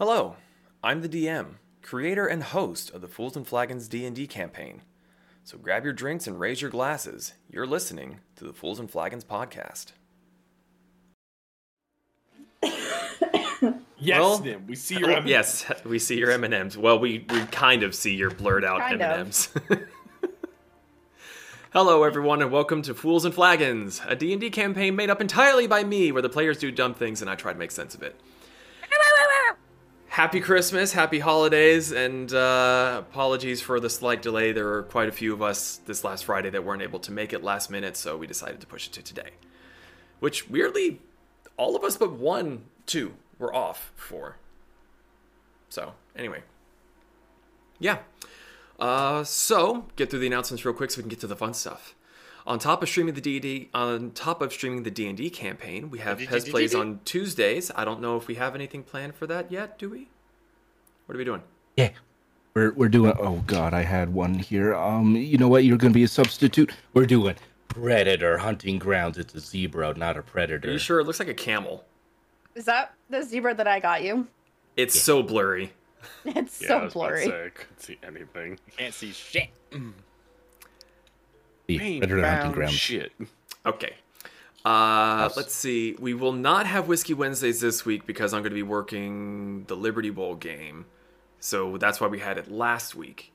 Hello, I'm the DM, creator and host of the Fools and Flagons D&D campaign. So grab your drinks and raise your glasses. You're listening to the Fools and Flagons podcast. Yes, Well, Nim, we see your Oh, M- yes, we see your M&Ms. Well, we, we kind of see your blurred out Kind. M&Ms. Hello everyone and welcome to Fools and Flagons, a D&D campaign made up entirely by me where the players do dumb things and I try to make sense of it. Happy Christmas, happy holidays, and uh, apologies for the slight delay. There were quite a few of us this last Friday that weren't able to make it last minute, so we decided to push it to today. Which, weirdly, all of us but one, two, were off for. So, anyway. Yeah. Uh, so, get through the announcements real quick so we can get to the fun stuff. On top of streaming the D&D, on top of streaming the D&D campaign, we have Pez plays on Tuesdays. I don't know if we have anything planned for that yet, do we? What are we doing? Yeah. We're we're doing oh god, I had one here. Um you know what, you're gonna be a substitute. We're doing predator hunting grounds. It's a zebra, not a predator Are predator. you sure? It looks like a camel. Is that the zebra that I got you? It's so blurry. It's Yeah, I so was about to blurry. say, I couldn't see anything. Can't see shit. The Paint predator hunting bound grounds. Shit. Okay. Uh, let's see. We will not have Whiskey Wednesdays this week because I'm going to be working the Liberty Bowl game. So that's why we had it last week.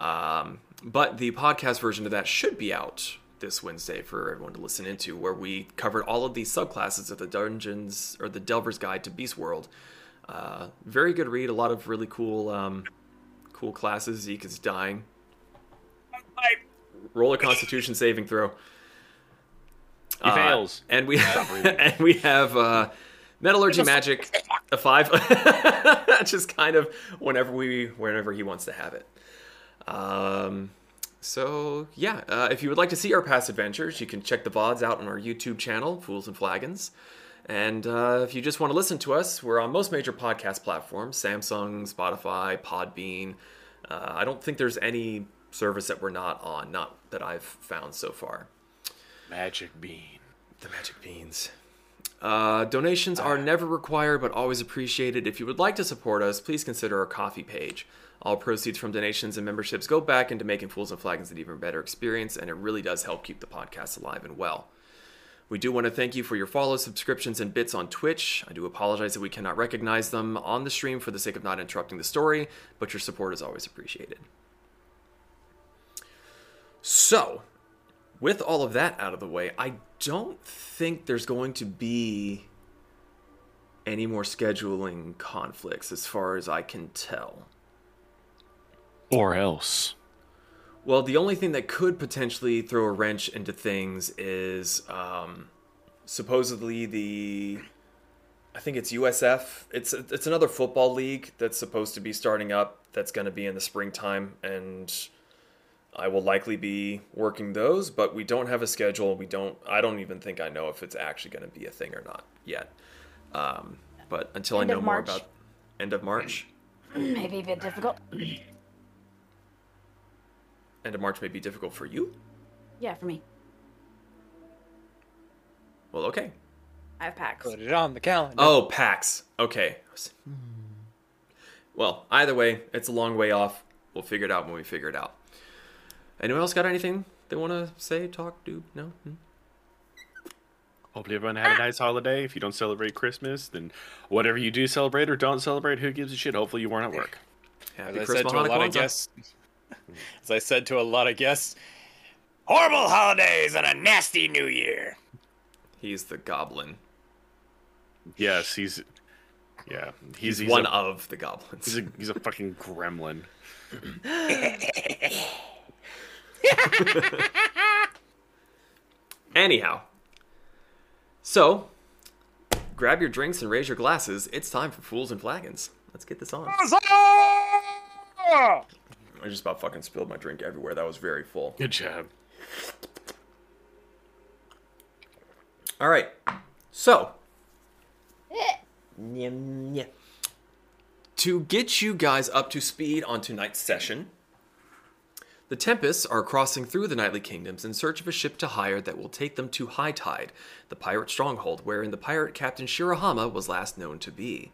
Um, but the podcast version of that should be out this Wednesday for everyone to listen into, where we covered all of these subclasses of the Dungeons or the Delver's Guide to Beast World. Uh, very good read. A lot of really cool, um, cool classes. Zeke is dying. Roll a Constitution saving throw. He fails. And we and we have uh, metallurgy magic a five, just kind of whenever we whenever he wants to have it. Um, so yeah, uh, if you would like to see our past adventures, you can check the vods out on our YouTube channel, Fools and Flagons. And uh, if you just want to listen to us, we're on most major podcast platforms: Samsung, Spotify, Podbean. Uh, I don't think there's any service that we're not on, not that I've found so far. Magic bean. The magic beans. Uh, donations are never required but always appreciated. If you would like to support us, please consider our Ko-fi page. All proceeds from donations and memberships go back into making Fools and Flagons an even better experience, and it really does help keep the podcast alive and well. We do want to thank you for your follows, subscriptions, and bits on Twitch. I do apologize that we cannot recognize them on the stream for the sake of not interrupting the story, but your support is always appreciated. So, with all of that out of the way, I don't think there's going to be any more scheduling conflicts as far as I can tell. Or else. Well, the only thing that could potentially throw a wrench into things is um, supposedly the. I think it's USF. It's it's another football league that's supposed to be starting up. That's going to be in the springtime, and I will likely be working those. But we don't have a schedule. We don't. I don't even think I know if it's actually going to be a thing or not yet. Um, but until End I know more about end of March, Maybe a bit difficult. end of March may be difficult for you. Yeah, for me. Well, okay. I have PAX. Put it on the calendar. Oh, PAX. Okay. Well, either way, it's a long way off. We'll figure it out when we figure it out. Anyone else got anything they want to say, talk, do? No? Hmm? Hopefully everyone had a nice holiday. If you don't celebrate Christmas, then whatever you do celebrate or don't celebrate, who gives a shit? Hopefully you weren't at work. Happy As I said Christmas, to a lot Hanukkah, of guests, as I said to a lot of guests, horrible holidays and a nasty New Year. He's the goblin. Yes, he's yeah, He's, he's, he's one a, of the goblins. he's a he's a fucking gremlin. Anyhow. So, grab your drinks and raise your glasses. It's time for Fools and Flagons. Let's get this on. I just about fucking spilled my drink everywhere. That was very full. Good job. All right. So, Nyam, nyam. to get you guys up to speed on tonight's session, the Tempests are crossing through the Knightly Kingdoms in search of a ship to hire that will take them to High Tide, the pirate stronghold wherein the pirate Captain Shirahama was last known to be.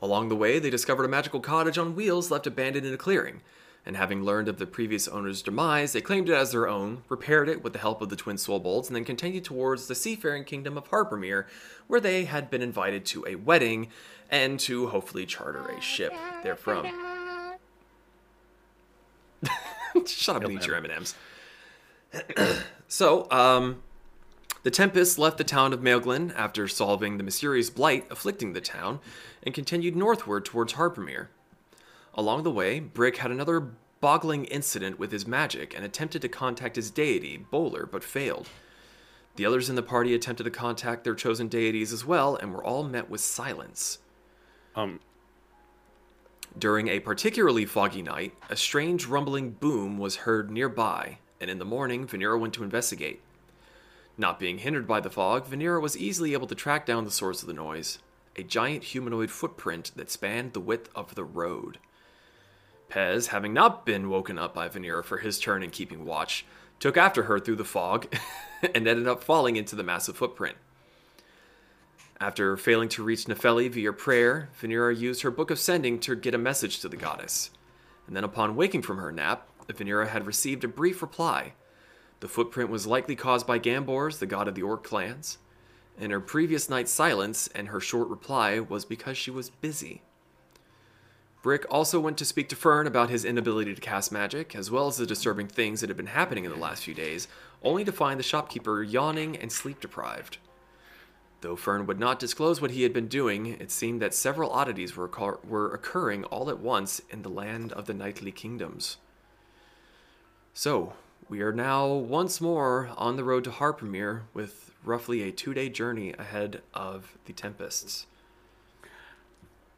Along the way, they discovered a magical cottage on wheels left abandoned in a clearing, and having learned of the previous owner's demise, they claimed it as their own, repaired it with the help of the twin Swobolds, and then continued towards the seafaring kingdom of Harpermere, where they had been invited to a wedding and to hopefully charter a ship therefrom. Shut up and eat your M&Ms. so, um, the Tempest left the town of Maelglin after solving the mysterious blight afflicting the town and continued northward towards Harpermere. Along the way, Brick had another boggling incident with his magic and attempted to contact his deity, Bowler, but failed. The others in the party attempted to contact their chosen deities as well and were all met with silence. Um, During a particularly foggy night, a strange rumbling boom was heard nearby, and in the morning, Venera went to investigate. Not being hindered by the fog, Venera was easily able to track down the source of the noise a giant humanoid footprint that spanned the width of the road. Pez, having not been woken up by Venera for his turn in keeping watch, took after her through the fog and ended up falling into the massive footprint. After failing to reach Nefeli via prayer, Venera used her Book of Sending to get a message to the goddess. And then, upon waking from her nap, Venera had received a brief reply. The footprint was likely caused by Gambors, the god of the Orc clans, and her previous night's silence and her short reply was because she was busy. Brick also went to speak to Fern about his inability to cast magic, as well as the disturbing things that had been happening in the last few days, only to find the shopkeeper yawning and sleep deprived. Though Fern would not disclose what he had been doing, it seemed that several oddities were, occur- were occurring all at once in the land of the Knightly Kingdoms. So, we are now once more on the road to Harpermere with roughly a two day journey ahead of the Tempests.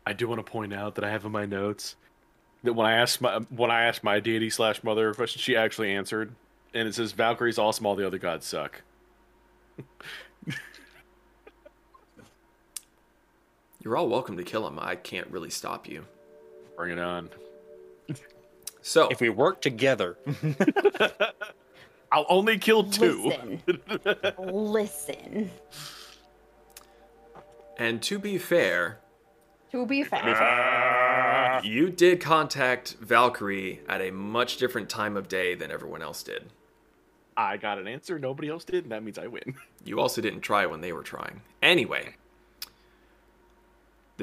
I do want to point out that I have in my notes that when I asked my when I asked my deity slash mother question, she actually answered, and it says Valkyrie's awesome, all the other gods suck. You're all welcome to kill him. I can't really stop you. Bring it on. So, If we work together, I'll only kill two. Listen. Listen. and to be fair, To be fair. Ah. you did contact Valkyrie at a much different time of day than everyone else did. I got an answer. Nobody else did, and that means I win. You also didn't try when they were trying. Anyway,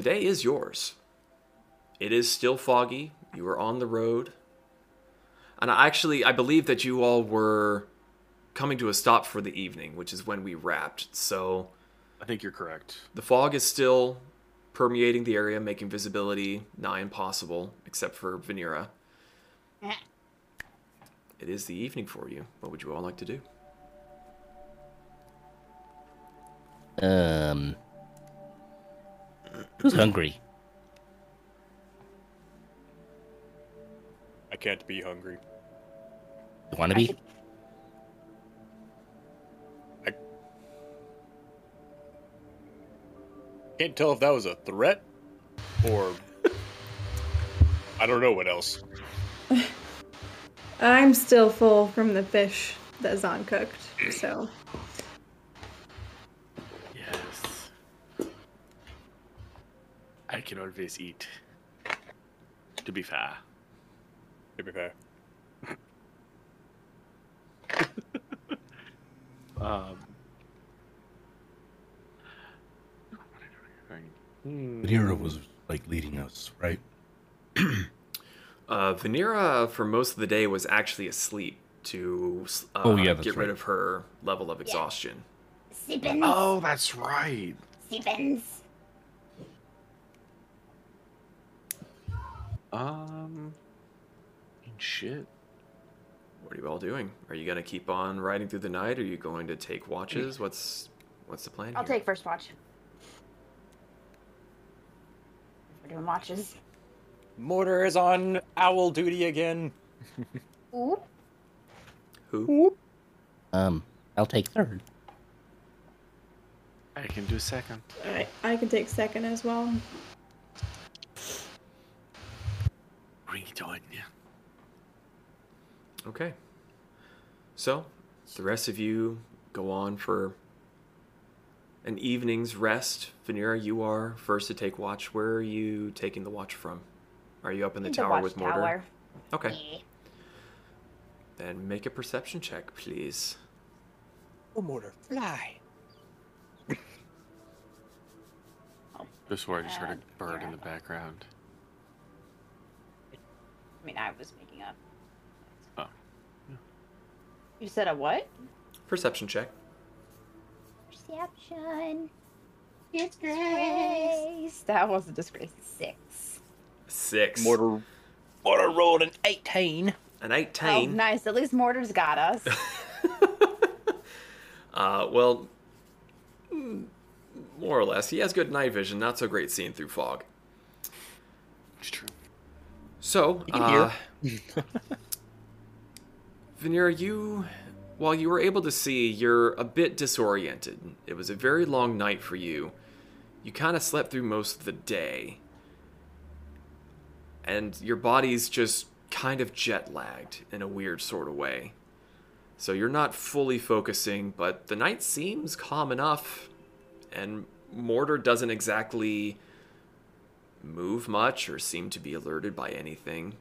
the day is yours. It is still foggy. You are on the road. And I actually, I believe that you all were coming to a stop for the evening, which is when we wrapped. So I think you're correct. the fog is still permeating the area, making visibility nigh impossible, except for Venera. It is the evening for you. What would you all like to do? Um, who's hungry? I can't be hungry. You want to be? I can't tell if that was a threat or I don't know what else. I'm still full from the fish that Zon cooked, so Yes. I can always eat. To be fair. To be fair. Um. Venera was like leading us, right? Uh, Venera, for most of the day, was actually asleep to uh, Oh, yeah, that's get rid right. of her level of exhaustion. Sippins. Oh, that's right. Sippins. Um. Shit. What are you all doing? Are you gonna keep on riding through the night? Are you going to take watches? What's what's the plan? I'll here? take first watch. We're doing watches. Mortar is on owl duty again. Ooh. Who? Um, I'll take third. I can do second. I, I can take second as well. Bring it on. Okay. So, the rest of you go on for an evening's rest. Venera, you are first to take watch. Where are you taking the watch from? Are you up in the, The tower with Mortar? watchtower. Okay. Yeah. Then make a perception check, please. Oh, mortar, fly. This is where I just heard Uh, a bird in the background. I mean, I was making up. Oh. You said a what? Perception check. Perception. Disgrace. That was a disgrace. Six. Six. Mortar, mortar rolled an 18. An Oh, 18. nice. At least Mortar's got us. Uh, well, more or less. He has good night vision, not so great seeing through fog. It's true. So, can uh, Venera, you, while you were able to see, you're a bit disoriented. It was a very long night for you. You kind of slept through most of the day. And your body's just kind of jet lagged in a weird sort of way. So you're not fully focusing, but the night seems calm enough. And Mortar doesn't exactly move much or seem to be alerted by anything.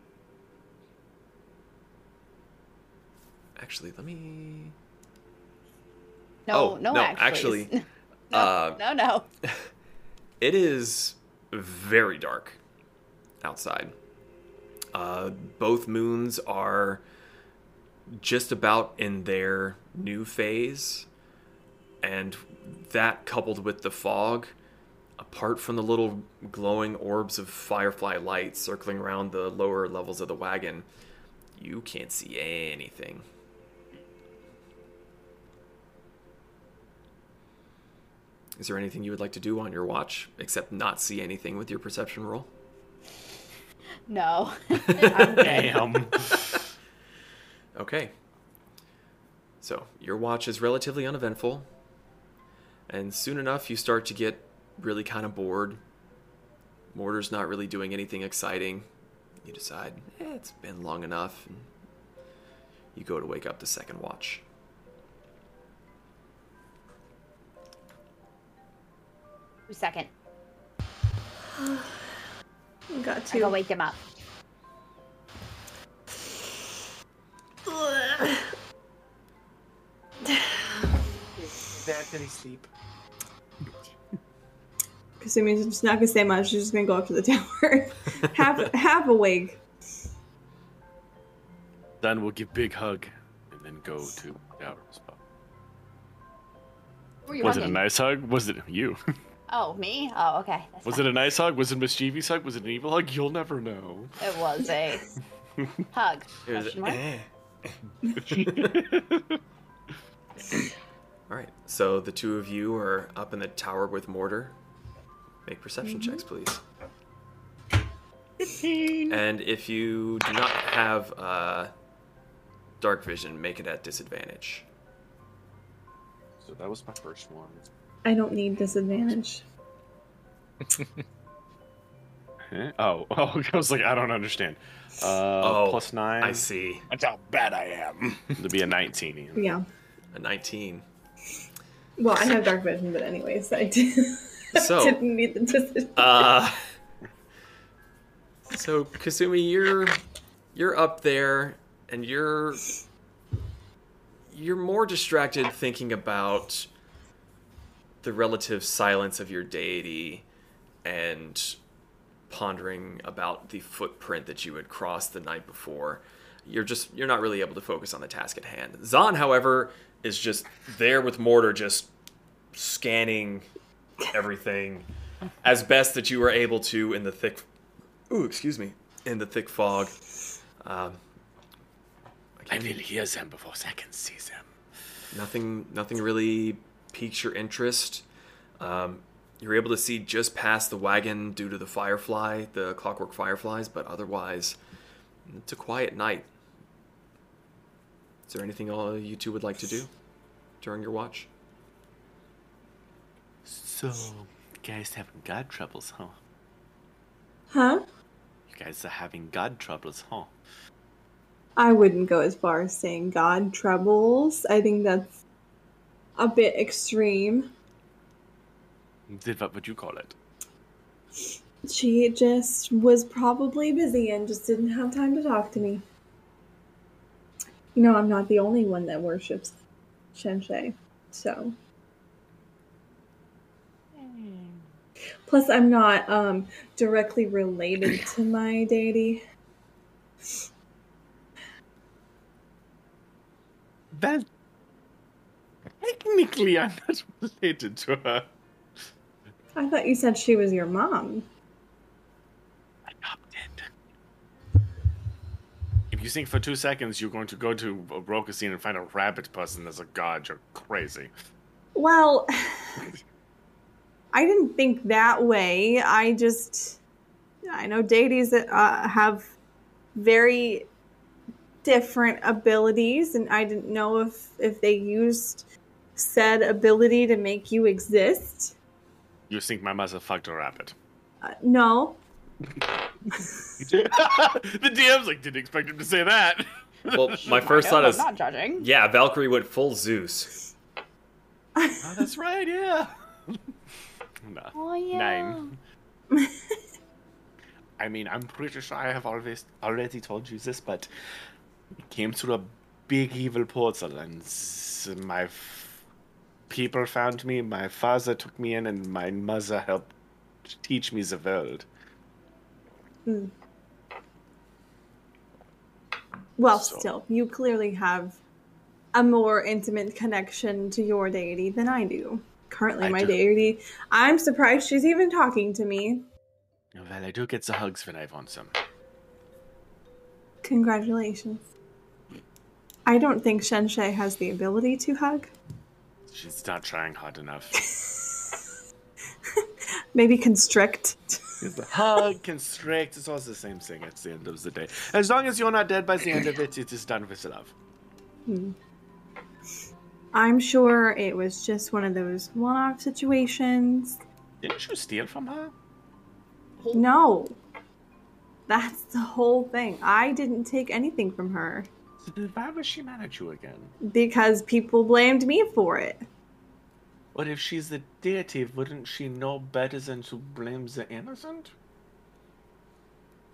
Actually, let me. No, Oh, no, no, actually. actually, no, uh, no, no. It is very dark outside. Uh, both moons are just about in their new phase, and that coupled with the fog, apart from the little glowing orbs of firefly light circling around the lower levels of the wagon, you can't see anything. Is there anything you would like to do on your watch except not see anything with your perception roll? No. I'm good. Damn. Okay. So, your watch is relatively uneventful, and soon enough you start to get really kind of bored. Mortar's not really doing anything exciting. You decide, eh, it's been long enough, and you go to wake up the second watch. Who's second? Got I two. go wake him up. That did he sleep? Kasumi's just not gonna say much. She's just gonna go up to the tower, half half awake. then we'll give big hug and then go to the outer spot. Who are you Was it a hugging? nice hug? Was it you? Oh, me? Oh, okay. That's Was fine. it a nice hug? Was it a mischievous hug? Was it an evil hug? You'll never know. It was a hug. It was- Question mark? eh. All right. So the two of you are up in the tower with Mortar. Make perception checks, please. And if you do not have uh, dark vision, make it at disadvantage. So that was my first one. I don't need disadvantage. Oh, oh, I was like, I don't understand. Uh, Oh, plus nine. I see. That's how bad I am. To be a nineteen. Ian. Yeah. A 19. Well, I have dark vision, but anyways, I did. So- didn't need the disadvantage. Uh, so Kasumi, you're you're up there, and you're you're more distracted thinking about the relative silence of your deity and pondering about the footprint that you had crossed the night before. You're just you're not really able to focus on the task at hand. Zon, however, is just there with Mortar, just scanning everything as best that you were able to in the thick ooh excuse me in the thick fog. Um, I will hear them before I can see them. nothing nothing really piques your interest. Um, you're able to see just past the wagon due to the firefly the clockwork fireflies but otherwise it's a quiet night. Is there anything all you two would like to do during your watch So, you guys having god troubles, huh? Huh? You guys are having god troubles, huh? I wouldn't go as far as saying God troubles. I think that's a bit extreme. Did what would you call it? She just was probably busy and just didn't have time to talk to me. You know, I'm not the only one that worships Shenshay, so. Plus, I'm not um, directly related to my deity. Well, technically, I'm not related to her. I thought you said she was your mom. Adopted. If you think for two seconds you're going to go to a broker scene and find a rabbit person as a god, you're crazy. Well, I didn't think that way. I just, I know deities that uh, have very different abilities, and I didn't know if if they used said ability to make you exist. You think my mother fucked a rabbit? Uh, no, the DM's like, didn't expect him to say that. Well, my first thought I'm is, not judging. yeah, Valkyrie went full Zeus. oh, that's right, yeah. No. Oh yeah. Nine. I mean, I'm pretty sure I have always already told you this, but it came through a big evil portal, and my f- people found me. My father took me in, and my mother helped teach me the world. Hmm. well, So- still, you clearly have a more intimate connection to your deity than I do. Currently, I my do. deity, I'm surprised she's even talking to me. Well, I do get the hugs when I want some. Congratulations. I don't think Shen Shenshay has the ability to hug. She's not trying hard enough. Maybe constrict. Hug, constrict, it's all the same thing at the end of the day. As long as you're not dead by the end of it, it is done with love. Hmm. I'm sure it was just one of those one off situations. Didn't you steal from her? No. That's the whole thing. I didn't take anything from her So then why was she mad at you again? because people blamed me for it. But if she's the deity, wouldn't she know better than to blame the innocent?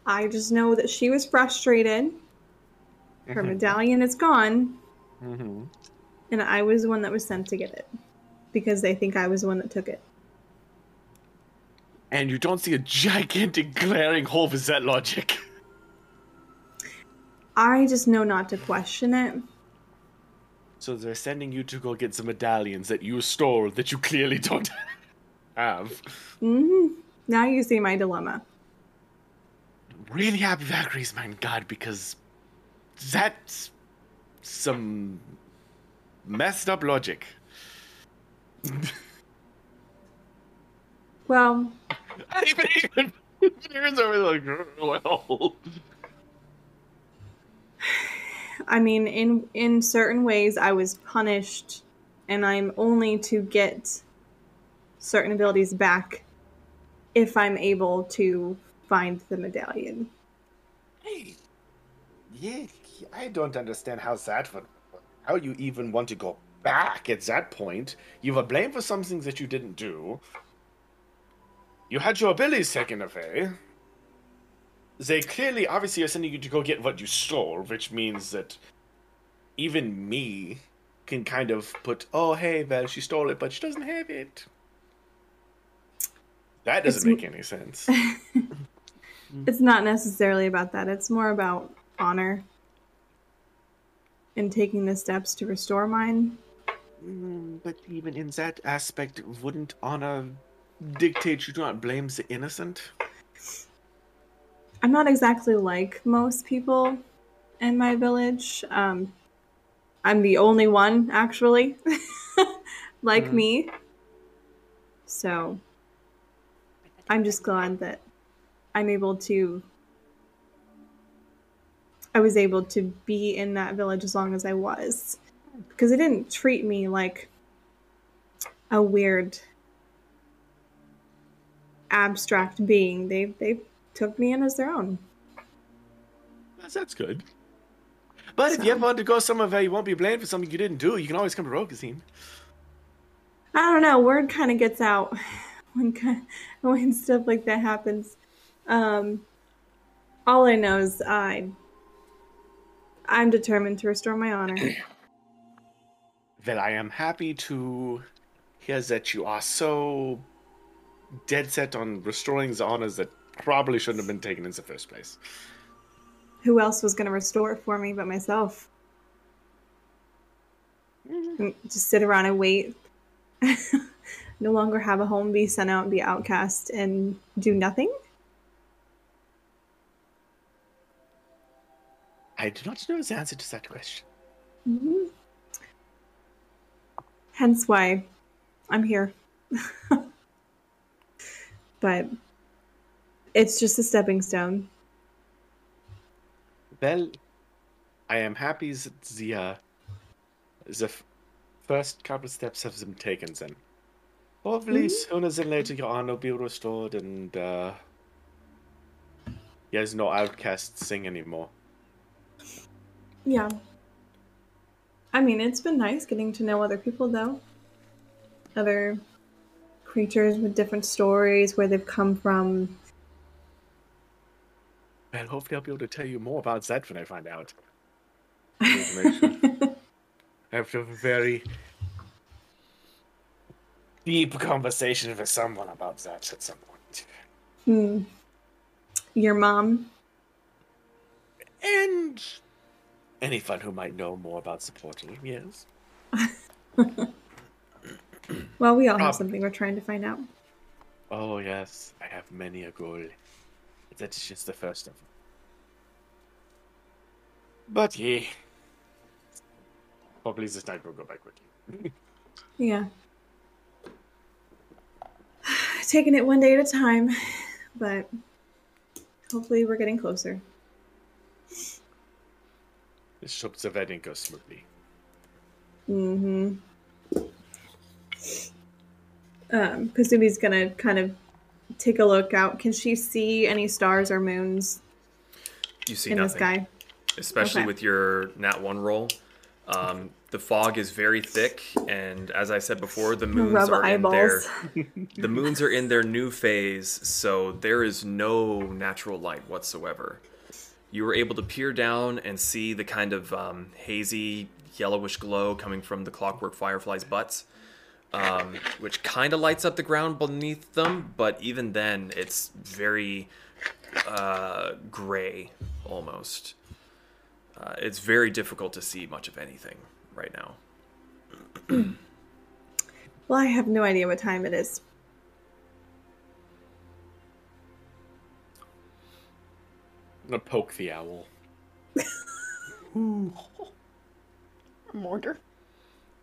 I just know that she was frustrated. Her medallion is gone, Mm-hmm. And I was the one that was sent to get it because they think I was the one that took it. And you don't see a gigantic glaring hole with that logic. I just know not to question it. So they're sending you to go get some medallions that you stole that you clearly don't have. hmm Now you see my dilemma. Really happy Valkyries, my god, because that's some messed up logic. Well, I even Aaron's over like, well. I mean, in in certain ways, I was punished, and I'm only to get certain abilities back if I'm able to find the medallion. Hey, yeah, I don't understand how that would. How you even want to go back at that point? You were blamed for something that you didn't do. You had your abilities taken away. They clearly, obviously, are sending you to go get what you stole, which means that even me can kind of put, oh, hey, well, she stole it, but she doesn't have it. That doesn't It's- make any sense. It's not necessarily about that. It's more about honor and taking the steps to restore mine. Mm, but even in that aspect, wouldn't honor dictate you do not blame the innocent? I'm not exactly like most people in my village. Um, I'm the only one, actually, like me. So I'm just glad that I'm able to. I was able to be in that village as long as I was. Because they didn't treat me like a weird abstract being. They they took me in as their own. That's, that's good. But if you ever want to go somewhere where you won't be blamed for something you didn't do, you can always come to Rokazine. I don't know. Word kind of gets out when when stuff like that happens. Um, all I know is I I'm determined to restore my honor. Well, I am happy to hear that you are so dead set on restoring the honors that probably shouldn't have been taken in the first place. Who else was going to restore it for me but myself? And Just sit around and wait. no longer have a home, be sent out, be outcast, and do nothing. I do not know the answer to that question. Mhm. Hence why I'm here. but it's just a stepping stone. Well, I am happy that the uh, the f- first couple steps have been taken. Then, hopefully, sooner than later, your honor will be restored, and uh, there's no outcast thing anymore. Yeah. I mean, it's been nice getting to know other people, though. Other creatures with different stories, where they've come from. Well, hopefully, I'll be able to tell you more about that when I find out. Information. After a very deep conversation with someone about that at some point. Hmm. Your mom. And anyone who might know more about supporting, portal, yes. Well, we all have Um, something we're trying to find out. Oh, yes, I have many a goal. That is just the first of them. But yeah. Probably this night will go by quickly. Yeah. Taking it one day at a time, but hopefully we're getting closer. Let's hope the wedding goes smoothly. Mm-hmm. Um, Kasumi's gonna kind of take a look out. Can she see any stars or moons You see in the nothing. sky? especially Okay. with your nat one roll. Um, the fog is very thick, and as I said before, the moons Rub are in their the moons are in their new phase, so there is no natural light whatsoever. You were able to peer down and see the kind of um, hazy yellowish glow coming from the clockwork fireflies' butts, um, which kind of lights up the ground beneath them. But even then, it's very uh, gray almost. Uh, it's very difficult to see much of anything right now. Well, I have no idea what time it is. I'm gonna poke the owl. Mortar.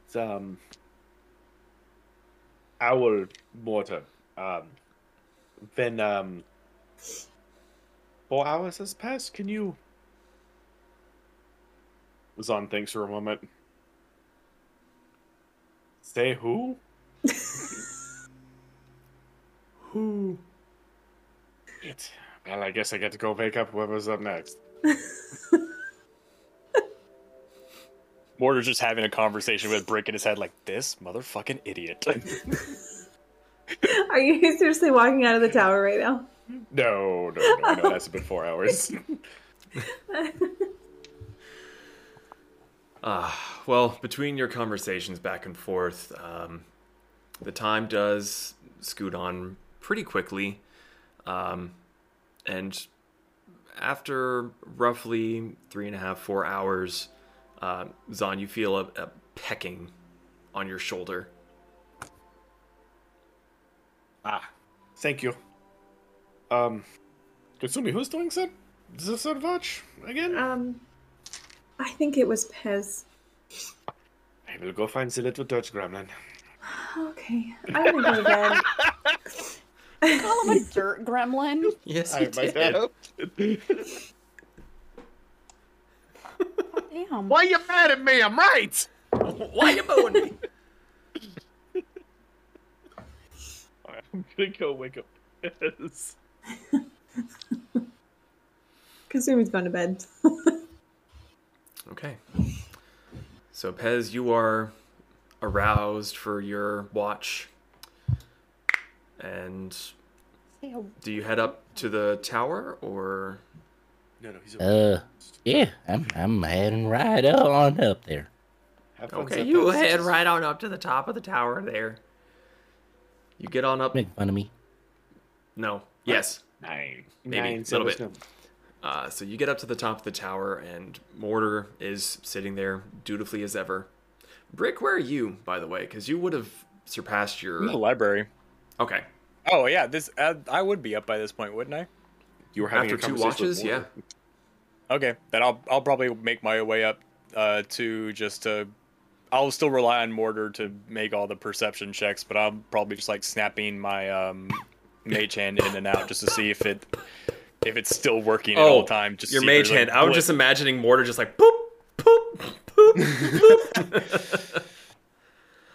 It's, um, owl mortar. Um, then, um, four hours has passed. Can you? Zon thinks for a moment. Say who? who? It. Well, I guess I get to go wake up whoever's up next. Mortar's just having a conversation with Brick in his head, like this motherfucking idiot. Are you seriously walking out of the tower right now? No, no, no, I know that's been four hours. Ah, well, between your conversations back and forth, um, the time does scoot on pretty quickly. Um, and after roughly three and a half, four hours, uh, Zon, you feel a, a pecking on your shoulder. ah, thank you. Um, Kasumi, who's doing that? Is this watch again? Um, I think it was Pez. I will go find the little Dutch gremlin. Okay, I'm gonna go to bed. Call him a dirt gremlin. Yes, I might have. Damn. Why you mad at me? I'm right. Why you booing me? I'm gonna go wake up. Yes. Kasumi's gone to bed. Okay. So, Pez, you are aroused for your watch. And do you head up to the tower or? No, no, he's Uh, yeah, I'm I'm heading right on up there. Okay, Zip. you head right on up to the top of the tower there. You get on up. Make fun of me. No. Yes. nine. Maybe, Nine, little bit. seven. Uh, so you get up to the top of the tower, and Mortar is sitting there dutifully as ever. Brick, where are you, by the way? Because you would have surpassed your. In the library. Okay. Oh yeah, this uh, I would be up by this point, wouldn't I? You were having After a two watches, yeah. Okay, then I'll I'll probably make my way up uh, to just to. I'll still rely on Mortar to make all the perception checks, but I'm probably just like snapping my um, mage hand in and out just to see if it if it's still working at all time. Just Oh, your mage there's, like, hand. I was just imagining Mortar just like boop, boop, boop, boop.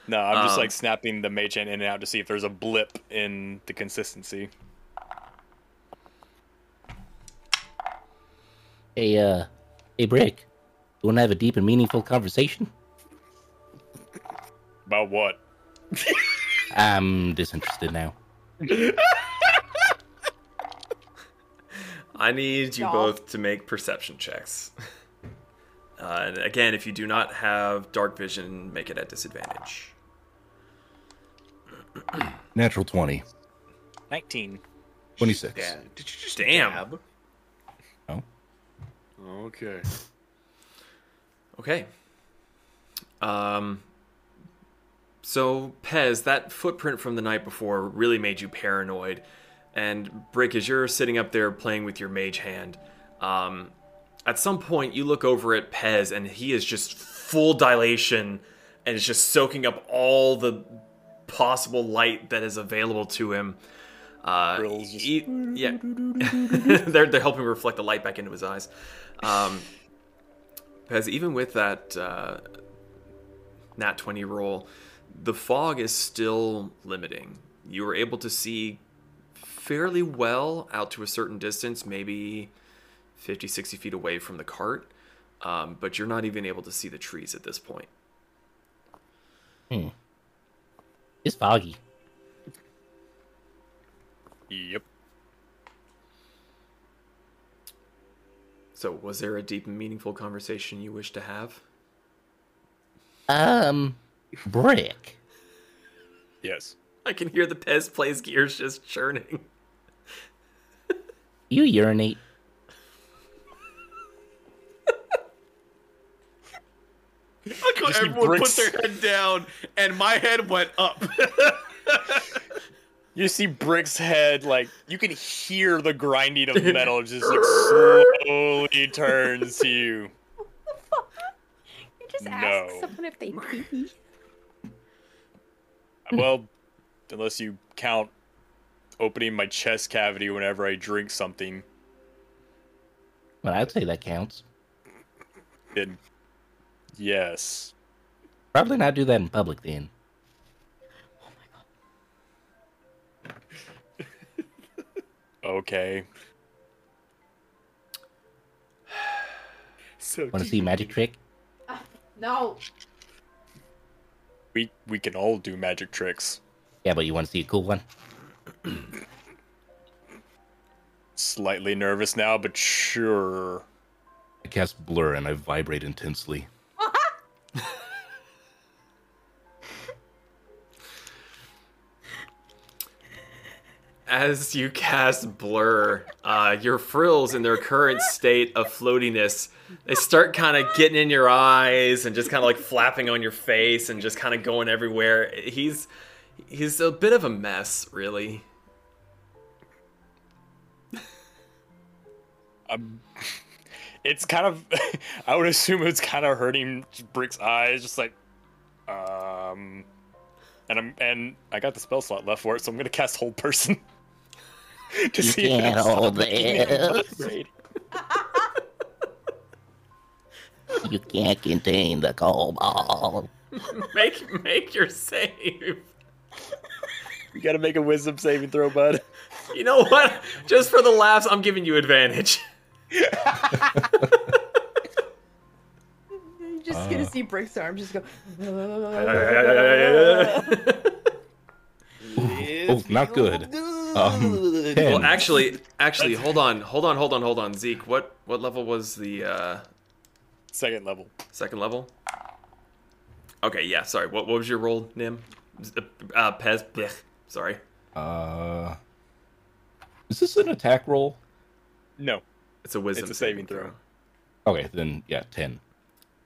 no, I'm just um, like snapping the mage hand in and out to see if there's a blip in the consistency. Hey, uh, hey, Brick. You want to have a deep and meaningful conversation? About what? I'm disinterested now. I need you Y'all. both to make perception checks. Uh, and again, if you do not have dark vision, make it at disadvantage. Natural 20. Nineteen. 26. Yeah. Did you just Damn. dab? Oh. Okay. Okay. Um. So Pez, that footprint from the night before really made you paranoid, and Brick, as you're sitting up there playing with your mage hand, um, at some point you look over at Pez, and he is just full dilation, and is just soaking up all the possible light that is available to him. Uh, Grills just- e- yeah, they're they're helping reflect the light back into his eyes. Um, because even with that uh, nat 20 roll, the fog is still limiting. You were able to see fairly well out to a certain distance, maybe 50, 60 feet away from the cart, um, but you're not even able to see the trees at this point. Hmm. It's foggy. Yep. So, was there a deep and meaningful conversation you wish to have? Um, Brick. Yes. I can hear the Pez plays gears just churning. You urinate. Look how everyone bricks. put their head down, and my head went up. You see Brick's head, like you can hear the grinding of metal just like slowly turns to you. You just No. ask someone if they pee. Well, unless you count opening my chest cavity whenever I drink something, Well, I'd say that counts. then yes. Probably not do that in public then. Oh my god. okay. So Want to see a magic trick? Uh, no. We we can all do magic tricks. Yeah, but you want to see a cool one? Slightly nervous now, but sure. I cast blur and I vibrate intensely. As you cast blur, uh, your frills in their current state of floatiness, they start kind of getting in your eyes and just kind of like flapping on your face and just kind of going everywhere. He's he's a bit of a mess, really. Um, it's kind of. I would assume it's kind of hurting Brick's eyes, just like, um, and I'm and I got the spell slot left for it, so I'm gonna cast Hold Person. to You see if can't it'll hold stop making this. You can't contain the cobalt. Make make your save. You gotta make a Wisdom saving throw, bud. You know what? Just for the laughs, I'm giving you advantage. You're just gonna see Brick's arm just go. Oh, not good. Um, Well, actually, actually, hold on, hold on, hold on, hold on, Zeke. What what level was the uh, Second level. second level? Okay, yeah. Sorry. What what was your roll, Nim? Uh, Pez. blech, Sorry. Uh, is this an attack roll? No. It's a wisdom. It's a saving throw. Okay, then yeah, ten.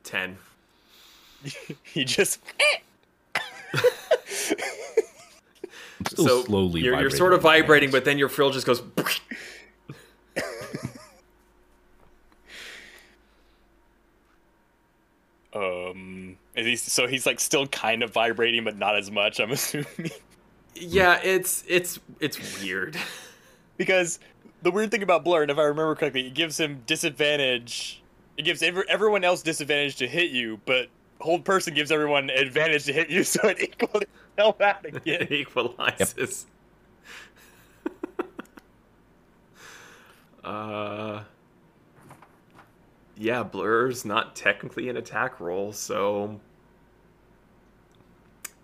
Ten. he just. Still so slowly. you're, you're sort of vibrating, hands. but then your frill just goes. Um. Is he, so he's like still kind of vibrating, but not as much. I'm assuming. yeah, it's it's it's weird. because the weird thing about Blur, and if I remember correctly, it gives him disadvantage. It gives every, everyone else disadvantage to hit you, but hold person gives everyone advantage to hit you, so it equals out again. it equalizes. uh, yeah, blur's not technically an attack roll, so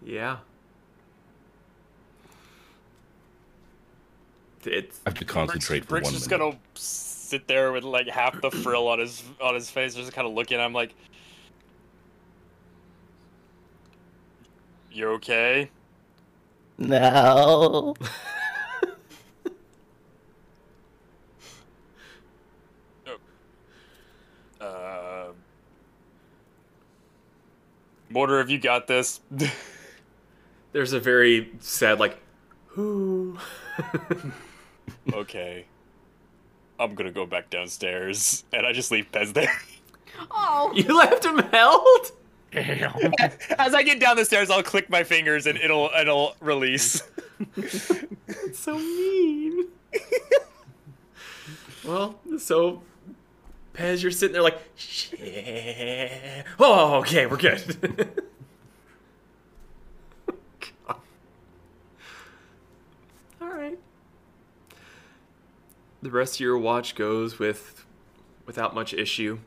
yeah, it's I have to concentrate for Brick's one just minute. gonna sit there with like half the frill on his on his face, just kind of looking. I'm like, "You okay?" No. Uh, Mortar, have you got this? there's a very sad like, whoo. okay. I'm gonna go back downstairs, and I just leave Pez there. Oh, you left him held. Damn. As I get down the stairs, I'll click my fingers and it'll it'll release. So mean. well, so Pez, you're sitting there like, shit. Oh, okay, we're good. God. All right. The rest of your watch goes with without much issue.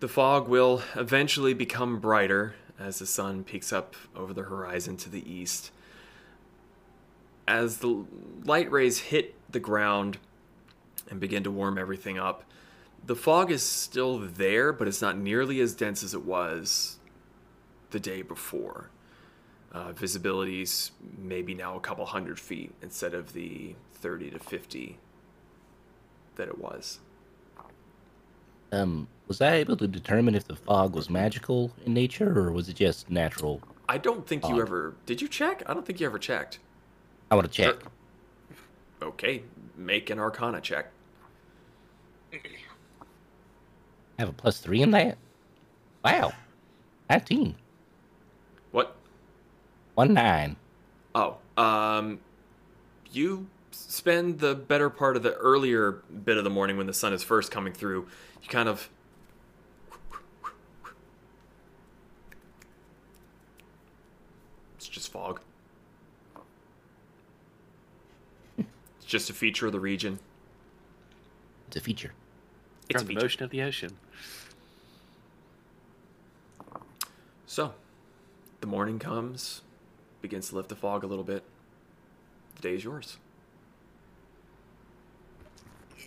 The fog will eventually become brighter as the sun peaks up over the horizon to the east as the light rays hit the ground and begin to warm everything up, the fog is still there, but it's not nearly as dense as it was the day before. Uh, visibility's maybe now a couple hundred feet instead of the 30 to 50 that it was. Um, was I able to determine if the fog was magical in nature or was it just natural? I don't think you ever. Did you check? I don't think you ever checked. I want to check. Okay, make an arcana check. I have a plus three in that. Wow, nineteen. What? One nine. Oh, um, you spend the better part of the earlier bit of the morning when the sun is first coming through. You kind of. It's just fog. It's just a feature of the region. It's a feature. It's a From the motion of the ocean. So, the morning comes, begins to lift the fog a little bit. The day is yours.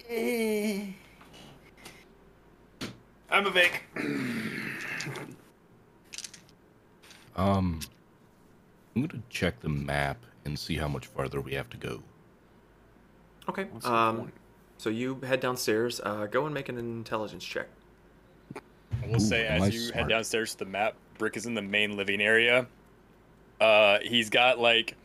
I'm a Vic. Um, I'm gonna check the map and see how much farther we have to go. Okay. What's Um, so you head downstairs. Uh, go and make an intelligence check. I will say, Ooh, am I as you head downstairs to the map, Brick is in the main living area. Uh, he's got like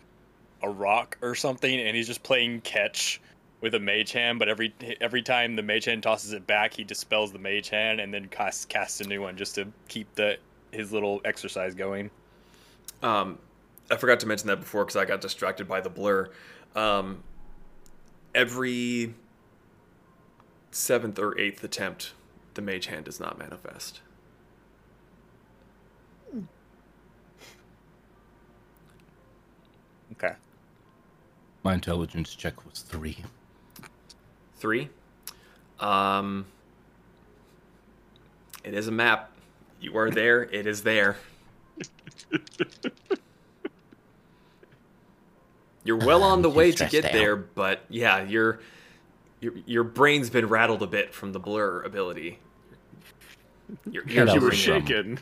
a rock or something, and he's just playing catch with a mage hand. But every every time the mage hand tosses it back, he dispels the mage hand and then casts casts a new one just to keep the his little exercise going. Um, I forgot to mention that before because I got distracted by the blur. Um, every seventh or eighth attempt, the mage hand does not manifest. Okay. My intelligence check was three. Three. Um, it is a map. You are there. It is there. You're well on the way to get out. there, but yeah, your your your brain's been rattled a bit from the blur ability. Your ears You were shaken.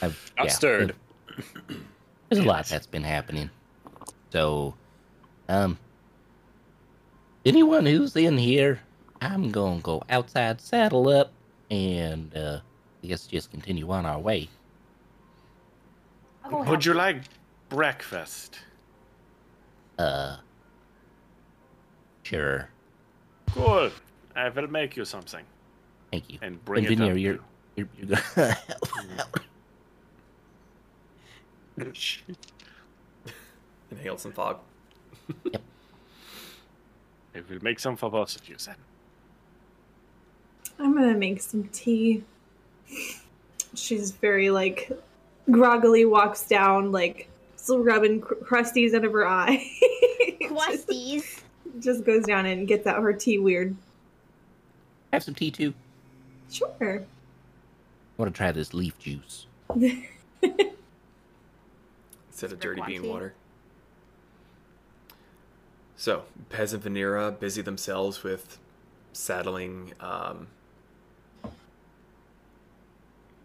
I've, I'm yeah, stirred. There's a lot that's been happening. So, um, anyone who's in here, I'm gonna go outside, saddle up, and uh, I guess just continue on our way. I'll Would you like breakfast? Uh, sure. Cool. I will make you something. Thank you. And bring and it up you're, you're, you're gonna Inhale some fog. I will make some for both of you then. I'm gonna make some tea. She's very like groggily walks down, like still rubbing cr- crusties out of her eye. just, Questies. just goes down and gets out her tea weird. have some tea too. Sure. I want to try this leaf juice. Instead of dirty bean tea? water. So, Pez and Venera busy themselves with saddling. Um,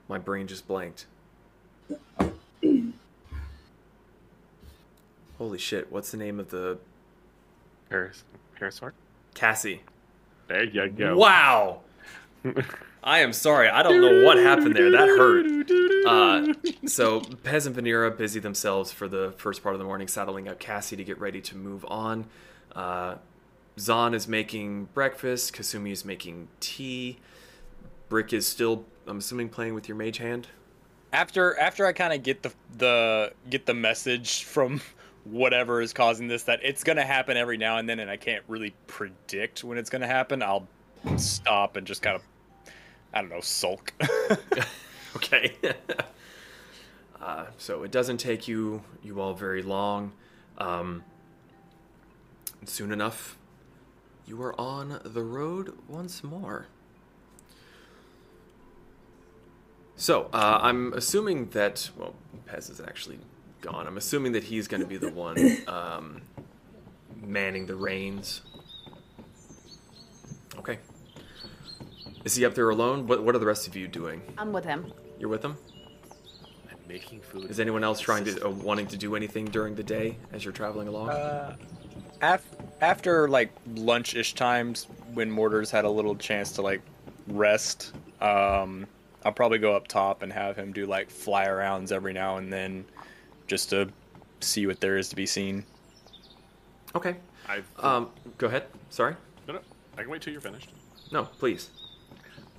my brain just blanked. Holy shit, what's the name of the. Paris, Parasort? Cassie. There you go. Wow! I am sorry, I don't know what happened there. That hurt. Uh, so Pez and Venera busy themselves for the first part of the morning, saddling up Cassie to get ready to move on. Uh, Zon is making breakfast. Kasumi is making tea. Brick is still, I'm assuming, playing with your mage hand. after after I kind of get the the get the message from whatever is causing this that it's gonna happen every now and then, and I can't really predict when it's gonna happen. I'll stop and just kind of I don't know sulk. Okay. uh, so it doesn't take you you all very long. Um, soon enough, you are on the road once more. So uh, I'm assuming that well, Pez is actually gone. I'm assuming that he's going to be the one um, manning the reins. Okay. Is he up there alone? What What are the rest of you doing? I'm with him. You're with him. I'm making food. Is anyone else trying to uh, wanting to do anything during the day as you're traveling along? Uh, af- after like lunch-ish times, when Mortar's had a little chance to like rest, um, I'll probably go up top and have him do like fly arounds every now and then, just to see what there is to be seen. okay. I, Um, go ahead. Sorry. no, no, I can wait till you're finished. No, please.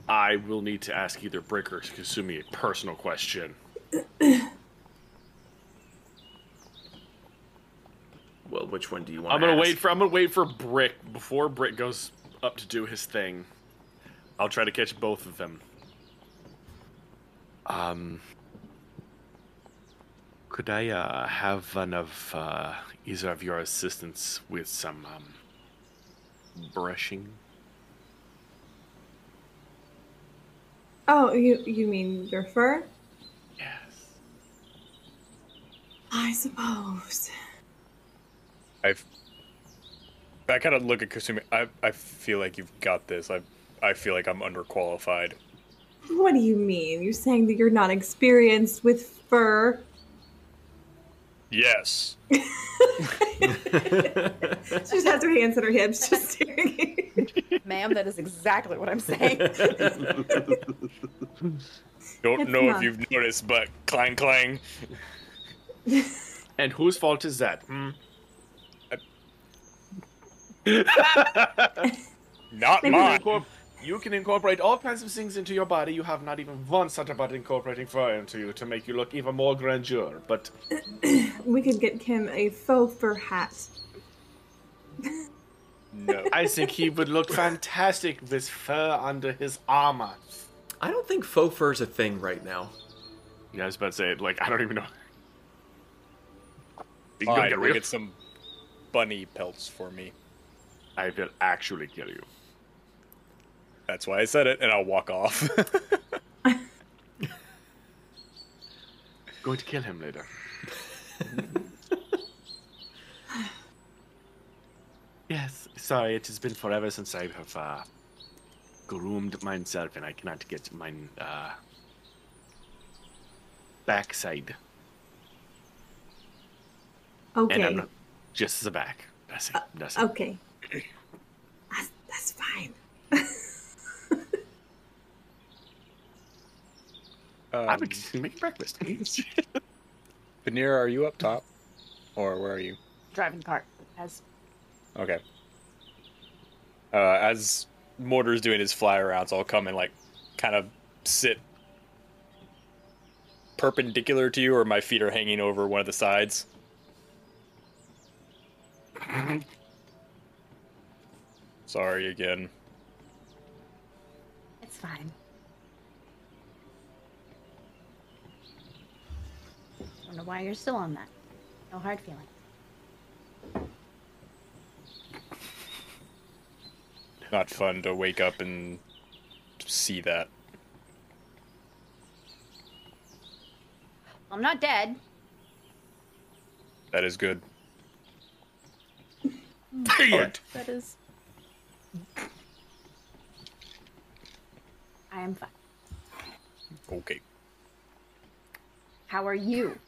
I will need to ask either Brick or Kasumi a personal question. Well, which one do you want? I'm gonna wait for I'm gonna wait for Brick before Brick goes up to do his thing. I'll try to catch both of them. Um, could I uh, have one of uh, either of your assistants with some um, brushing? Oh, you you mean your fur? Yes. I suppose. I've. I kind of look at Kasumi. I I feel like you've got this. I I feel like I'm underqualified. What do you mean? You're saying that you're not experienced with fur? Yes. She just has her hands on her hips, just staring. Ma'am, that is exactly what I'm saying. Don't It's know not. if you've noticed, but clang clang. And whose fault is that? Hmm? Not Maybe mine. Incorp- you can incorporate all kinds of things into your body. You have not even once thought about incorporating fur into you to make you look even more grandeur. But we could get Kim a faux fur hat. No. I think he would look fantastic with fur under his armor. I don't think faux fur is a thing right now. Yeah, I was about to say, like, I don't even know. You All gonna right, get go real? get some bunny pelts for me. I will actually kill you. That's why I said it, and I'll walk off. Going to kill him later. Yes, sorry, it has been forever since I have uh, groomed myself, and I cannot get my uh, backside. And Okay. I'm not, just the back. That's it. That's it. Okay. That's, that's fine. Um, I'm just making breakfast. Veneer, are you up top, or where are you? Driving the cart. As Okay. Uh, as Mortar's doing his fly arounds, I'll come and like kind of sit perpendicular to you, or my feet are hanging over one of the sides. Sorry again. it's fine. Don't know why you're still on that. No hard feelings. Not fun to wake up and see that. I'm not dead. That is good. Hmm. Yet. That is. I am fine. Okay. How are you?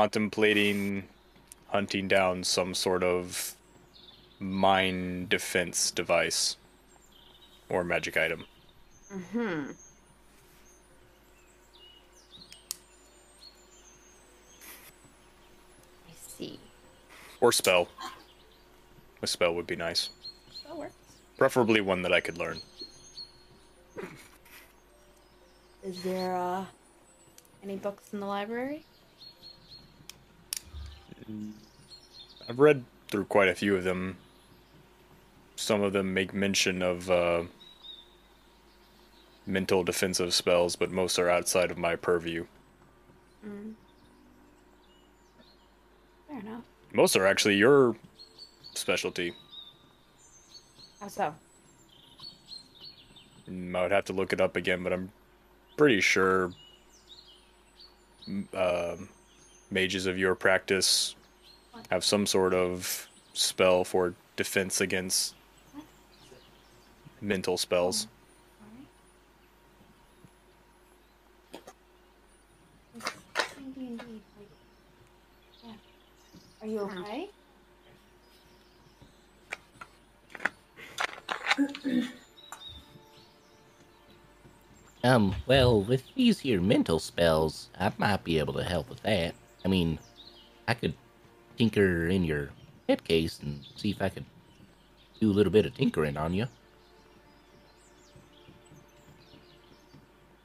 Contemplating hunting down some sort of mine defense device or magic item. Hmm. I see. Or spell. A spell would be nice. That works. Preferably one that I could learn. Is there uh any books in the library? I've read through quite a few of them. Some of them make mention of uh, mental defensive spells, but most are outside of my purview. Fair enough. Most are actually your specialty. How so? Mm, I would have to look it up again, but I'm pretty sure uh, mages of your practice have some sort of spell for defense against mental spells. Indeed, indeed. Like, yeah. Are you okay? Um, well, with these here mental spells, I might be able to help with that. I mean, I could tinker in your head case and see if I can do a little bit of tinkering on you.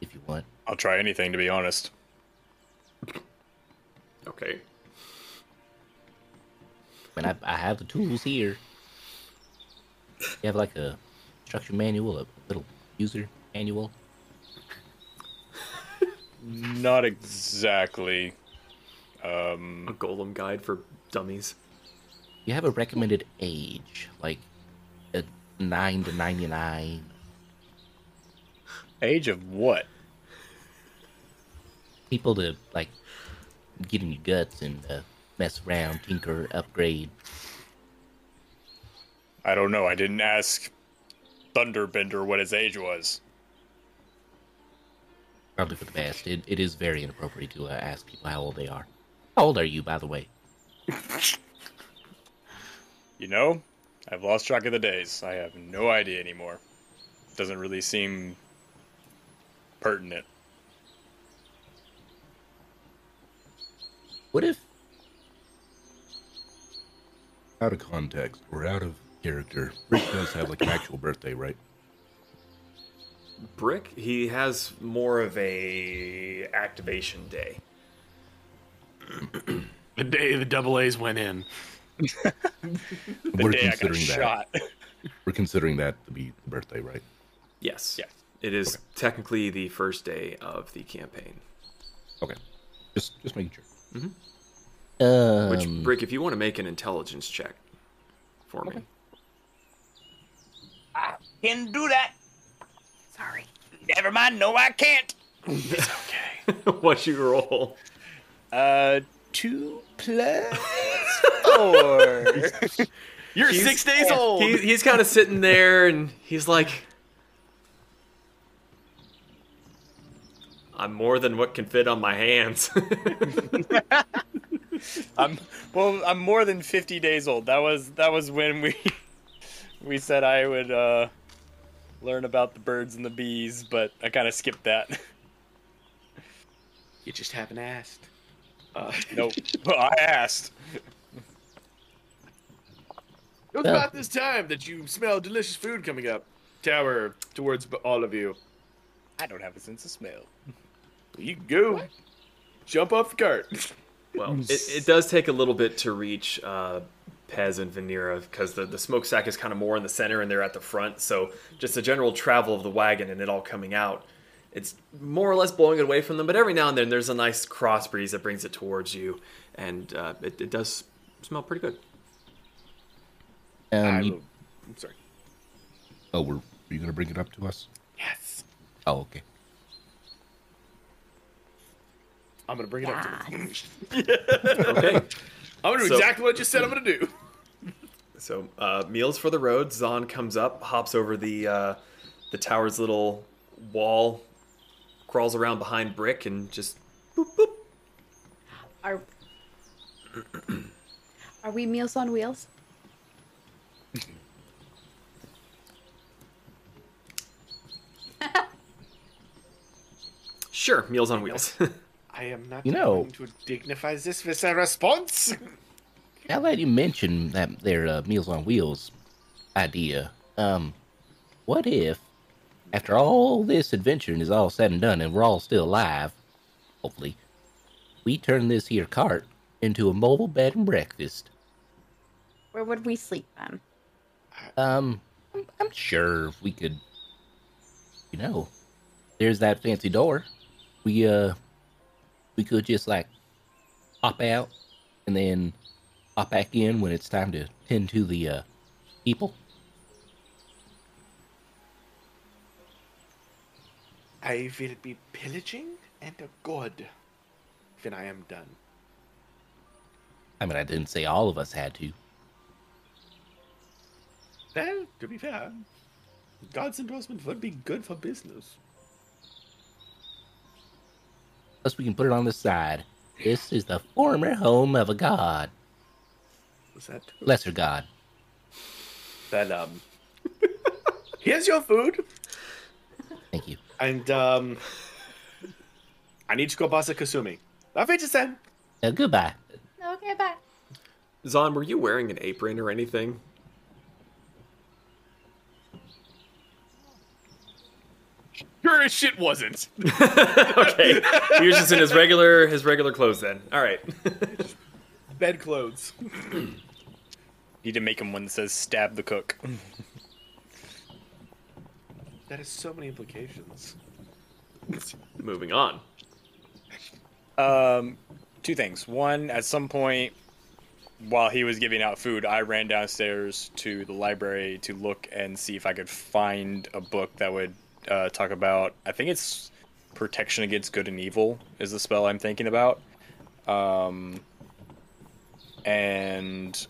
If you want. I'll try anything, to be honest. Okay. I mean, I, I have the tools here. You have like a instruction manual, a little user manual. Not exactly. Um, A golem guide for dummies. You have a recommended age, like a 9 to 99. age of what? People to, like, get in your guts and uh, mess around, tinker, upgrade. I don't know. I didn't ask Thunderbender what his age was. Probably for the best. It, it is very inappropriate to uh, ask people how old they are. How old are you, by the way? You know, I've lost track of the days. I have no idea anymore. Doesn't really seem pertinent. What if. Out of context or out of character, Brick does have, like, an actual birthday, right? Brick, he has more of a activation day. The day the double A's went in. The We're day I got considering that. shot. We're considering that to be the birthday, right? Yes. Yes. It is technically the first day of the campaign. Okay. Just just making sure. Mhm. Um, Which, Brick, if you want to make an intelligence check for me. I can do that. Sorry. Never mind. No, I can't. Okay. What'd you roll? Uh, two plus four. You're six days old. He, he's kind of sitting there and he's like, I'm more than what can fit on my hands. I'm well. I'm more than fifty days old. That was that was when we we said I would uh, learn about the birds and the bees, but I kind of skipped that. You just haven't asked. Uh, nope. Well, I asked. It was about this time that you smell delicious food coming up. Tower towards all of you. I don't have a sense of smell. You go. Jump off the cart. well, it, it does take a little bit to reach uh, Pez and Venera because the, the smokestack is kind of more in the center and they're at the front. So just the general travel of the wagon and it all coming out, it's more or less blowing it away from them. But every now and then there's a nice cross breeze that brings it towards you, and uh, it, it does smell pretty good. Um, I you, will- I'm sorry. Oh, we're, are you going to bring it up to us? Yes. Oh, okay. I'm gonna bring it up to them. Okay. I'm gonna do So- exactly what I just said I'm gonna do. So, uh, meals for the road. Zon comes up, hops over the uh, the tower's little wall, crawls around behind Brick, and just boop boop. Are Are we Meals on Wheels? Sure, meals on wheels. I am not You know- going to dignify this with a response. now that you mention that their uh, Meals on Wheels idea, um, what if, after all this adventuring is all said and done and we're all still alive, hopefully, we turn this here cart into a mobile bed and breakfast? Where would we sleep then? Um, I'm, I'm sure we could, you know, there's that fancy door. We, uh, we could just like hop out and then hop back in when it's time to tend to the, uh, people. I will be pillaging and a god when I am done. I mean, I didn't say all of us had to. Well, to be fair, God's endorsement would be good for business. Plus, we can put it on the side. This is the former home of a god, Was that true? lesser god. Then, um, here's your food, Thank you. And um, I need to go boss a Kasumi. Auf Wiedersehen. Uh, goodbye. Okay, bye. Zon, were you wearing an apron or anything? Sure as shit wasn't. okay, he was just in his regular his regular clothes then. All right. Bed clothes. Need to make him one that says "stab the cook." That has so many implications. Moving on. Um, two things. One, at some point while he was giving out food, I ran downstairs to the library to look and see if I could find a book that would uh, talk about. I think it's protection against good and evil is the spell I'm thinking about. Um, and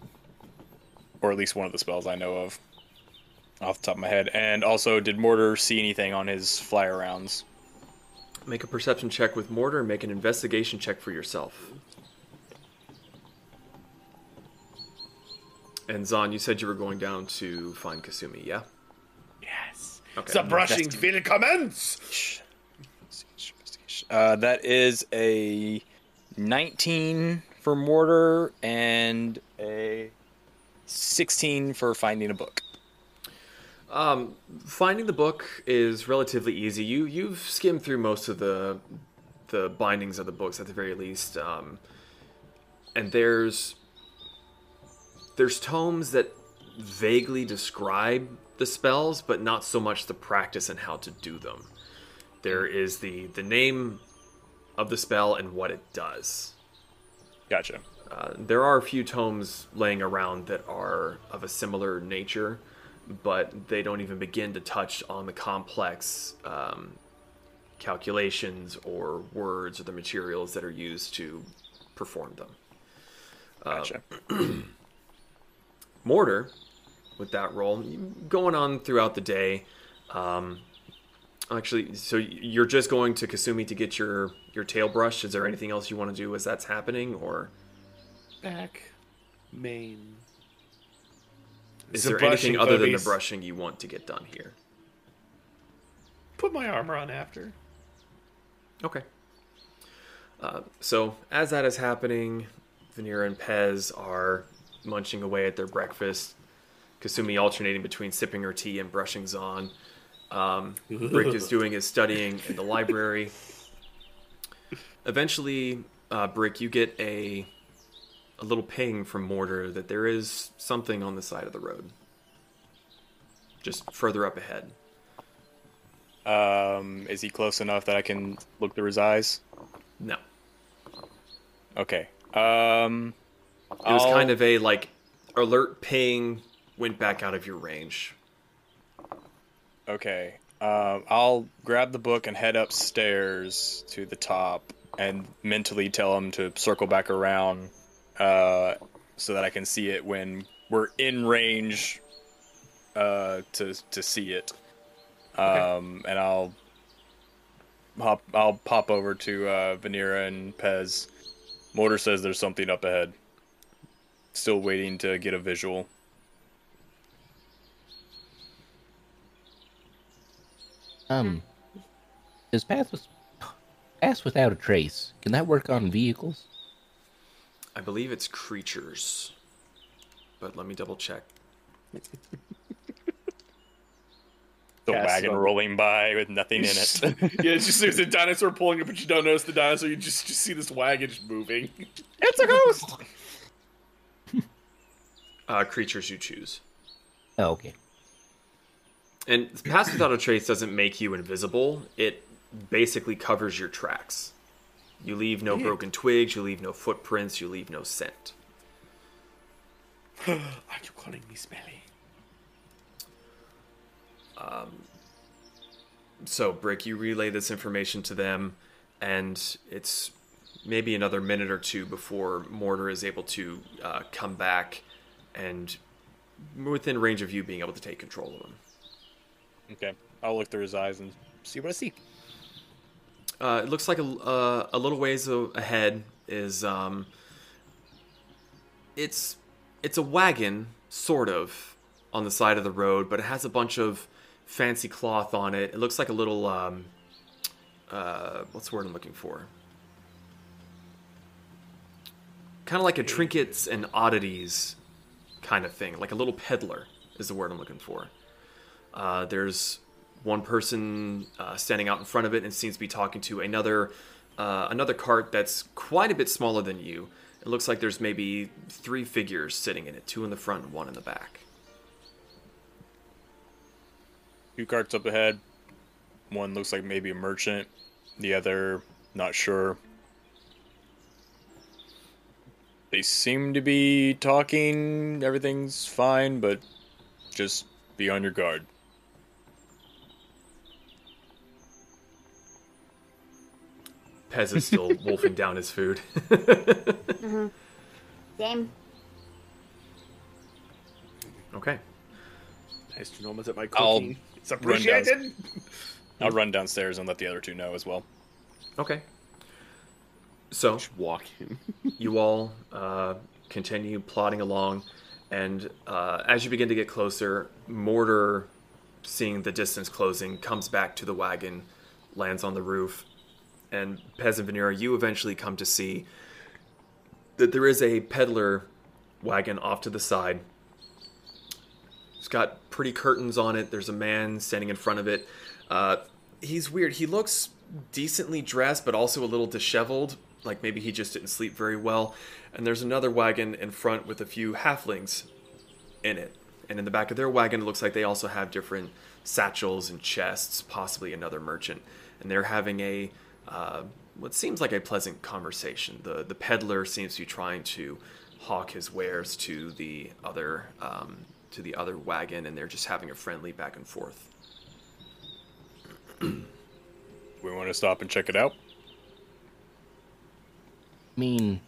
or at least one of the spells I know of off the top of my head. And also, did Mortar see anything on his fly arounds? Make a perception check with mortar. and Make an investigation check for yourself. And Zon, you said you were going down to find Kasumi, yeah? Yes. Okay. The brushing will commence. Uh, that is a 19 for mortar and a 16 for finding a book. Um, finding the book is relatively easy. You you've skimmed through most of the the bindings of the books at the very least, um, and there's there's tomes that vaguely describe the spells, but not so much the practice and how to do them. There is the the name of the spell and what it does. Gotcha. Uh, there are a few tomes laying around that are of a similar nature, but they don't even begin to touch on the complex um, calculations or words or the materials that are used to perform them. Gotcha. Mortar, with that role, going on throughout the day. Um, actually, so you're just going to Kasumi to get your your tail brush. Is there anything else you want to do as that's happening, or Back, main. Is The there anything other than the puppies. brushing you want to get done here? Put my armor on after. Okay. Uh, so as that is happening, Venera and Pez are munching away at their breakfast. Kasumi alternating between sipping her tea and brushing Zon. Um, Brick is doing his studying in the library. Eventually, uh, Brick, you get a a little ping from Mortar that there is something on the side of the road, just further up ahead. Um, is he close enough that I can look through his eyes? No, Okay. Um, it was kind of a like alert ping, went back out of your range. Okay. Um, I'll grab the book and head upstairs to the top and mentally tell him to circle back around uh, so that I can see it when we're in range uh, to to see it. Um, and I'll hop. I'll pop over to uh, Venera and Pez. Mortar says there's something up ahead. Still waiting to get a visual. Um, does pass with, pass without a trace? Can that work on vehicles? I believe it's creatures, but let me double check. The Cast wagon on- rolling by with nothing in it. yeah, it's just there's a dinosaur pulling it, but you don't notice the dinosaur. You just just see this wagon just moving. it's a ghost. Uh, creatures you choose. Oh, okay. And pass without a trace doesn't make you invisible. It basically covers your tracks. You leave no broken twigs. You leave no footprints. You leave no scent. Are you calling me smelly? Um, So, Brick, you relay this information to them, and it's maybe another minute or two before Mortar is able to uh, come back and within range of you being able to take control of him. Okay, I'll look through his eyes and see what I see. Uh, it looks like a, uh, a little ways ahead is um, it's it's a wagon sort of on the side of the road, but it has a bunch of fancy cloth on it. It looks like a little um, uh, what's the word I'm looking for? Kind of like a trinkets and oddities kind of thing, like a little peddler is the word I'm looking for. Uh, there's one person uh, standing out in front of it and seems to be talking to another uh, another cart that's quite a bit smaller than you. It looks like there's maybe three figures sitting in it, two in the front and one in the back. Two carts up ahead. One looks like maybe a merchant. The other, not sure. They seem to be talking. Everything's fine, but just be on your guard. Pez is still wolfing down his food. Same. okay. Nice to know I'm at my I'll cooking. It's run appreciated. I'll run downstairs and let the other two know as well. Okay. So Just walk in. you all uh, continue plodding along, and uh, as you begin to get closer, Mortar, seeing the distance closing, comes back to the wagon, lands on the roof, and Pez and Venera, you eventually come to see that there is a peddler wagon off to the side. It's got pretty curtains on it. There's a man standing in front of it. Uh, he's weird. He looks decently dressed, but also a little disheveled. Like maybe he just didn't sleep very well. And there's another wagon in front with a few halflings in it. And in the back of their wagon, it looks like they also have different satchels and chests, possibly another merchant. And they're having a uh, what seems like a pleasant conversation. The the peddler seems to be trying to hawk his wares to the other um, to the other wagon, and they're just having a friendly back and forth. We want to stop and check it out. I mean,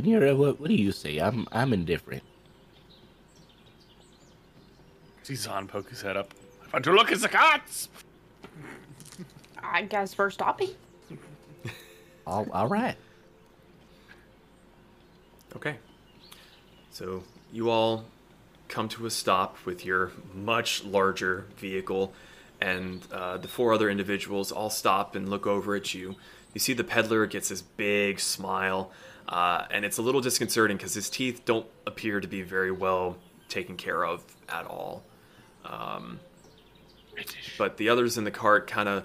Nira, what, what do you say? I'm I'm indifferent. See Zon poke his head up. I want to look at the cards. I guess we're stopping. All, all right. Okay. So you all come to a stop with your much larger vehicle, and uh, the four other individuals all stop and look over at you. You see the peddler gets this big smile, uh, and it's a little disconcerting because his teeth don't appear to be very well taken care of at all. Um, but the others in the cart kind of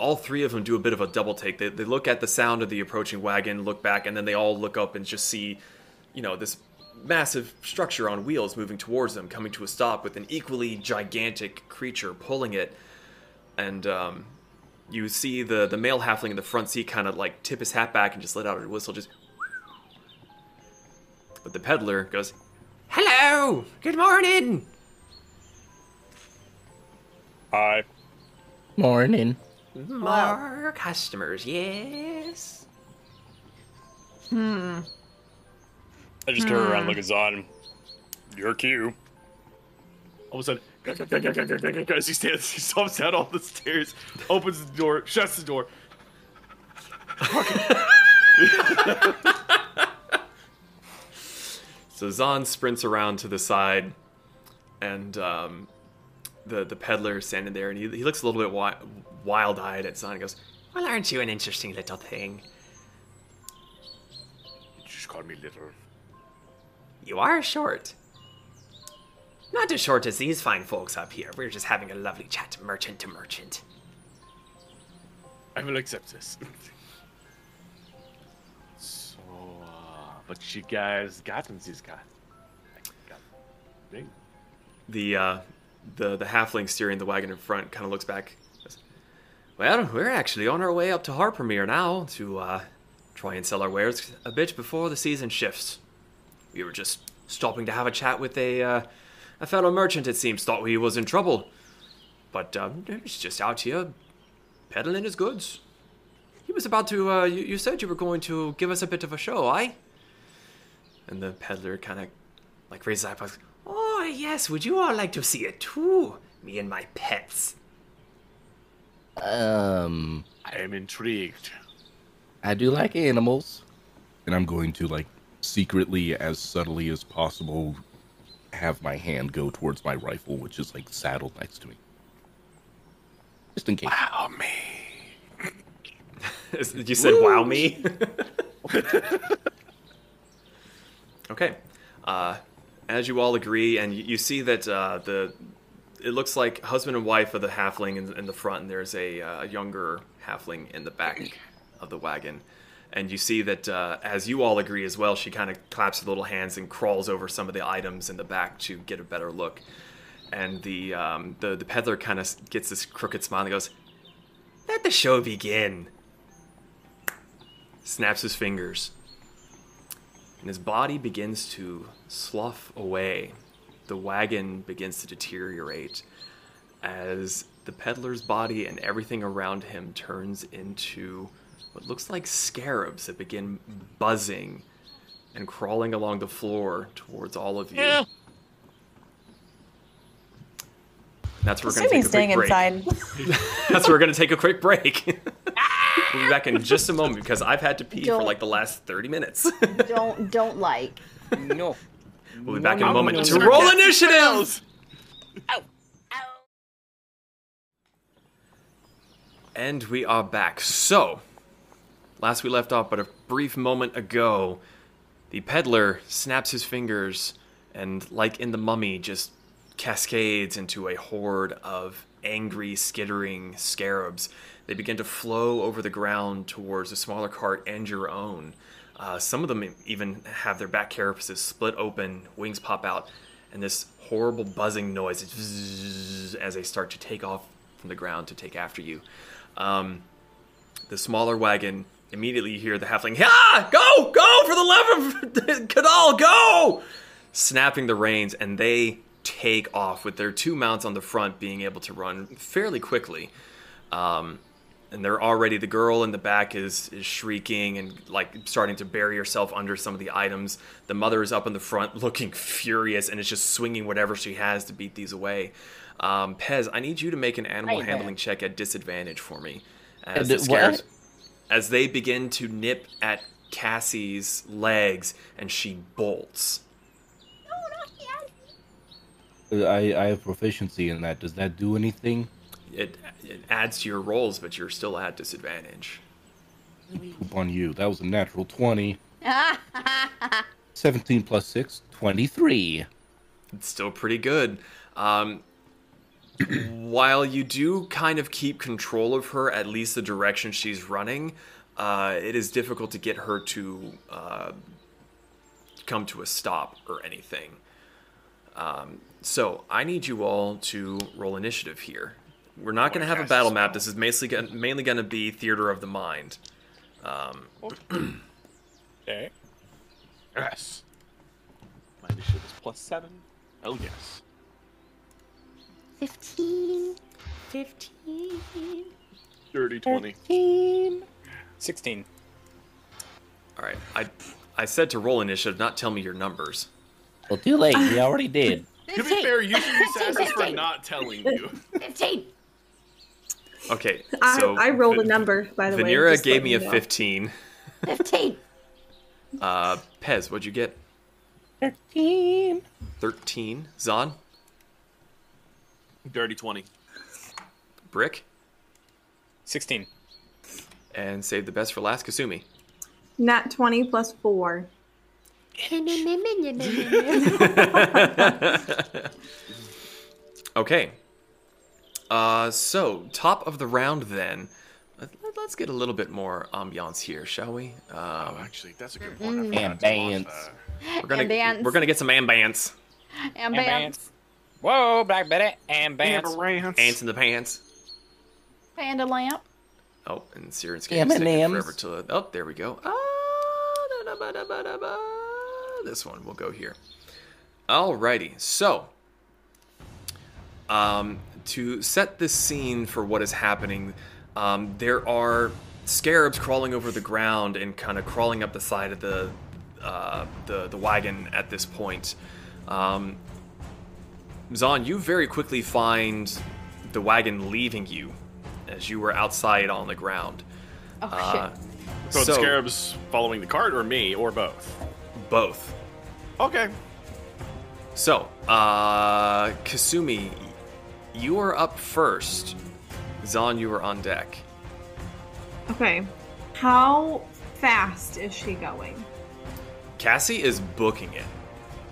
all three of them do a bit of a double take. They, they look at the sound of the approaching wagon, look back, and then they all look up and just see, you know, this massive structure on wheels moving towards them, coming to a stop with an equally gigantic creature pulling it. And um, you see the, the male halfling in the front seat kind of like tip his hat back and just let out a whistle, just. But the peddler goes, Hello! Good morning! Hi. Morning. More customers, yes. Hmm. I just turn around, and look at Zon. Your cue. All of a sudden, as he stands, he stomps down all the stairs, opens the door, shuts the door. So Zon sprints around to the side, and um, the the peddler standing there, and he, he looks a little bit wi- wild-eyed at Zon. and goes, "Well, aren't you an interesting little thing? You just call me little. You are short. Not as short as these fine folks up here. We're just having a lovely chat, merchant to merchant." I will accept this. so, uh, but you guys got him, this guy. Got The uh, the the halfling steering the wagon in front kind of looks back. Well, we're actually on our way up to Harpermere now to uh, try and sell our wares a bit before the season shifts. We were just stopping to have a chat with a uh, a fellow merchant. It seems thought he was in trouble, but um, he's just out here peddling his goods. He was about to. Uh, you, you said you were going to give us a bit of a show, aye? And the peddler kind of like raises his eyebrows. Oh yes, would you all like to see it too? Me and my pets. Um, I am intrigued. I do like animals. And I'm going to like secretly, as subtly as possible, have my hand go towards my rifle, which is like saddled next to me, just in case. Wow, me. you said wow me. okay. Uh, as you all agree, and you, you see that uh, the it looks like husband and wife of the halfling in, in the front, and there's a uh, younger halfling in the back of the wagon. And you see that uh, as you all agree as well, she kind of claps her little hands and crawls over some of the items in the back to get a better look. And the um, the, the peddler kind of gets this crooked smile and goes, "Let the show begin." Snaps his fingers, and his body begins to slough away. The wagon begins to deteriorate as the peddler's body and everything around him turns into what looks like scarabs that begin buzzing and crawling along the floor towards all of you. Yeah. That's where we're going to Assuming take a quick staying break. inside. That's where we're going to take a quick break. we'll be back in just a moment because I've had to pee for Don't- like the last 30 minutes. don't don't like. No. we'll be back in a moment no, to no. roll initiative. And we are back. So, last we left off but a brief moment ago, the peddler snaps his fingers and, like in the mummy, just cascades into a horde of angry, skittering scarabs. They begin to flow over the ground towards the smaller cart and your own. Uh, some of them even have their back carapaces split open, wings pop out, and this horrible buzzing noise as they start to take off from the ground to take after you. Um, the smaller wagon immediately you hear the halfling, "Ah, go, go for the love of Kadal, go!" Snapping the reins, and they take off with their two mounts on the front being able to run fairly quickly. Um, and they're already the girl in the back is is shrieking and like starting to bury herself under some of the items. The mother is up in the front looking furious and is just swinging whatever she has to beat these away. Um, Pez, I need you to make an animal Right there. handling check at disadvantage for me. As, And the what? scarabs, as they begin to nip at Cassie's legs and she bolts. I, I have proficiency in that. Does that do anything? It, it adds to your rolls, but you're still at disadvantage. Poop on you. That was a natural 20. 17 plus 6, 23. It's still pretty good. Um, while you do kind of keep control of her, at least the direction she's running, uh, it is difficult to get her to uh, come to a stop or anything. Um, so I need you all to roll initiative here. We're not going to have a battle map. This is mainly gonna, mainly going to be theater of the mind. Um, Okay. Yes. My initiative is plus seven. Oh yes. 15. 15. Dirty twenty. 16. all right, I I said to roll initiative, not tell me your numbers. Well, too late. We already did. To be fair, you should be sassy for not telling you. 15. Okay, I, so I rolled a number, by the way. Venera just gave letting me a know. 15. 15. Uh, Pez, what'd you get? 13. 13. Zon? Dirty twenty. Brick? 16. And save the best for last, Kasumi. Nat 20 plus 4. Okay. Uh, so, top of the round then. Let- Let's get a little bit more ambiance here, shall we? Oh, Um, actually, that's a good point. I forgot to watch Ambience. that. we're gonna Ambience. we're gonna get some ambience. Ambience. Whoa, Black Betty and Bance. Amberance. Ants in the pants. Panda lamp. Oh, and Siren's getting taking M&Ms. forever to. Oh, there we go. Ah, da, da, ba, da, ba, da, ba. This one will go here. Alrighty, so um, to set this scene for what is happening, um, there are scarabs crawling over the ground and kind of crawling up the side of the uh, the the wagon at this point. Um, Zon, you very quickly find the wagon leaving you as you were outside on the ground. Oh, Uh, shit. So, the scarabs following the cart, or me, or both. Both. Okay. So, uh, Kasumi, you are up first. Zon, you are on deck. Okay. How fast is she going? Cassie is booking it.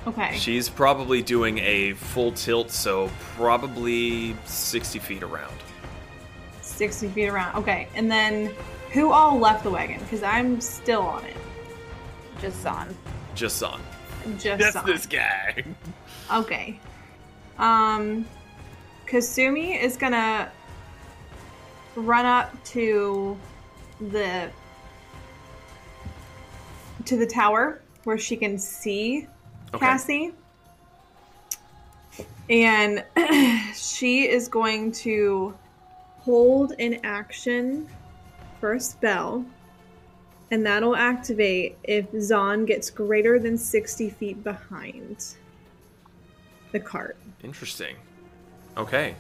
Okay. She's probably doing a full tilt, so probably 60 feet around. 60 feet around. Okay. And then who all left the wagon? Because I'm still on it. Just on. Just Zon. Just That's on. this guy. Okay. Um, Kasumi is gonna run up to the to the tower where she can see Okay. Cassie, and she is going to hold an action for a spell. And that'll activate if Zon gets greater than 60 feet behind the cart. Interesting. Okay.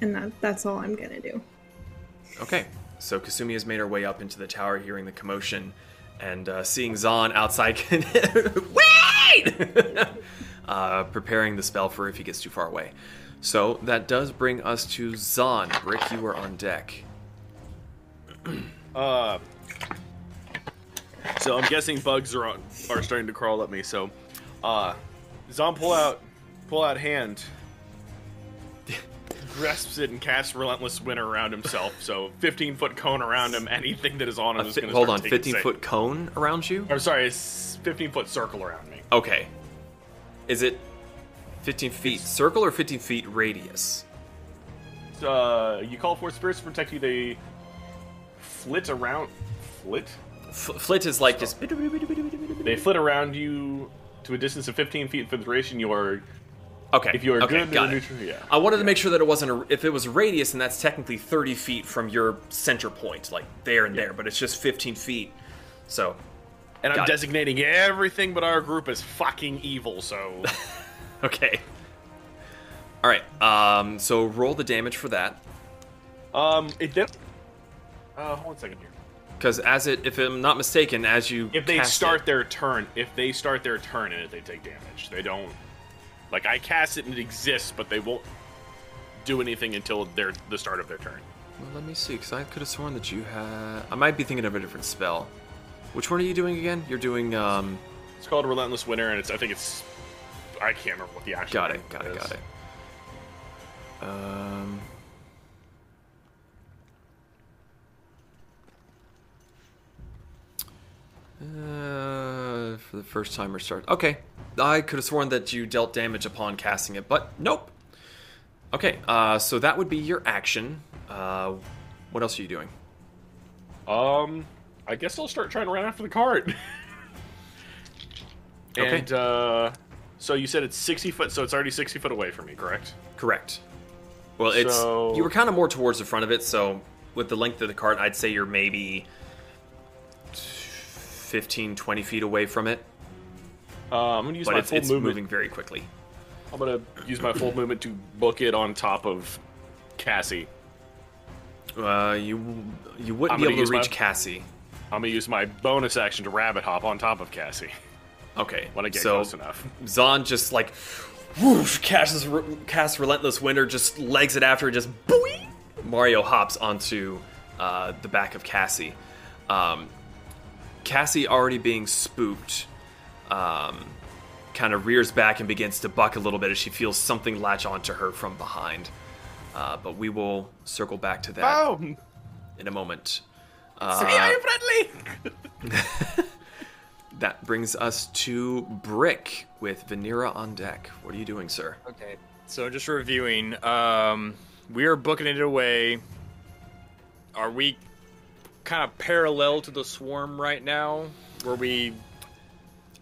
And that, that's all I'm gonna do. Okay. So Kasumi has made her way up into the tower, hearing the commotion, and uh, seeing Zon outside. Wait! uh, preparing the spell for if he gets too far away. So that does bring us to Zon. Brick, you are on deck. Uh, so I'm guessing bugs are on, are starting to crawl at me. So, uh, Zon pull out pull out hand, grasps it and casts relentless winter around himself. So 15 foot cone around him. Anything that is on him is going to be. hold on, 15 foot cone around you? I'm sorry, it's 15 foot circle around me. Okay. Is it 15 feet circle or 15 feet radius? Uh, you call for spirits to protect you. They flit around. Flit? F- flit is like just. They flit around you to a distance of 15 feet for the duration you are Okay. If you are okay, good got it. neutral, yeah. I wanted to make sure that it wasn't a, if it was a radius, and that's technically 30 feet from your center point, like there and there, but it's just 15 feet. So, And I'm it. designating everything but our group as fucking evil, so. okay. All right. Um. So roll the damage for that, um, it did. Uh, hold on a second here. because as it, if I'm not mistaken, as you If they start it- their turn, if they start their turn in it, they take damage. They don't. Like I cast it and it exists, but they won't do anything until their the start of their turn. Well, let me see, because I could have sworn that you had. I might be thinking of a different spell. Which one are you doing again? You're doing um. It's called Relentless Winter, and it's I think it's I can't remember what the actual. Got it. Got it. is. Got it. Um. Uh, for the first time or start. Okay, I could have sworn that you dealt damage upon casting it, but nope. Okay, uh, so that would be your action. Uh, what else are you doing? Um, I guess I'll start trying to run after the cart. Okay. And uh, so you said it's sixty foot, so it's already sixty foot away from me, correct? Correct. Well, it's So- you were kind of more towards the front of it, so with the length of the cart, I'd say you're maybe 15, 20 feet away from it, Uh, I'm gonna use but my it's, full it's movement. moving very quickly. I'm gonna use my full movement to book it on top of Cassie. Uh, you you wouldn't I'm be able to reach my- Cassie. I'm gonna use my bonus action to rabbit hop on top of Cassie Okay, when I get so close enough. Zon just like whoosh, casts casts relentless winter, just legs it after, just boing. Mario hops onto uh, the back of Cassie. Um, Cassie, already being spooked, um, kind of rears back and begins to buck a little bit as she feels something latch onto her from behind. Uh, but we will circle back to that Oh, in a moment. say Uh, I'm friendly. that brings us to Brick with Venera on deck. What are you doing, sir? Okay. So just reviewing, um, we are booking it away. Are we kind of parallel to the swarm right now? Were we?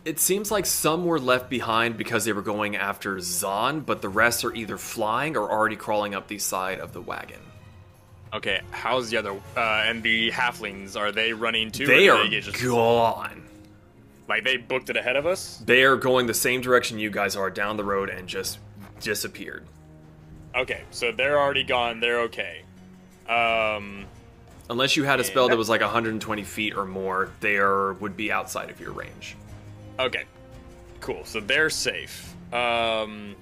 It seems like some were left behind because they were going after Zon, but the rest are either flying or already crawling up the side of the wagon. Okay. How's the other? Uh, and the halflings are they running too? They are get just- gone. like they booked it ahead of us. They are going the same direction you guys are down the road and just disappeared. Okay, so they're already gone. They're okay. Um, Unless you had a spell that was like 120 feet or more, they are, would be outside of your range. okay, cool. So they're safe. Um,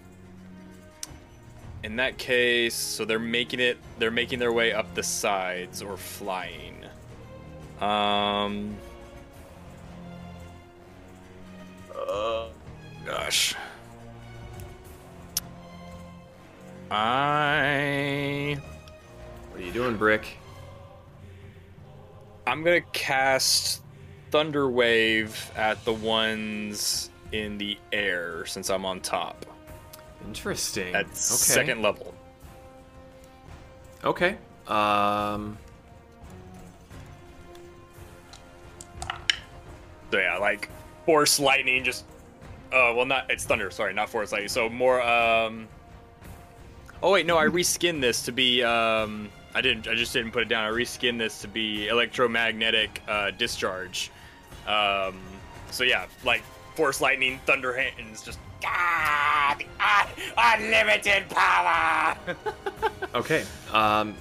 in that case, so they're making it. They're making their way up the sides or flying. Um. Uh, gosh. I What are you doing, Brick? I'm gonna cast Thunder Wave at the ones in the air since I'm on top Interesting. at okay. second level. Okay. Um. So yeah, like force lightning, just uh, well, not it's thunder. Sorry, not force lightning. So more. um... Oh wait, no, I reskinned this to be. Um, I didn't. I just didn't put it down. I reskinned this to be electromagnetic uh, discharge. Um, so yeah, like force lightning, thunder hands, just ah, un- unlimited power. Okay. Um.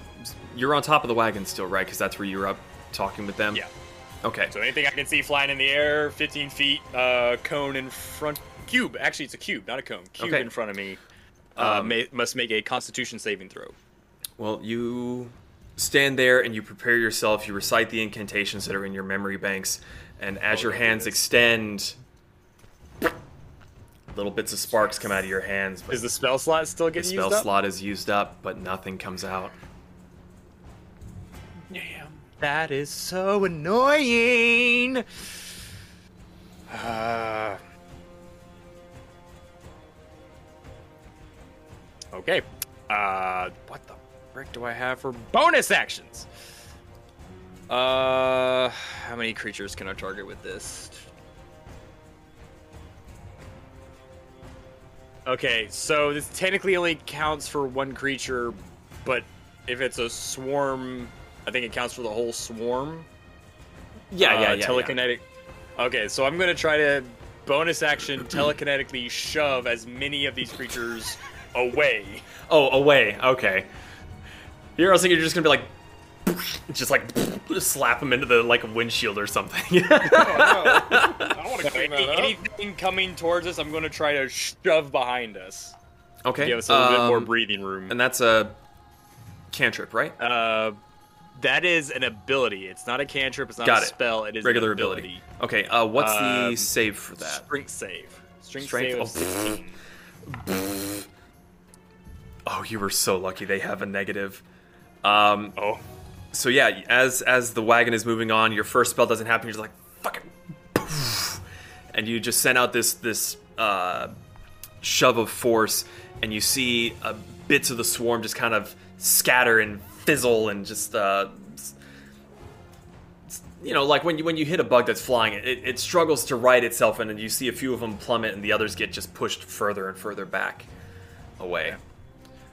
You're on top of the wagon still, right? Because that's where you were up talking with them. Yeah. Okay. So anything I can see flying in the air, 15 feet, uh, cone in front, cube. Actually, it's a cube, not a cone. Cube Okay. in front of me. Uh, Um, may, must make a Constitution saving throw. Well, you stand there and you prepare yourself. You recite the incantations that are in your memory banks, and as Oh, your hands goodness. extend, little bits of sparks come out of your hands. But Is the spell slot still the getting spell used up? slot is used up, but nothing comes out. Damn, That is so annoying. Uh, okay. Uh, what the frick do I have for bonus actions? Uh, how many creatures can I target with this? Okay, so this technically only counts for one creature, but if it's a swarm, I think it counts for the whole swarm. Yeah, Uh, yeah, yeah. Telekinetic. Okay, so I'm gonna try to bonus action telekinetically shove as many of these creatures away. Oh, away. Okay. Here, I was thinking you're just gonna be like, just like slap him into the like windshield or something. I want to clean that up. Anything coming towards us, I'm gonna try to shove behind us. okay. Give us a little bit more um, breathing room. And that's a cantrip, right? Uh, that is an ability. It's not a cantrip. It's not Got a it. spell. It is Regular an ability. Okay. Uh, what's the Um, save for that? Strength save. Strength, Strength- save of oh. 16. Oh, you were so lucky. They have a negative. Um, Oh, so yeah, as as the wagon is moving on, your first spell doesn't happen. You're just like fucking, poof, and you just send out this this uh, shove of force, and you see uh, bits of the swarm just kind of scatter and fizzle and just uh, you know like when you when you hit a bug that's flying, it, it struggles to right itself, and then you see a few of them plummet, and the others get just pushed further and further back away.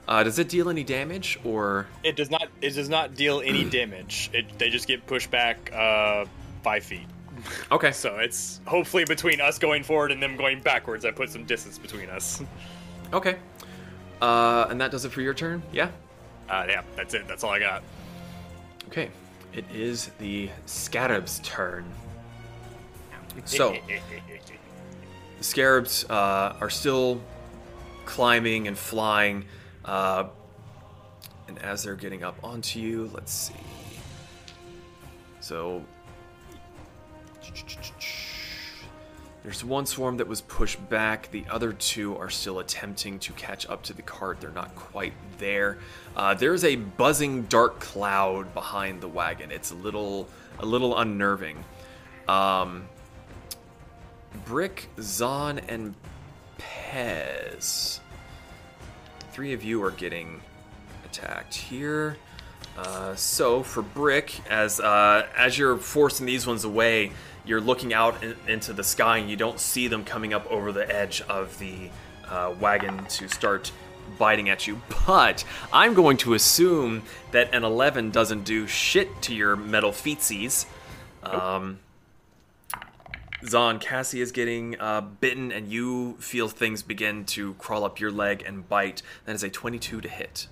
Uh, does it deal any damage or? it does not. It does not deal any damage. It they just get pushed back uh, five feet. Okay. So it's hopefully between us going forward and them going backwards. I put some distance between us. Okay. Uh, and that does it for your turn? Yeah? Uh, yeah, that's it. That's all I got. Okay. It is the Scarab's turn. So, the Scarabs uh, are still climbing and flying. Uh, and as they're getting up onto you, let's see. So, there's one swarm that was pushed back. The other two are still attempting to catch up to the cart. They're not quite there. Uh, there's a buzzing dark cloud behind the wagon. It's a little, a little unnerving. Um, Brick, Zon, and Pez. Three of you are getting attacked here. Uh, so for Brick, as uh, as you're forcing these ones away, you're looking out in, into the sky and you don't see them coming up over the edge of the uh, wagon to start biting at you. But I'm going to assume that an 11 doesn't do shit to your metal feetsies. Um, Zon, Cassie is getting uh, bitten, and you feel things begin to crawl up your leg and bite. That is a 22 to hit.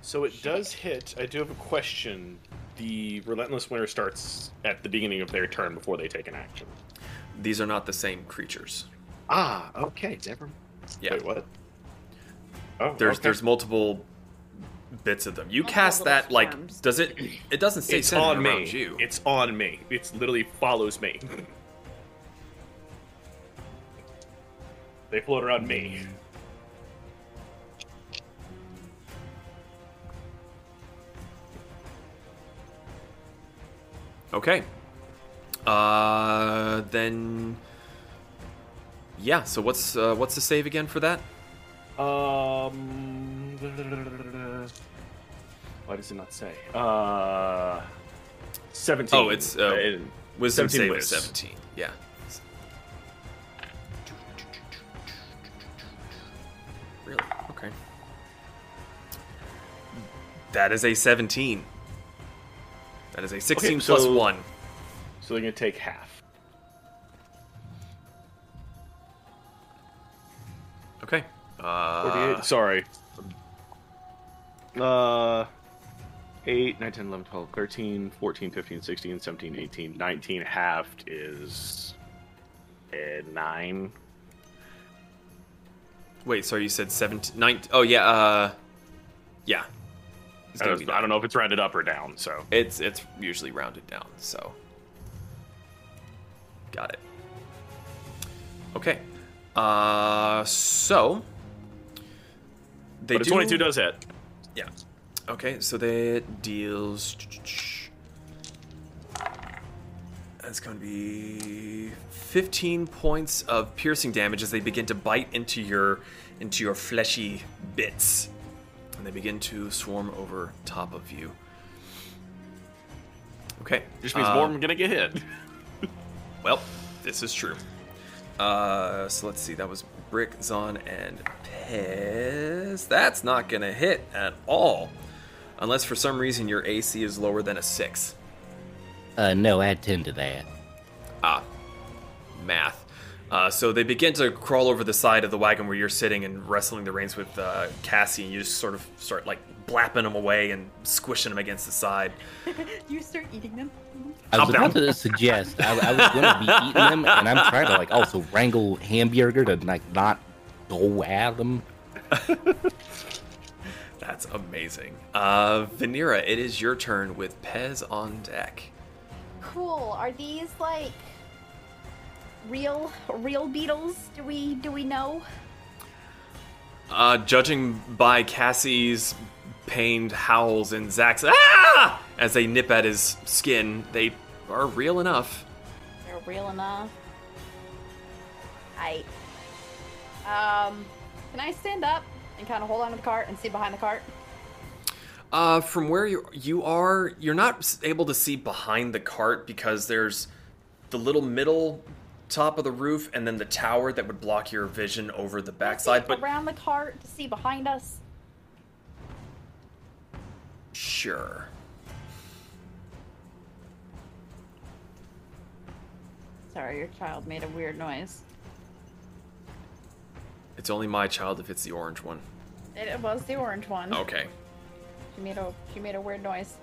So it does hit. I do have a question. The Relentless Winter starts at the beginning of their turn before they take an action. These are not the same creatures. Ah, okay, never. Yeah. Wait, what? Oh, There's okay. there's multiple bits of them. You Multiple cast little that like swarms. does it? It doesn't stay It's on me. you. It's on me. It's literally follows me. they float around me. Okay. Uh, then. Yeah. So what's uh, what's the save again for that? Um. Why does it not say? Uh. 17. Oh, it's, uh, Uh, Wisdom 17 save. 17. Yeah. Really? Okay. That is a 17. That is a 16 Okay, so- 1. So they're going to take half. Okay. Uh, 48. Sorry. Uh. 8, 9, 10, 11, 12, 13, 14, 15, 16, 17, 18, 19. Halved is. Uh, 9. Wait, sorry, you said 17. 19. Oh, yeah. Uh, yeah. I don't, I don't know if it's rounded up or down, so. It's it's usually rounded down, so got it. Okay, uh, so they But do 22 does hit. yeah. Okay, so that deals. That's going to be 15 points of piercing damage as they begin to bite into your into your fleshy bits, and they begin to swarm over top of you. Okay, Just means uh, more of them going to get hit. Well, this is true. Uh, so let's see. That was Brick, Zon, and Pez. That's not gonna hit at all, unless for some reason your AC is lower than a six. Uh, no, add 10 to that. Ah, math. Uh, so they begin to crawl over the side of the wagon where you're sitting and wrestling the reins with uh, Cassie, and you just sort of start like blapping them away and squishing them against the side. you start eating them. I was about to suggest I, I was going to be eating them, and I'm trying to like also wrangle hamburger to like not go at them. That's amazing. Uh, Venera, it is your turn with Pez on deck. Cool. Are these like real real beetles? Do we do we know? Uh, judging by Cassie's pained howls and Zach's ah as they nip at his skin, they are real enough. They're real enough. I um can I stand up and kind of hold onto the cart and see behind the cart? Uh, from where you you are, you're not able to see behind the cart because there's the little middle top of the roof and then the tower that would block your vision over the Can I see backside. But around the cart to see behind us. sure. Sorry, your child made a weird noise. It's only my child if it's the orange one. It was the orange one. Okay. She made a she made a weird noise.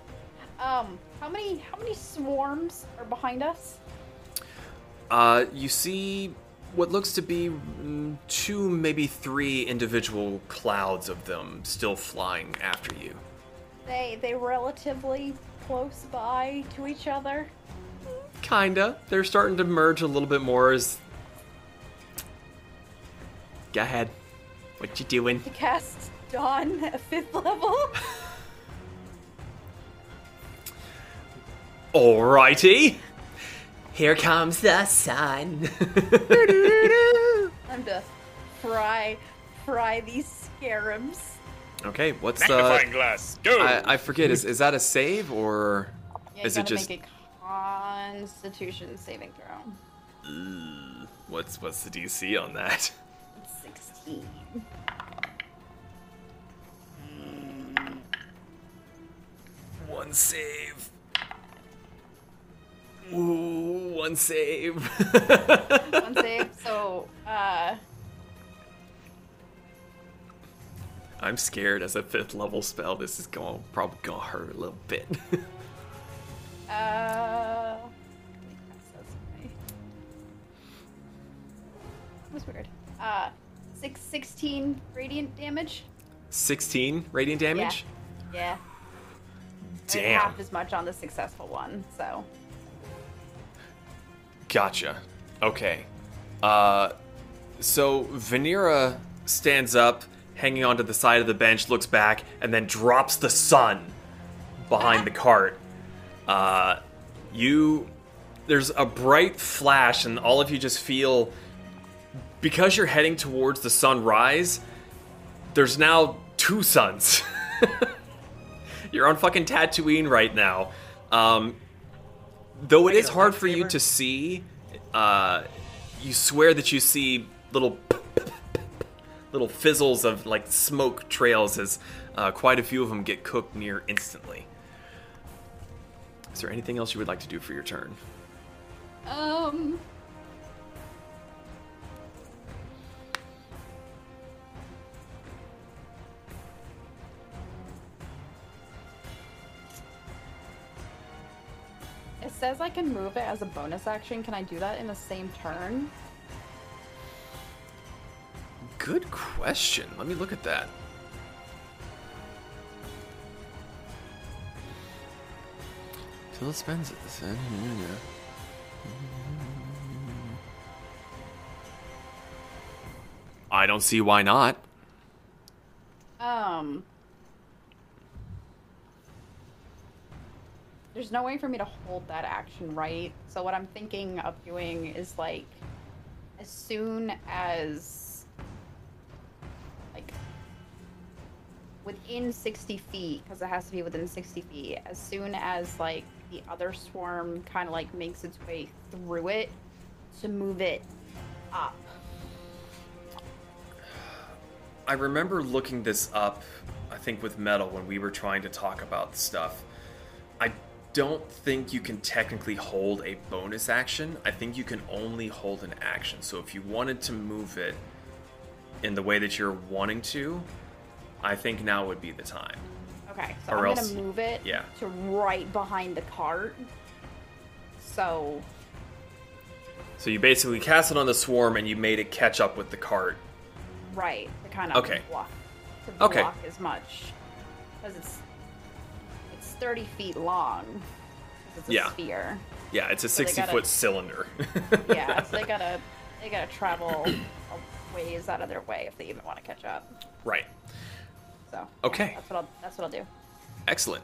Um, how many how many swarms are behind us? Uh, you see what looks to be mm, two, maybe three individual clouds of them still flying after you. They they relatively close by to each other. Kinda. They're starting to merge a little bit more as. Go ahead. What you doing? To cast Dawn at fifth level. Alrighty. Here comes the sun. I'm to fry fry these scarabs. okay, what's Magnifying uh? glass. Go. I, I forget. Is is that a save or Yeah, is you it gotta just make a Constitution saving throw. what's what's the DC on that? Sixteen. One save. Ooh, one save. One save. So uh, I'm scared as a fifth level spell. This is going probably gonna hurt a little bit. uh. That was weird. Uh, six, 16 radiant damage. 16 radiant damage. Yeah. Damn. Half as much on the successful one, so. Gotcha. Okay. Uh, so Venera stands up, hanging onto the side of the bench, looks back, and then drops the sun behind the cart. Uh, you, there's a bright flash, and all of you just feel because you're heading towards the sunrise. There's now two suns. you're on fucking Tatooine right now. Um, though it is hard for you to see, uh, you swear that you see little little fizzles of like smoke trails as uh, quite a few of them get cooked near instantly. Is there anything else you would like to do for your turn? Um. Says I can move it as a bonus action. Can I do that in the same turn? Good question. Let me look at that. Till it spends it. I don't see why not. Um. There's no way for me to hold that action, right? So what I'm thinking of doing is like as soon as like within 60 feet because it has to be within 60 feet as soon as like the other swarm kind of like makes its way through it to move it up? I remember looking this up, I think with Metal when we were trying to talk about stuff. I don't think you can technically hold a bonus action. I think you can only hold an action. So if you wanted to move it in the way that you're wanting to, I think now would be the time. Okay, so Or I'm else- gonna move it yeah. to right behind the cart. So So you basically cast it on the swarm and you made it catch up with the cart. right to kind of Okay. block to block Okay. as much because it's 30 feet long. It's a Yeah. sphere. Yeah, it's a So 60 gotta- foot cylinder. Yeah, so they gotta they gotta travel a ways out of their way if they even want to catch up. right. So Okay. that's what I'll that's what I'll do. Excellent.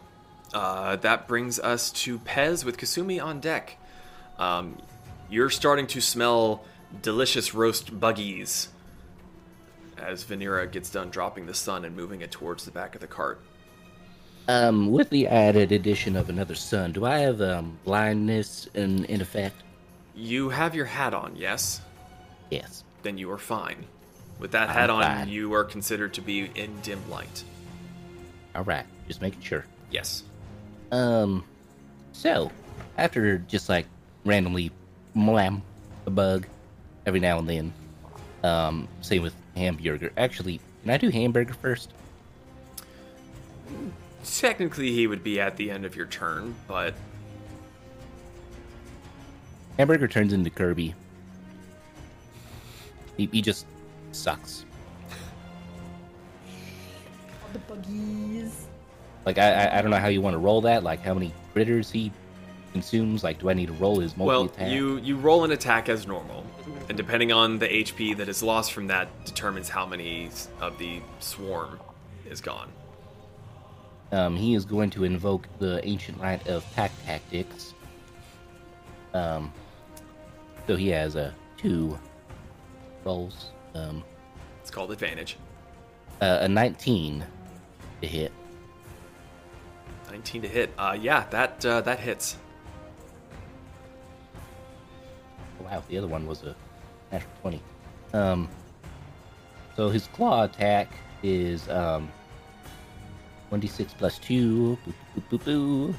Uh, that brings us to Pez with Kasumi on deck. Um, you're starting to smell delicious roast buggies as Venera gets done dropping the sun and moving it towards the back of the cart. Um, with the added addition of another sun, do I have um blindness in in effect? You have your hat on, yes? Yes. Then you are fine. With that I'm hat on, fine. you are considered to be in dim light. All right, just making sure. Yes. Um, so after just like randomly wham a bug every now and then, um, same with hamburger. Actually, can I do hamburger first? Technically, he would be at the end of your turn, but Hamburger turns into Kirby. He, he just sucks. All the buggies. Like I, I I don't know how you want to roll that. Like how many critters he consumes. Like do I need to roll his multi well, you you roll an attack as normal, and depending on the HP that is lost from that, determines how many of the swarm is gone. Um, he is going to invoke the ancient rite of pack tactics. Um, so he has uh, two rolls. Um, It's called advantage. uh, a 19 to hit. 19 to hit. Uh, yeah, that uh, that hits. Wow, the other one was a natural 20. Um, so his claw attack is um, 1d6 plus 2. Boo, boo, boo, boo.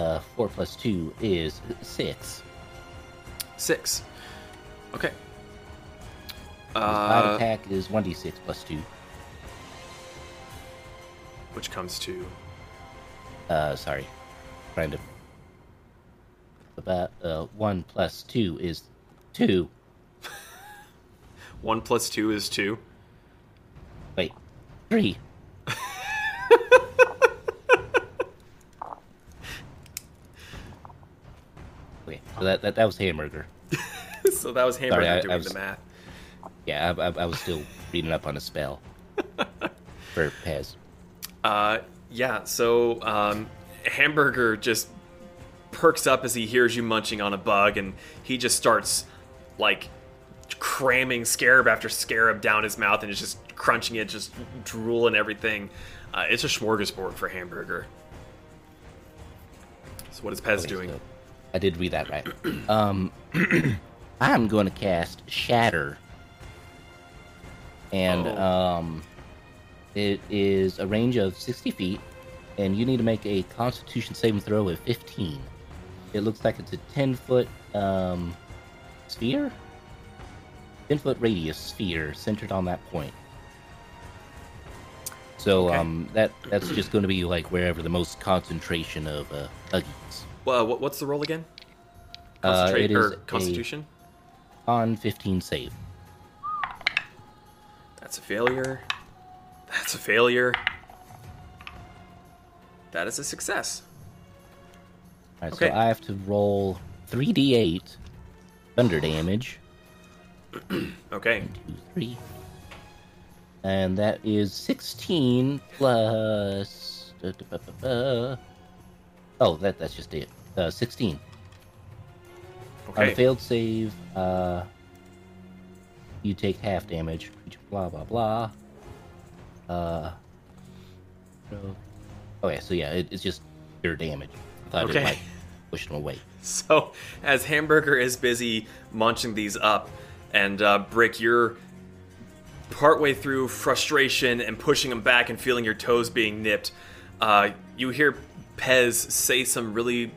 Uh, 4 plus 2 is 6. Six. Okay. His bite Uh, attack is 1d6 plus 2. which comes to Uh, sorry. Trying to. About uh, 1 plus 2 is 2. one plus two is two. Wait, 3. okay, so that, that, that was hamburger. so that was Hamburger Sorry, I- I doing was- the math. Yeah, I, I, I was still reading up on a spell for Pez. Uh, yeah, so um, Hamburger just perks up as he hears you munching on a bug, and he just starts like cramming scarab after scarab down his mouth, and is just crunching it, just drool and everything. Uh, it's a smorgasbord for Hamburger. So what is Pez Okay, doing? so I did read that right. Um, I'm going to cast Shatter, and Oh. um, it is a range of 60 feet, and you need to make a Constitution saving throw of 15. It looks like it's a 10 foot um, sphere, 10 foot radius sphere centered on that point. So Okay. um, that that's just going to be like wherever the most concentration of uh. Well, what, what's the roll again? Uh, Concentrate it is or Constitution? on 15 save. That's a failure. That's a failure. That is a success. Alright, Okay. so I have to roll 3d8 thunder damage. Okay. Two, three. And that is 16 plus. da, da, ba. Oh, that, that's just it. Uh, 16. On a failed save, uh, you take half damage. Blah, blah, blah. Uh. So, oh, yeah, so yeah, it, it's just pure damage. I thought Okay. it might push them away. So, as Hamburger is busy munching these up, and uh, Brick, you're partway through frustration and pushing them back and feeling your toes being nipped, uh, you hear Pez say some really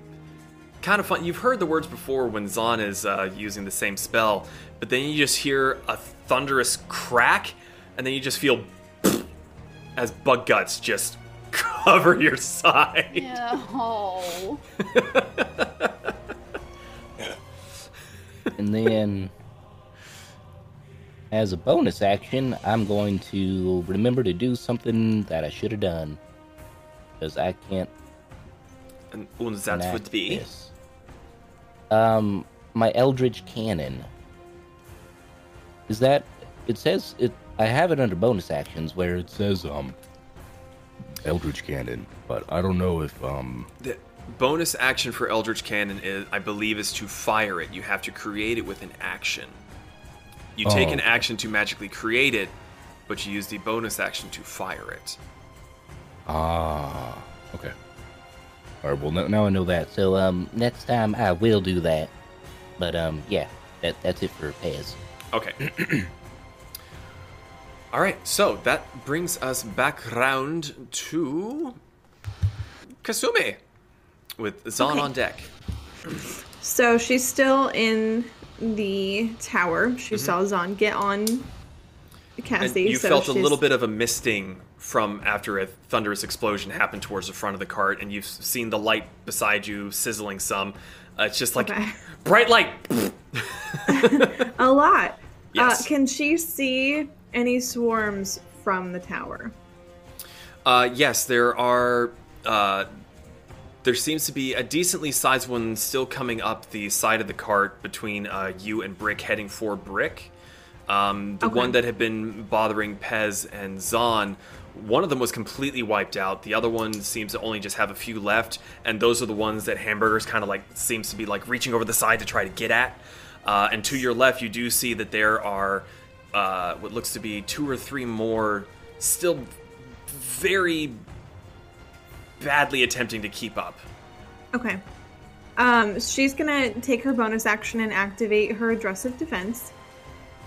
kind of fun. You've heard the words before when Zon is uh, using the same spell, but then you just hear a thunderous crack, and then you just feel as bug guts just cover your side. No. And then, as a bonus action, I'm going to remember to do something that I should have done. Because I can't And, that would be. this. Um, my Eldritch Cannon. Is that. It says. it. I have it under bonus actions where it says, um. Eldritch Cannon, but I don't know if um The bonus action for Eldritch Cannon is, I believe, is to fire it. You have to create it with an action. You take Oh. an action to magically create it, but you use the bonus action to fire it. ah okay. All right, well, no- now I know that. So, um, next time I will do that. But, um, yeah, that, that's it for Pez. Okay. All right, so that brings us back round to Kasumi with Zon Okay. on deck. So she's still in the tower. She saw Zon get on And you so felt a little bit of a misting from after a thunderous explosion happened towards the front of the cart, and you've seen the light beside you sizzling some. Uh, it's just like Okay. bright light. a lot. Yes. Uh, can she see any swarms from the tower? Uh, yes, there are. There seems to be a decently sized one still coming up the side of the cart between uh, you and Brick, heading for Brick. Um, the Okay. one that had been bothering Pez and Zon, one of them was completely wiped out. The other one seems to only just have a few left, and those are the ones that Hamburger's kind of like seems to be like reaching over the side to try to get at. Uh, and to your left, you do see that there are uh, what looks to be two or three more still very badly attempting to keep up. Okay. Um, she's gonna take her bonus action and activate her aggressive defense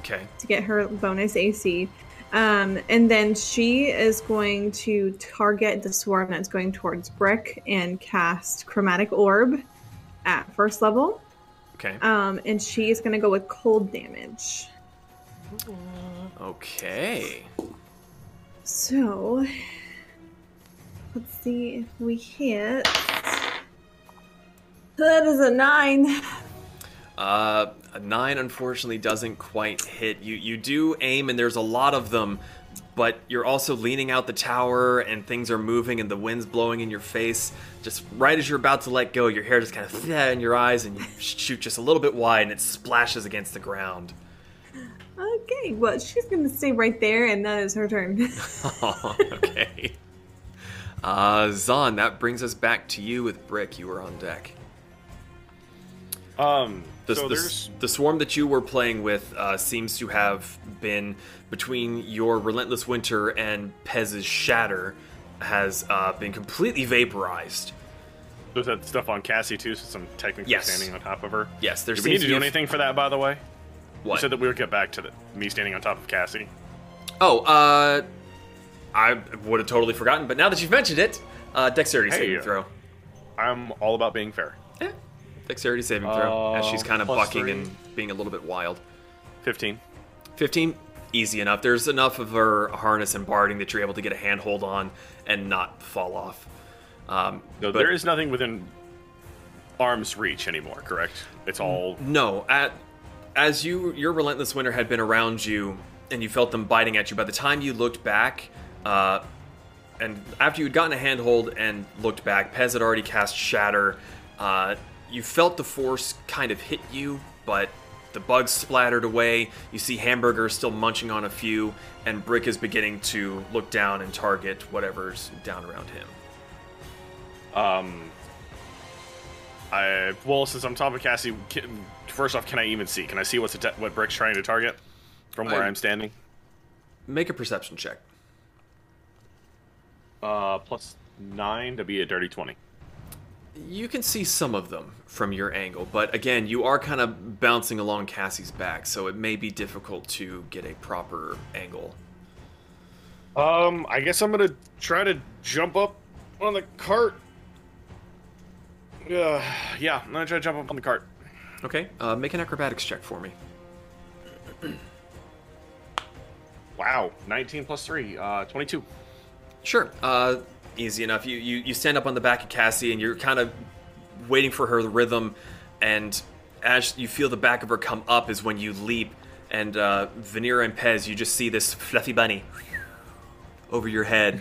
Okay. to get her bonus AC. Um, and then she is going to target the swarm that's going towards Brick and cast Chromatic Orb at first level. Okay. Um, and she is going to go with cold damage. Okay. So, let's see if we hit. That is a nine. Uh, a nine unfortunately doesn't quite hit. You you do aim, and there's a lot of them, but you're also leaning out the tower, and things are moving, and the wind's blowing in your face. Just right as you're about to let go, your hair just kind of yeah in your eyes, and you shoot just a little bit wide, and it splashes against the ground. Okay, well, she's going to stay right there, and that is her turn. Oh, okay. Uh, Zon, that brings us back to you with Brick. You were on deck. Um, The, so the, the swarm that you were playing with uh, seems to have been between your relentless winter and Pez's shatter has uh, been completely vaporized. there's that stuff on Cassie too, since I'm technically Yes. standing on top of her. Yes, there Do we need to do anything for that, by the way? What? You said that we would get back to the, me standing on top of Cassie. oh, uh, I would have totally forgotten, but now that you've mentioned it, uh, dexterity Hey, saving uh, throw. I'm all about being fair. Eh, dexterity saving throw as Uh, she's kind of bucking three. and being a little bit wild. 15. 15 easy enough there's enough of her harness and barding that you're able to get a handhold on and not fall off um, No, but there is nothing within arm's reach anymore, correct? It's all. no at as you your relentless winter had been around you and you felt them biting at you by the time you looked back uh, and after you'd gotten a handhold and looked back pez had already cast shatter uh, you felt the force kind of hit you but the bugs splattered away you see hamburger still munching on a few and brick is beginning to look down and target whatever's down around him Um. I well, since I'm top of Cassie, can, first off, can I even see? Can I see what's what Brick's trying to target from where I- I'm standing? make a perception check Uh, plus nine to be a dirty twenty. You can see some of them from your angle, but again, you are kind of bouncing along Cassie's back, so it may be difficult to get a proper angle. Um, I guess I'm gonna try to jump up on the cart. Uh, yeah, I'm gonna try to jump up on the cart. Okay, uh, make an acrobatics check for me. Wow, 19 plus 3, uh, 22. Sure. Uh, easy enough. You, you you stand up on the back of Cassie and you're kind of waiting for her rhythm, and as you feel the back of her come up is when you leap, and uh, Venera and Pez, you just see this fluffy bunny over your head.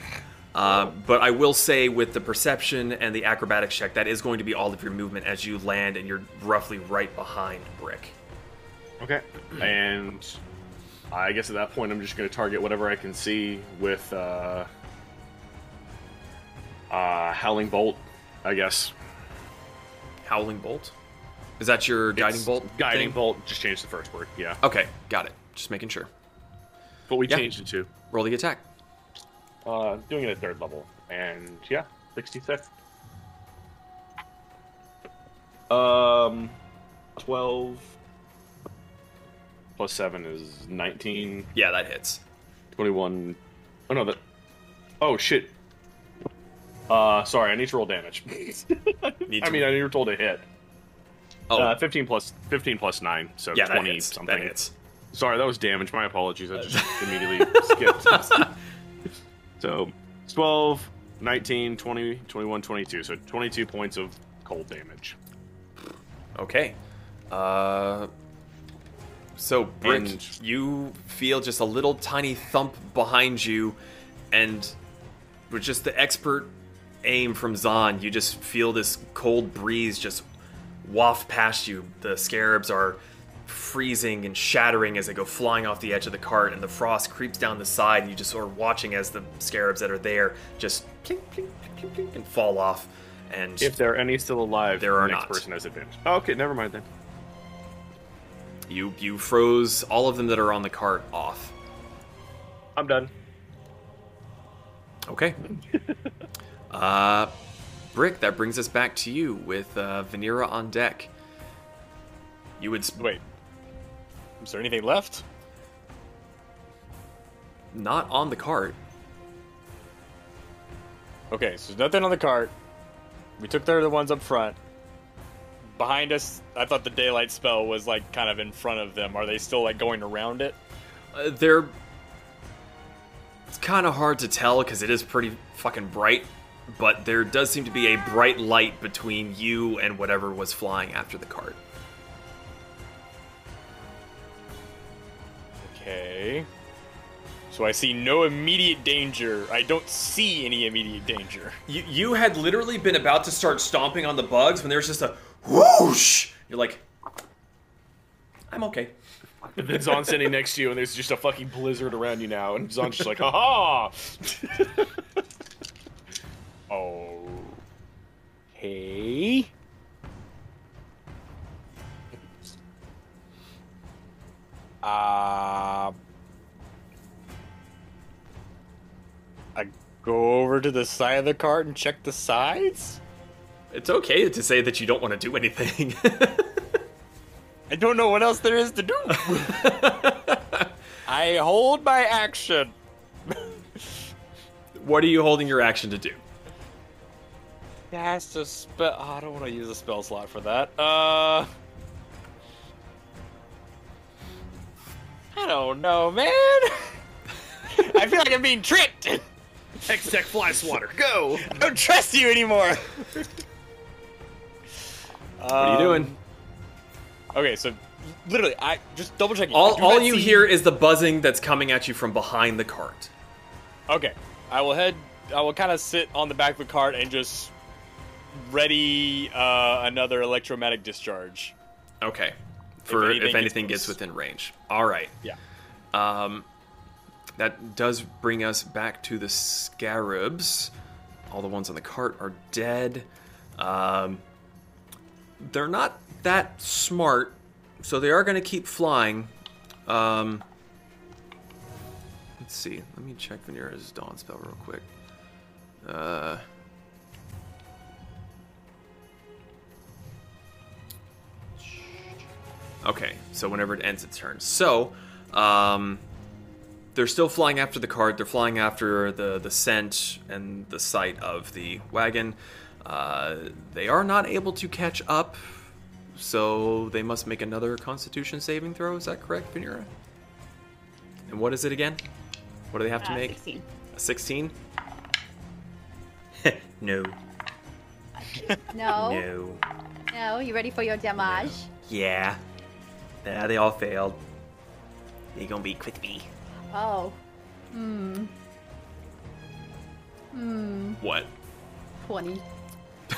Uh, but I will say, with the perception and the acrobatics check, that is going to be all of your movement as you land, and you're roughly right behind Brick. Okay. And I guess at that point, I'm just going to target whatever I can see with uh, uh, Howling Bolt, I guess. Howling bolt. Is that your guiding It's bolt? Guiding thing? Bolt, just change the first word, yeah. Okay, got it. Just making sure. But we Yeah. changed it to. Roll the attack. Uh, doing it at third level. And yeah, 66. Um, 12 plus 7 is 19. Yeah, that hits. 21. Oh no, that. Oh shit. Uh, sorry, I need to roll damage. Need I to- mean, I need to roll to hit. Oh, Uh, 15 plus 15 plus 9, so yeah, that 20 hits. something. That hits. Sorry, that was damage. My apologies. I just immediately skipped. So, 12, 19, 20, 21, 22. So 22 points of cold damage. Okay. Uh, so, Brick, And- you feel just a little tiny thump behind you, and with just the expert aim from Zon, you just feel this cold breeze just waft past you. The scarabs are freezing and shattering as they go flying off the edge of the cart, and the frost creeps down the side, and you just are watching as the scarabs that are there just plink, plink, plink, plink, and fall off. And If there are any still alive, There the are next not. person has advantage. Oh, okay, never mind then. you you froze all of them that are on the cart off. I'm done. Okay. uh, Brick, that brings us back to you with uh, Venera on deck. You would sp- Wait. Is there anything left? not on the cart. Okay, so there's nothing on the cart. We took the ones up front. Behind us, I thought the daylight spell was like kind of in front of them. Are they still like going around it? Uh, they're. It's kind of hard to tell because it is pretty fucking bright, but there does seem to be a bright light between you and whatever was flying after the cart. Okay. So I see no immediate danger. I don't see any immediate danger. You, you had literally been about to start stomping on the bugs when there was just a whoosh. You're like, I'm okay. And then Zon's sitting next to you, and there's just a fucking blizzard around you now, and Zon's just like, ha Oh. Hey. Uh, I go over to the side of the cart and check the sides. It's okay to say that you don't want to do anything. I don't know what else there is to do. I hold my action. what are you holding your action to do? That's a spell. I don't want to use a spell slot for that. Uh. I don't know, man. I feel like I'm being tricked. Hex Tech Fly Swatter, go! I don't trust you anymore. What are you doing? Okay, so literally, I just double checking. All, all you see- hear is the buzzing that's coming at you from behind the cart. Okay, I will head. I will kind of sit on the back of the cart and just ready uh, another electromagnetic discharge. Okay. For if anything anything, gets gets within range. All right. Yeah. Um, that does bring us back to the scarabs. All the ones on the cart are dead. Um, they're not that smart, so they are going to keep flying. Um, let's see. Let me check Venera's Dawn spell real quick. Uh, Okay, so whenever it ends its turn. So, um, they're still flying after the cart. They're flying after the the scent and the sight of the wagon. Uh, they are not able to catch up, so they must make another Constitution saving throw. Is that correct, Venera? And what is it again? What do they have to Uh, make? 16. A sixteen? no. No. No. No. You ready for your damage? Yeah. Nah, they all failed. They gonna be quick me. Oh. Hmm. Hmm. What? 20.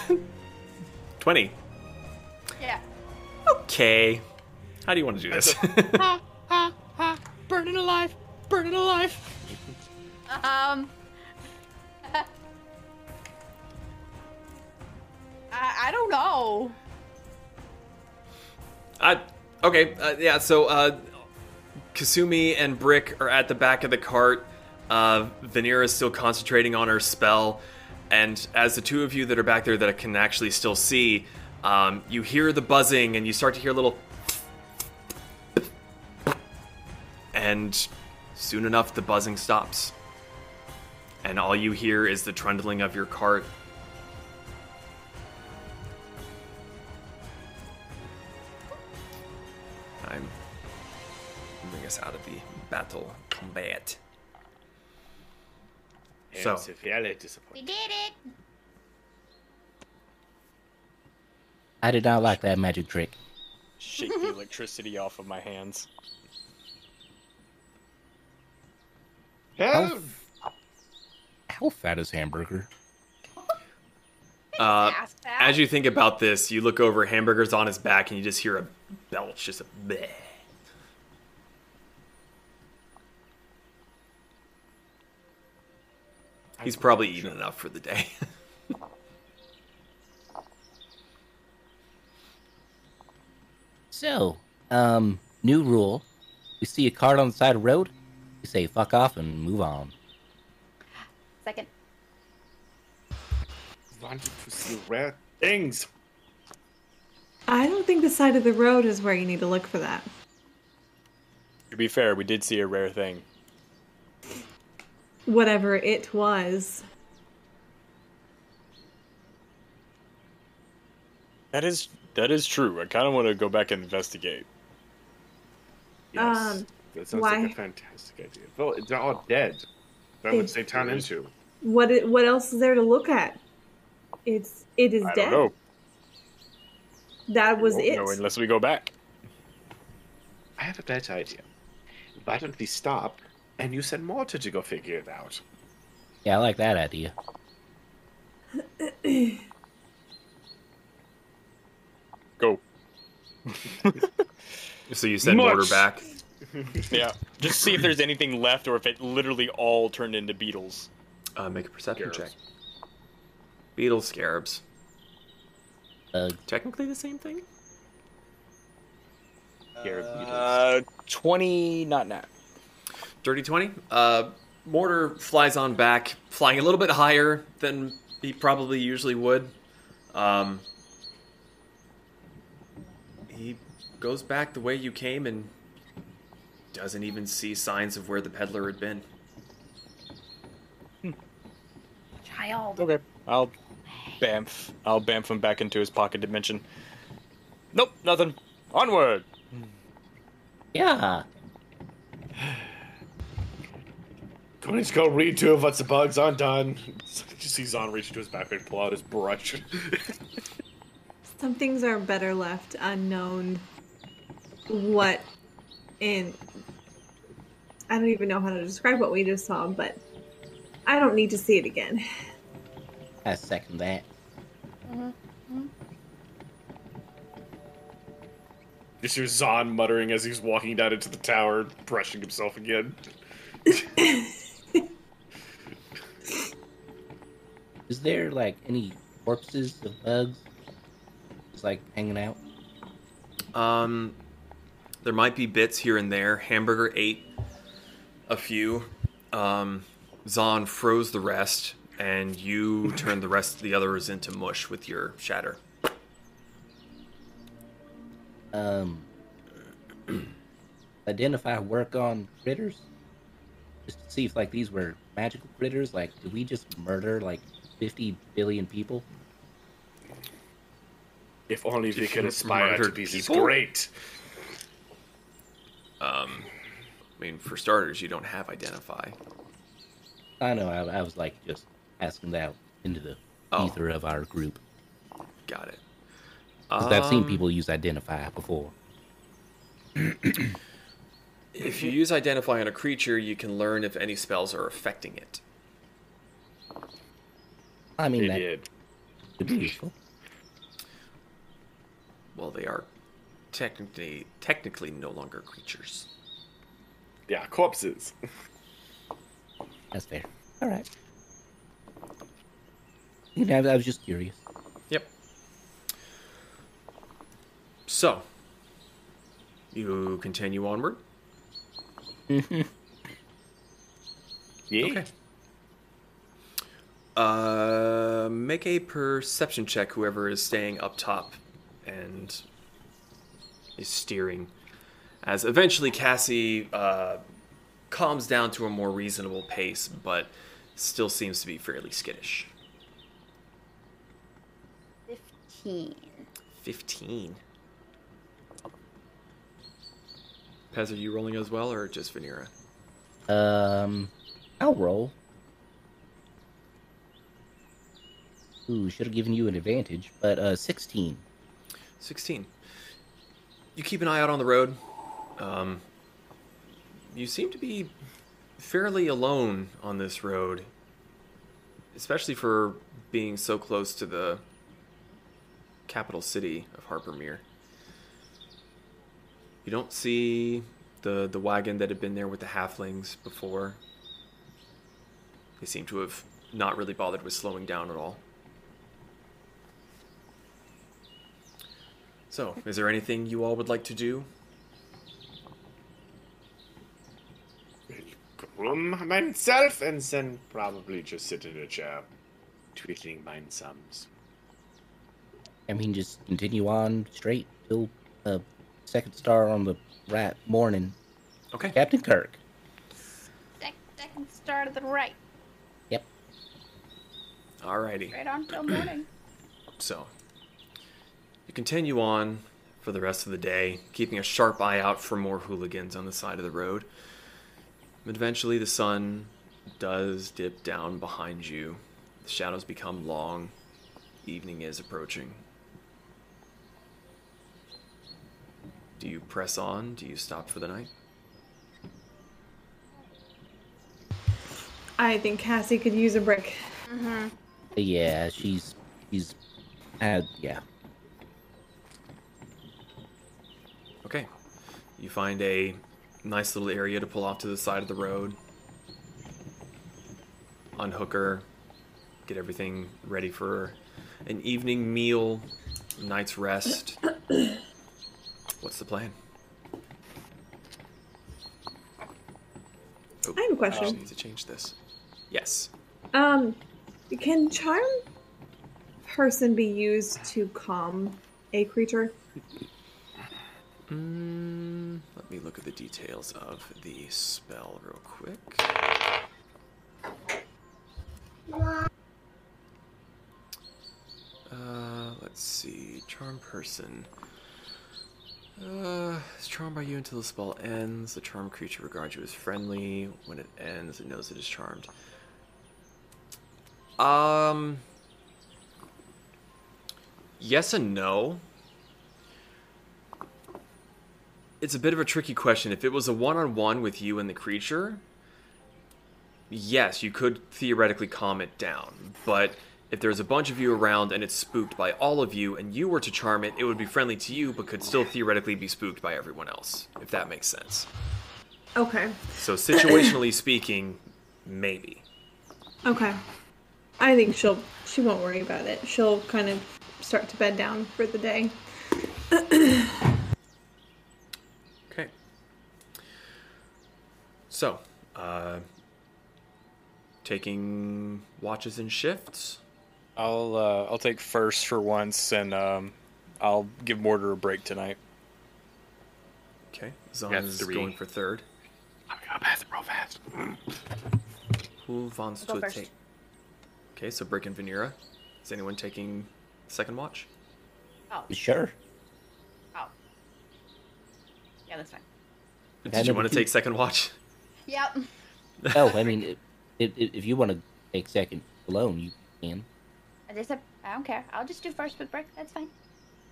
20. Yeah. Okay. How do you want to do this? ha ha ha! Burning alive! Burning alive! Um. I, I don't know. I okay, uh, yeah. So uh, Kasumi and Brick are at the back of the cart. Uh, is still concentrating on her spell, and as the two of you that are back there that can actually still see, um, you hear the buzzing and you start to hear a little. And soon enough, the buzzing stops, and all you hear is the trundling of your cart I'm moving us out of the battle combat. So- severely disappointed. We did it. I did not like that magic trick. Shake the electricity off of my hands. Hell, How fat is Hamburger? Uh, as you think about this, you look over. Hamburger's on his back, and you just hear a belch, just a bleh. He's probably eaten enough for the day. So, um, new rule. We see a cart on the side of the road, we say fuck off and move on. Second. Wanted to see rare things. I don't think the side of the road is where you need to look for that. To be fair, we did see a rare thing. Whatever it was. That is that is true. I kind of want to go back and investigate. Yes, Um, that sounds why- like a fantastic idea. Well, they're all dead. What would It's- they turn into? What what else is there to look at? It's it is I dead. don't know. That was Won't it. know unless we go back. I have a better idea. Why don't we stop and you send Mortar to go figure it out? Yeah, I like that idea. Go. so you send Much. Mortar back. Yeah. Just see if there's anything left or if it literally all turned into beetles. Uh, make a perception Scarabs. check. Beetle scarabs. Uh, Technically the same thing. Scarab beetles. Uh, 20, not now. Dirty 20. Uh, Mortar flies on back, flying a little bit higher than he probably usually would. Um, he goes back the way you came and doesn't even see signs of where the peddler had been. Child. Okay. I'll bamf. I'll bamf him back into his pocket dimension. Nope, nothing. Onward. yeah. Going to go read two of what's the bugs undone. You see Zon reach into his backpack and pull out his brush. Some things are better left unknown. What in I don't even know how to describe what we just saw, but I don't need to see it again. I second that. you see Zon muttering as he's walking down into the tower, brushing himself again. Is there like any corpses of bugs just like hanging out? Um, there might be bits here and there. Hamburger ate a few. Um, Zon froze the rest, and you turn the rest of the others into mush with your shatter. Um, identify work on critters? Just to see if like these were magical critters. Like, did we just murder like fifty billion people? If only we could you aspire to murdered be this people? great. Um, I mean, for starters, you don't have identify. I know. I, I was like just asking that into the Oh. ether of our group Got it. because I've seen Um, people use identify before. If you use identify on a creature, you can learn if any spells are affecting it. I mean, They that did. could be useful. Well, they are technically technically no longer creatures. Yeah, corpses. That's fair. All right. You know, I was just curious. Yep. So, you continue onward. Yeah. Okay. Uh, make a perception check. Whoever is staying up top and is steering, as eventually Cassie uh, calms down to a more reasonable pace, but still seems to be fairly skittish. 15. Fifteen. Pez, are you rolling as well, or just Venera? Um, I'll roll. Ooh, should have given you an advantage, but uh, sixteen. 16. You keep an eye out on the road. Um, you seem to be fairly alone on this road, especially for being so close to the capital city of Harpermere. You don't see the the wagon that had been there with the halflings before. They seem to have not really bothered with slowing down at all. So, is there anything you all would like to do? Groom myself and then probably just sit in a chair, twiddling my thumbs. I mean, just continue on straight till uh, second star on the right morning. Okay. Captain Kirk. Second star to the right. Yep. Alrighty. Right on till morning. So, you continue on for the rest of the day, keeping a sharp eye out for more hooligans on the side of the road. But eventually, the sun does dip down behind you. The shadows become long. Evening is approaching. Do you press on? Do you stop for the night? I think Cassie could use a brick. Yeah, she's she's uh yeah. Okay. You find a nice little area to pull off to the side of the road. Unhook her. Get everything ready for an evening meal, night's rest. What's the plan? Oh, I have a question. just need to change this. Yes. Um, can charm person be used to calm a creature? Mm, let me look at the details of the spell real quick. Uh, let's see. Charm person. Uh, is charmed by you until the spell ends. The charmed creature regards you as friendly. When it ends, it knows it is charmed. Um. Yes and no it's a bit of a tricky question. If it was a one-on-one with you and the creature, yes, you could theoretically calm it down. But if there's a bunch of you around and it's spooked by all of you, and you were to charm it, it would be friendly to you, but could still theoretically be spooked by everyone else. If that makes sense. Okay. So situationally speaking, maybe. Okay. I think she'll she won't worry about it. She'll kind of start to bed down for the day. Okay. So, uh, taking watches and shifts. I'll uh, I'll take first for once, and um, I'll give Mortar a break tonight. Okay, Zon Got is three. going for third. I'm gonna pass it real fast. Who wants I'll go to first. take? Okay, so Brick and Venera. Is anyone taking second watch? Oh, Sure. oh. Yeah, that's fine. Did Yeah, you number want to two. take second watch? Yep. Oh, I mean, if, if, if you want to take second alone, you can. I just said, I don't care. I'll just do first with Brick. That's fine.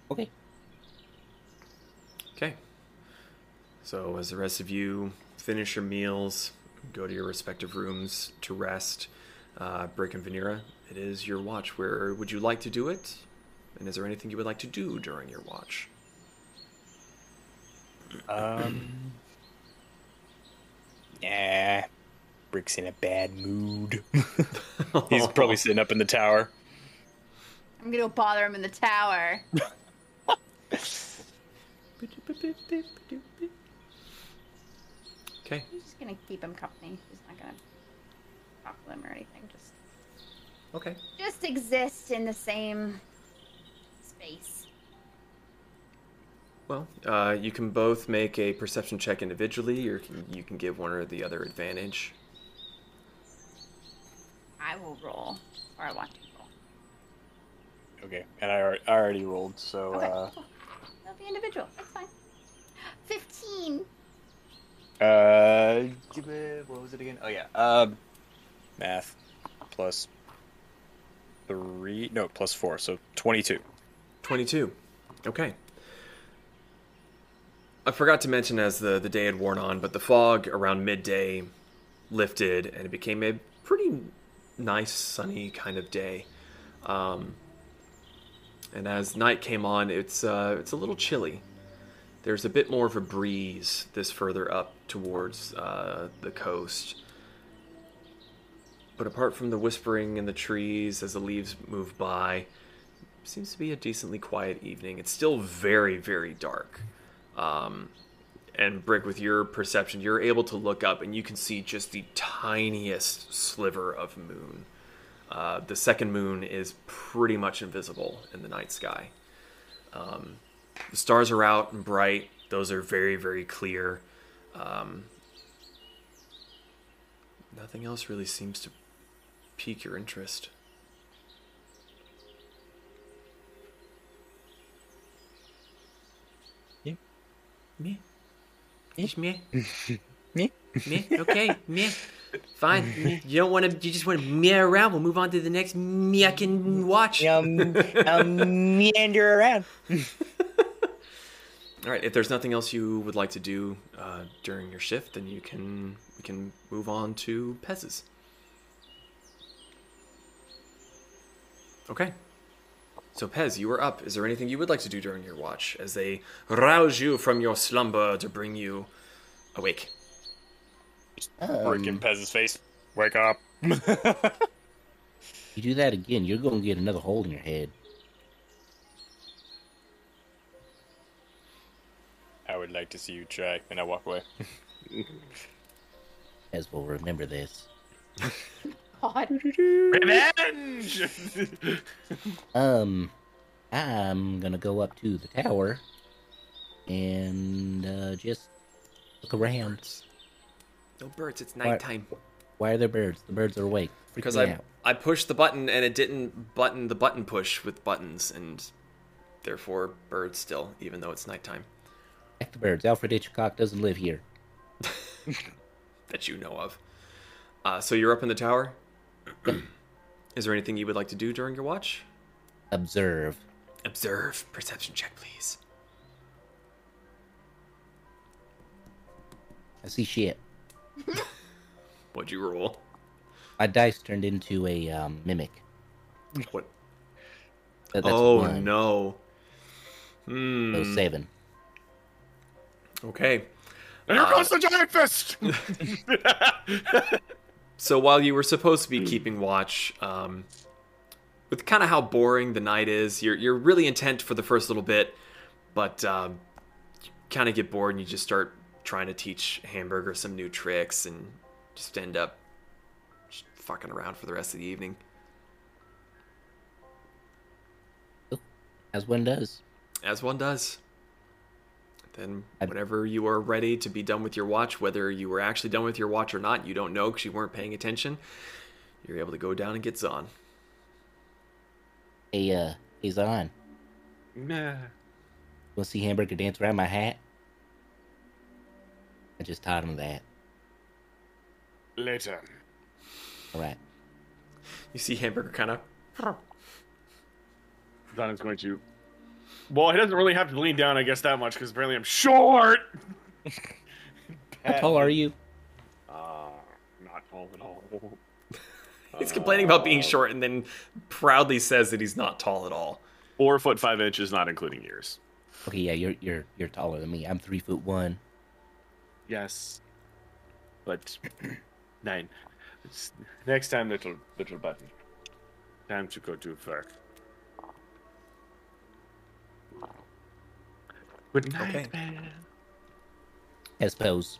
Okay. Okay. So as the rest of you finish your meals, go to your respective rooms to rest, uh, Brick and Venera, it is your watch. Where would you like to do it? And is there anything you would like to do during your watch? Um. Nah. Brick's in a bad mood. He's probably sitting up in the tower. I'm gonna go bother him in the tower. Okay. I'm just gonna keep him company. He's not gonna talk to him or anything. Just, Okay. just exist in the same space. Well, uh, you can both make a perception check individually, or can, you can give one or the other advantage. I will roll, or I want to. Okay, and I, al- I already rolled, so Okay. uh, cool. That'll be individual. That's fine. Fifteen. uh. What was it again? Oh yeah, um, math plus three. No, plus four, so twenty-two. 22. Okay. I forgot to mention as the, the day had worn on, but the fog around midday lifted and it became a pretty nice, sunny kind of day. Um, and as night came on, it's uh, it's a little chilly. There's a bit more of a breeze this further up towards uh, the coast. But apart from the whispering in the trees as the leaves move by, seems to be a decently quiet evening. It's still very, very dark. Um, and Brick, with your perception, you're able to look up and you can see just the tiniest sliver of moon. Uh, the second moon is pretty much invisible in the night sky. Um, the stars are out and bright; those are very, very clear. Um, nothing else really seems to pique your interest. Me? Just me? Me? Me? Okay, me. Fine. You don't want to. You just want to me around. We'll move on to the next me I can watch. Um, um, meander around. All right. If there's nothing else you would like to do uh, during your shift, then you can we can move on to Pez's. Okay. So Pez, you are up. Is there anything you would like to do during your watch as they rouse you from your slumber to bring you awake? Brick in Pez's face. Wake up. You do that again, you're going to get another hole in your head. I would like to see you try, and I walk away. As we'll remember this. God. Revenge! Um, I'm gonna go up to the tower and uh, just look around. No birds. It's nighttime. Why are there birds? The birds are awake. Freak Because I out. I pushed the button and it didn't button the button push with buttons and therefore birds still, even though it's nighttime. Back the birds. Alfred Hitchcock doesn't live here. that you know of. Uh, so you're up in the tower. Is there anything you would like to do during your watch? Observe. Observe. Perception check, please. I see shit. What'd you roll? My dice turned into a um, mimic. What? That- that's oh one. no. So Hmm. seven. Okay. And here goes the giant fist! So while you were supposed to be keeping watch, um, with kind of how boring the night is, you're you're really intent for the first little bit, but um, you kind of get bored and you just start trying to teach Hamburger some new tricks and just end up just fucking around for the rest of the evening. As one does. As one does. then whenever you are ready to be done with your watch, whether you were actually done with your watch or not, you don't know because you weren't paying attention. You're able to go down and get Zon. Hey, uh, hey, Zon. Nah. Want to see Hamburger dance around my hat? I just taught him that. Later. All right. You see Hamburger kind of Don is going to. Well, he doesn't really have to lean down, I guess, that much because apparently I'm short. How tall are you? Uh, not tall at all. he's complaining about being Uh, short and then proudly says that he's not tall at all. Four foot five inches, not including ears. Okay, yeah, you're you're you're taller than me. I'm three foot one. Yes, but nine. It's, next time, little little button. Time to go to work. Good night, Okay. man. I suppose.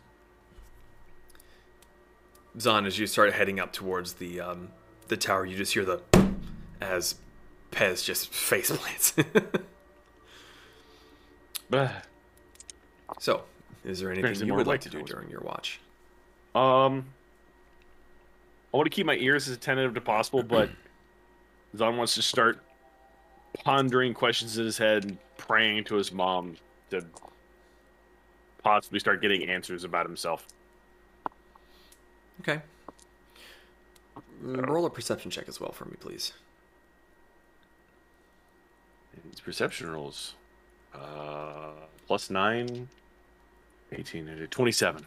Zon, as you start heading up towards the um, the tower, you just hear the as Pez just face plants. So, is there anything you would like to do during your watch? Um, I want to keep my ears as attentive to possible, but Zon wants to start pondering questions in his head and praying to his mom to possibly start getting answers about himself. Okay. Mm, Roll a perception check as well for me, please. His perception rolls. Uh, plus 9, 18, and 27.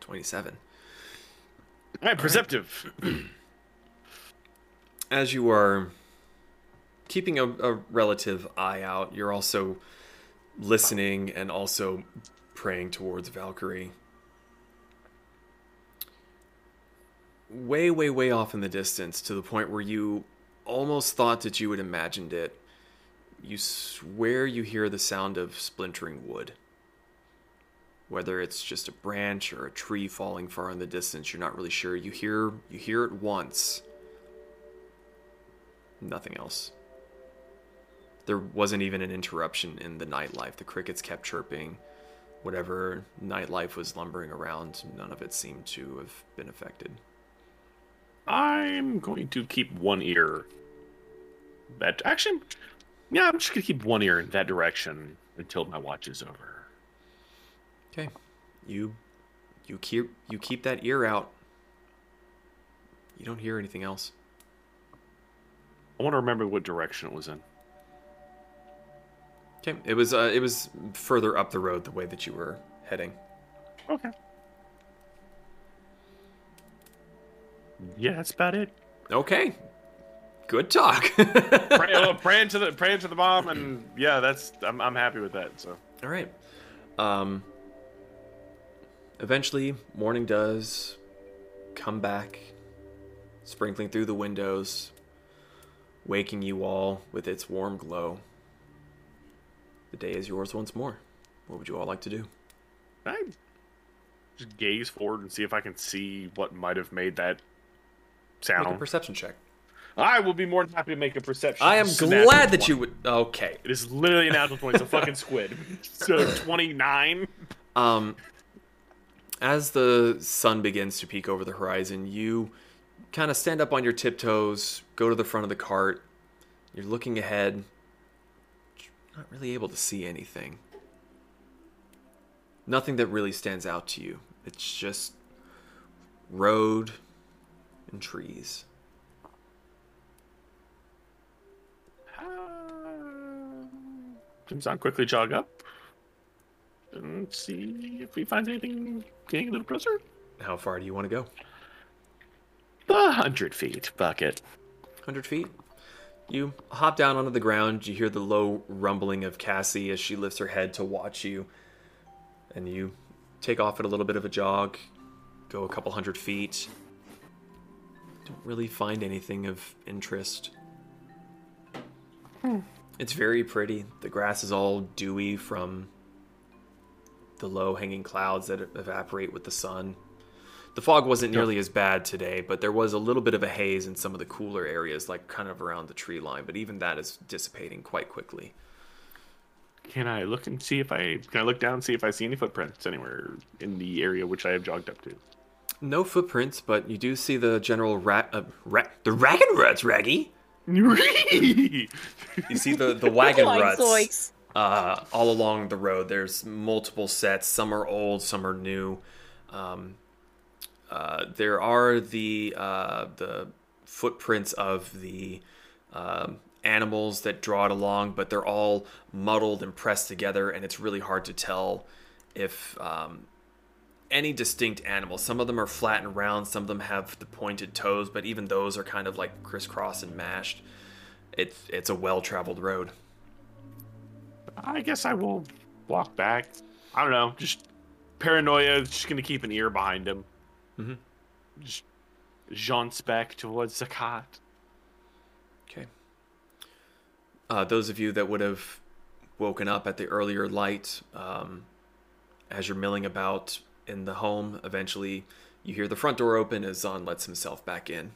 27. I'm perceptive. As you are keeping a, a relative eye out, you're also listening and also praying towards Valkyrie. Way, way, way off in the distance to the point where you almost thought that you had imagined it. You swear you hear the sound of splintering wood. Whether it's just a branch or a tree falling far in the distance, you're not really sure. You hear you hear it once. Nothing else. There wasn't even an interruption in the nightlife. The crickets kept chirping. Whatever nightlife was lumbering around, none of it seemed to have been affected. I'm going to keep one ear. That actually, yeah, I'm just gonna keep one ear in that direction until my watch is over. Okay. You you keep you keep that ear out. You don't hear anything else. I want to remember what direction it was in. Okay. It was uh, it was further up the road the way that you were heading. Okay. Yeah, that's about it. Okay. Good talk. Pray, oh, praying to the praying to the bomb, and yeah, that's I'm I'm happy with that. So All right. Um. Eventually, morning does come back, sprinkling through the windows, waking you all with its warm glow. The day is yours once more. What would you all like to do? I just gaze forward and see if I can see what might have made that Make a sound. perception check. I will be more than happy to make a perception. I am glad that one. you would. Okay. It is literally an natural twenty. It's a fucking squid. So twenty nine. Um, as the sun begins to peek over the horizon, you kind of stand up on your tiptoes, go to the front of the cart. You're looking ahead, You're not really able to see anything. Nothing that really stands out to you. It's just road and trees. Ah, Comes on quickly jog up and see if he finds anything getting a little closer. How far do you want to go? A hundred feet bucket. 100 feet. You hop down onto the ground. You hear the low rumbling of Cassie as she lifts her head to watch you. And you take off at a little bit of a jog, go a couple hundred feet. Don't really find anything of interest. Hmm. It's very pretty. The grass is all dewy from the low hanging clouds that evaporate with the sun. The fog wasn't nearly as bad today, but there was a little bit of a haze in some of the cooler areas, like kind of around the tree line. But even that is dissipating quite quickly. Can I look and see if I can I look down and see if I see any footprints anywhere in the area which I have jogged up to? No footprints, but you do see the general rat, uh, rat the wagon ruts, Raggy. You see the the wagon ruts zoinks. Uh, all along the road. There's multiple sets. Some are old, some are new. Um, uh, there are the uh, the footprints of the um, animals that draw it along, but they're all muddled and pressed together, and it's really hard to tell if um, any distinct animal. Some of them are flat and round, some of them have the pointed toes, but even those are kind of like crisscross and mashed. It's it's a well traveled road. I guess I will walk back. I don't know, just paranoia. Just gonna keep an ear behind him. Mhm. Just jaunts back towards the cot. Okay. Uh, those of you that would have woken up at the earlier light, um, as you're milling about in the home, eventually you hear the front door open as Zon lets himself back in.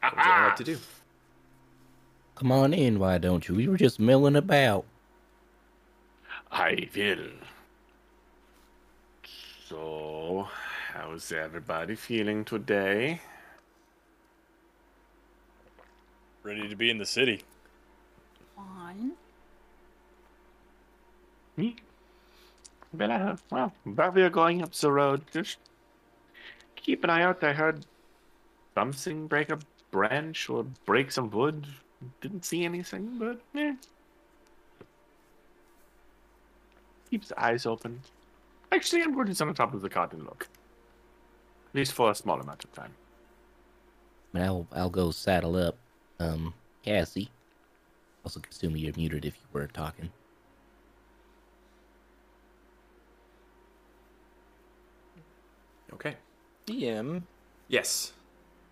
What would you like to do? Come on in, why don't you? We were just milling about. I will. So, how's everybody feeling today? Ready to be in the city. Fine. Me? Well, uh, well, while we are going up the road, just keep an eye out. I heard something break a branch or break some wood. Didn't see anything, but eh. Keeps the eyes open. Actually, I'm going to sit on top of the cot and look. At least for a small amount of time. And I'll I'll go saddle up. Um, Cassie. Also, assuming you're muted if you were talking. Okay. DM, Yes.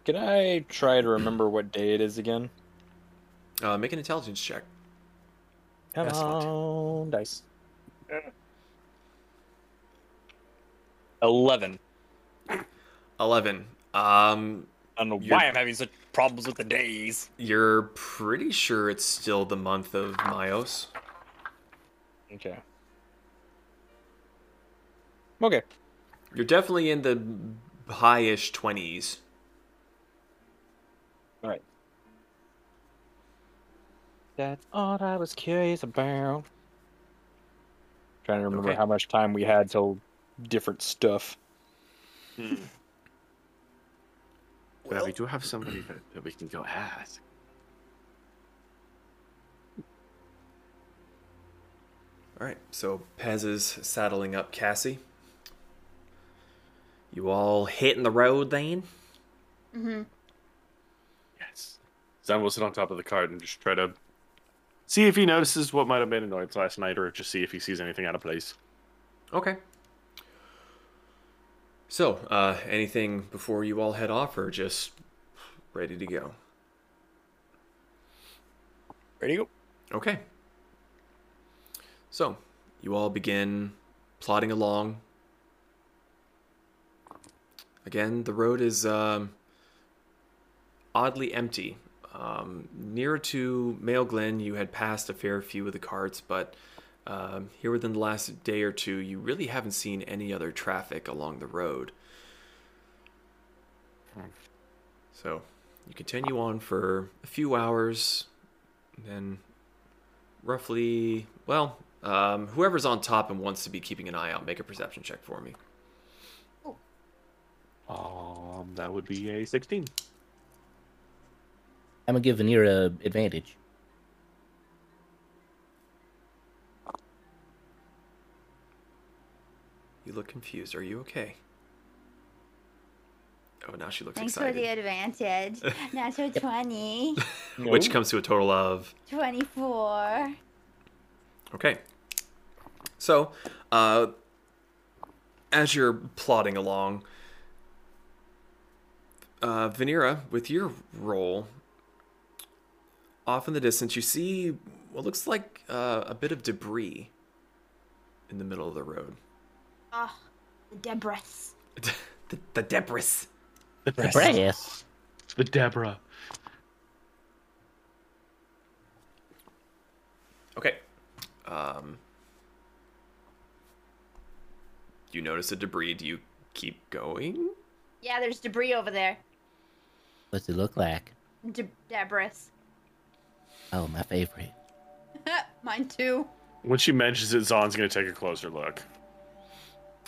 can I try to remember what day it is again? Uh, make an intelligence check. Come Best one. on, dice. Eleven. 11. Um, I don't know You're- why I'm having such problems with the days. you're pretty sure it's still the month of Myos. Okay. Okay. You're definitely in the high-ish 20s. All right. That's all I was curious about. Trying to remember Okay. how much time we had till different stuff. Well, we do have somebody that, that we can go ask. All right, so Pez is saddling up Cassie. You all hitting the road then? Mm-hmm. Yes. Zon will sit on top of the cart and just try to see if he notices what might have been annoyed last night, or just see if he sees anything out of place. Okay. So, uh, anything before you all head off, or just ready to go? Ready to go? Okay. So, you all begin plodding along. Again, the road is um, oddly empty. Um, nearer to Mail Glen, you had passed a fair few of the carts, but um, here within the last day or two, you really haven't seen any other traffic along the road. So, you continue on for a few hours, then roughly well um, whoever's on top and wants to be keeping an eye out make a perception check for me Um, that would be a 16. I'm gonna give Venera advantage. you look confused are you okay oh now she looks Thanks for the excited advantage. Natural 20, which comes to a total of 24. Okay. So, uh, as you're plodding along, uh, Venera, with your roll, off in the distance, you see what looks like uh, a bit of debris in the middle of the road. Ah, the debris. the, the debris. The brass. The Deborah. Okay. Um, you notice the debris. Do you keep going? Yeah, there's debris over there. What's it look like? De- debris. Oh, my favorite. Mine too. When she mentions it, Zon's gonna take a closer look.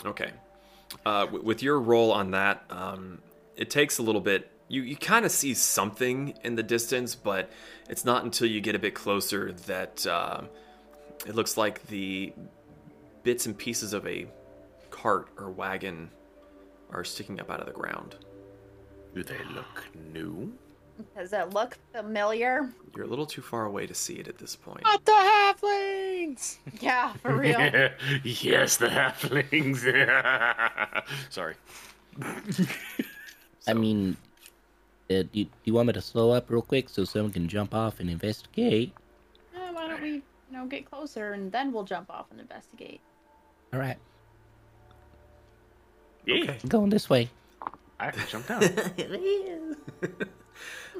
Okay. Uh, w- with your role on that, um, it takes a little bit. You, you kind of see something in the distance, but it's not until you get a bit closer that um it looks like the bits and pieces of a cart or wagon are sticking up out of the ground. Do they look new? Does it look familiar? You're a little too far away to see it at this point. the halflings. Yeah, for real. yes, the halflings. Sorry. I mean, uh, do, do you want me to slow up real quick so someone can jump off and investigate? Eh, why don't we, you know, get closer and then we'll jump off and investigate. All right, Yeah, Okay. I'm going this way. I can jump down.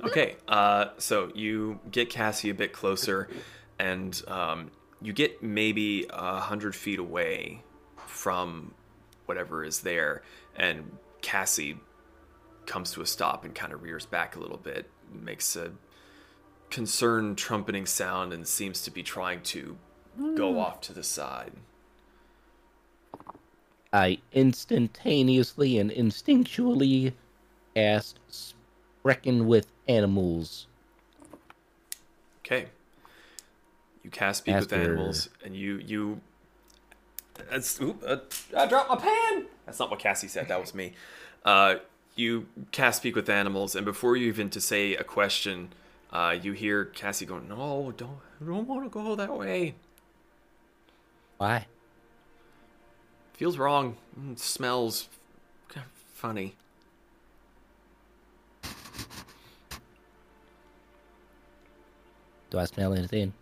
Okay, uh, so you get Cassie a bit closer, and um, you get maybe a hundred feet away from whatever is there, and Cassie comes to a stop and kind of rears back a little bit, makes a concerned trumpeting sound, and seems to be trying to go off to the side. I instantaneously and instinctually cast Sprechen with Animals. Okay. You cast speak with animals, and you you. That's, oop, uh, I dropped my pen. That's not what Cassie said. That was me. Uh, you cast speak with animals, and before you even to say a question, uh, you hear Cassie going, "No, don't, I don't want to go that way. Why? Feels wrong. Mm, smells funny." Do I smell anything?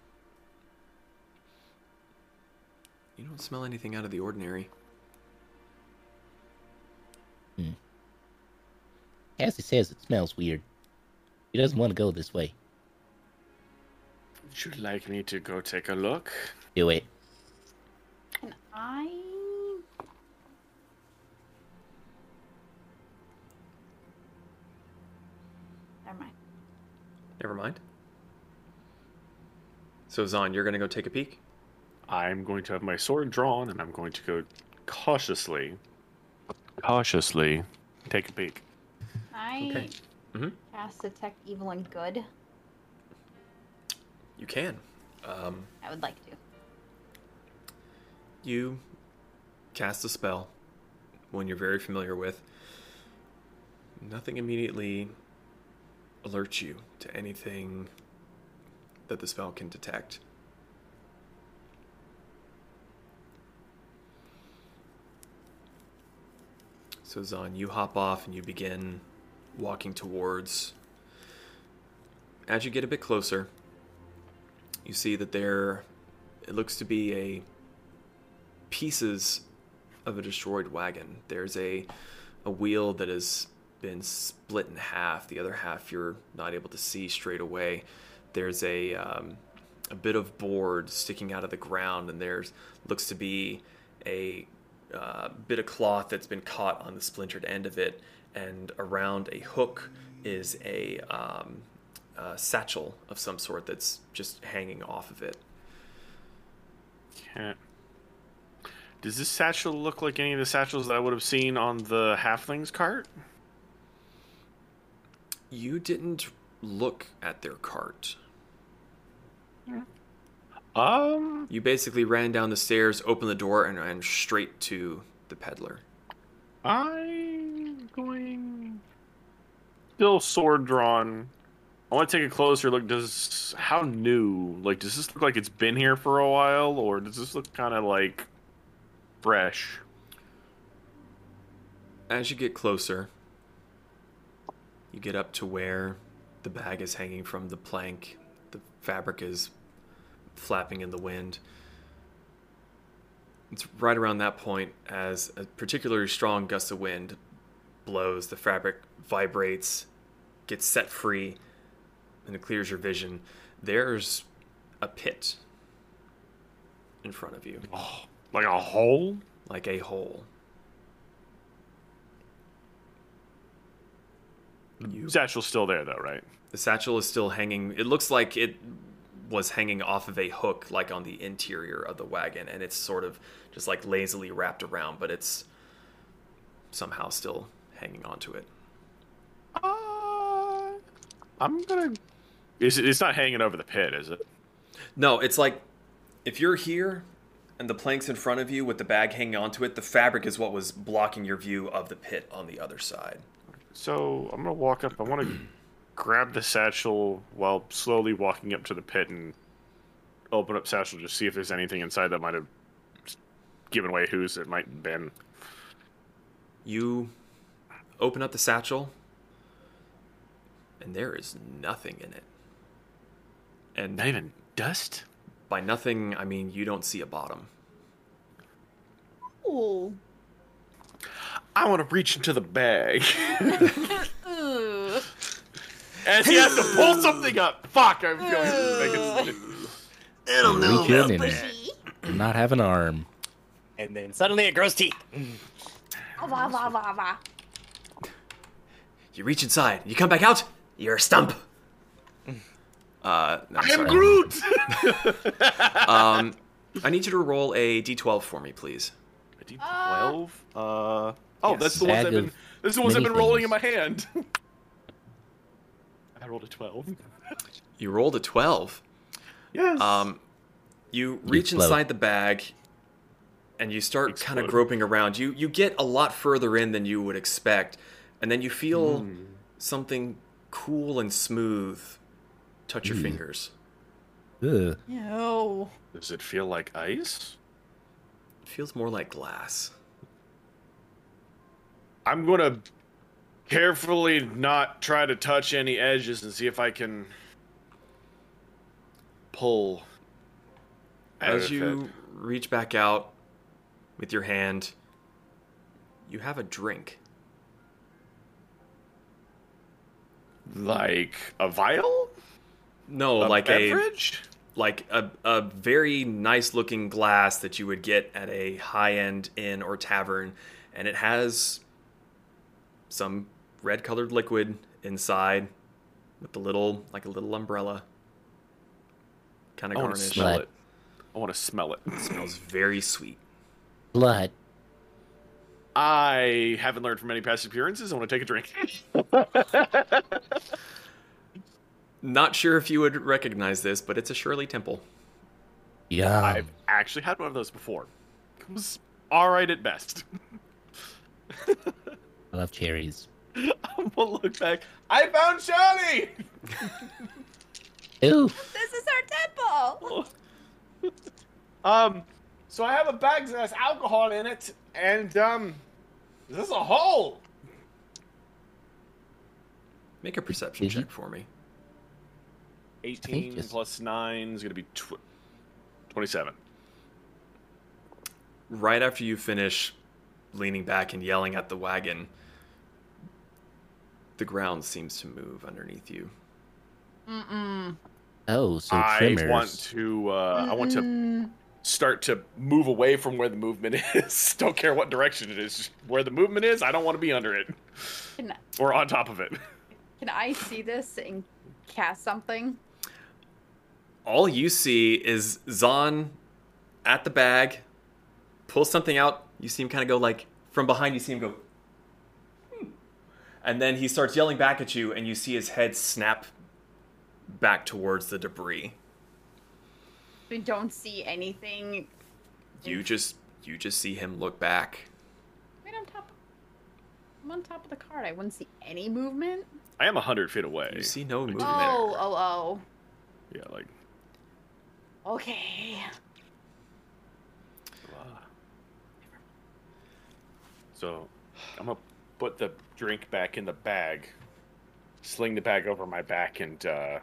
You don't smell anything out of the ordinary. Hmm. Cassie says it smells weird. He doesn't want to go this way. Would you like me to go take a look? Do it. Can I? Never mind. Never mind. So Zon, you're gonna go take a peek. I'm going to have my sword drawn, and I'm going to go cautiously, cautiously take a peek. I Okay. Mhm. cast detect evil and good. You can. Um, I would like to. you cast a spell one you're very familiar with. Nothing immediately alerts you to anything that the spell can detect. So, Zon, you hop off and you begin walking towards. As you get a bit closer, you see that there it looks to be a pieces of a destroyed wagon. There's a a wheel that has been split in half. The other half you're not able to see straight away. There's a um, a bit of board sticking out of the ground, and there's looks to be a uh, bit of cloth that's been caught on the splintered end of it, and around a hook is a, um, a satchel of some sort that's just hanging off of it. Can't. Does this satchel look like any of the satchels that I would have seen on the halflings cart? You didn't look at their cart. Um, You basically ran down the stairs, opened the door, and ran straight to the peddler. I'm going. Still sword drawn. I want to take a closer look. Does how new? Like, does this look like it's been here for a while, or does this look kind of like fresh? As you get closer, you get up to where the bag is hanging from the plank. Fabric is flapping in the wind. It's right around that point as a particularly strong gust of wind blows, the fabric vibrates, gets set free, and it clears your vision. There's a pit in front of you, Oh, like a hole? like a hole. You, Satchel's still there though, right? The satchel is still hanging. It looks like it was hanging off of a hook, like on the interior of the wagon, and it's sort of just like lazily wrapped around, but it's somehow still hanging onto it. Uh, I'm gonna. Is it, it's not hanging over the pit, is it? No, it's like if you're here and the plank's in front of you with the bag hanging onto it, the fabric is what was blocking your view of the pit on the other side. So I'm gonna walk up. I want to grab the satchel while slowly walking up to the pit and open up satchel just see if there's anything inside that might have given away whose it might have been. You open up the satchel, and there is nothing in it. And Not even dust. by nothing, I mean you don't see a bottom. Ooh. I want to reach into the bag. Ooh. As he has to pull something up. Fuck! I'm going to make it. Reach in and not have an arm. And then suddenly it grows teeth. You reach inside, you come back out, you're a stump. Uh, no, I am sorry. Groot. Um, I need you to roll a d12 for me, please. A D12. Uh. Oh, Yes. that's the ones Bag I've been. of That's the ones I've many been rolling in my hand. I rolled a 12. You rolled a 12. Yes. Um, you reach Explode. inside the bag, and you start kind of groping around. You you get a lot further in than you would expect, and then you feel Hmm. something cool and smooth touch your Ew. fingers. Ugh. No. Does it feel like ice? It feels more like glass. I'm gonna carefully not try to touch any edges and see if I can pull. As you it. reach back out with your hand, you have a drink. like a vial, No, a like a beverage. like a, a very nice looking glass that you would get at a high end inn or tavern, and it has some red colored liquid inside with the little like a little umbrella kind of I want to garnish. smell it. I want to smell it. It smells very sweet. Blood. I haven't learned from any past appearances. I want to take a drink. Not sure if you would recognize this, but it's a Shirley Temple. Yeah. I've actually had one of those before. It was all right at best. I love cherries. I'm gonna look back. I found Shirley. Ooh. This is our temple. Um, so I have a bag that has alcohol in it, and um, this is a hole. Make a perception check for me. 18 just- plus 9 is going to be tw- 27. Right after you finish leaning back and yelling at the wagon, the ground seems to move underneath you. Mm-mm. Oh, so I want to uh, I want to start to move away from where the movement is. don't care what direction it is. Where the movement is, I don't want to be under it Can, or on top of it. can I see this and cast something? all you see is Zon at the bag, pull something out. You see him kind of go like from behind. You see him go. And then he starts yelling back at you, and you see his head snap back towards the debris. We don't see anything. You just you just see him look back. Right on top. I'm on top of the cart. I wouldn't see any movement. I am 100 feet away. You see no movement. Oh, oh, oh. Yeah, like. Okay. So, I'm gonna put the drink back in the bag, sling the bag over my back, and uh,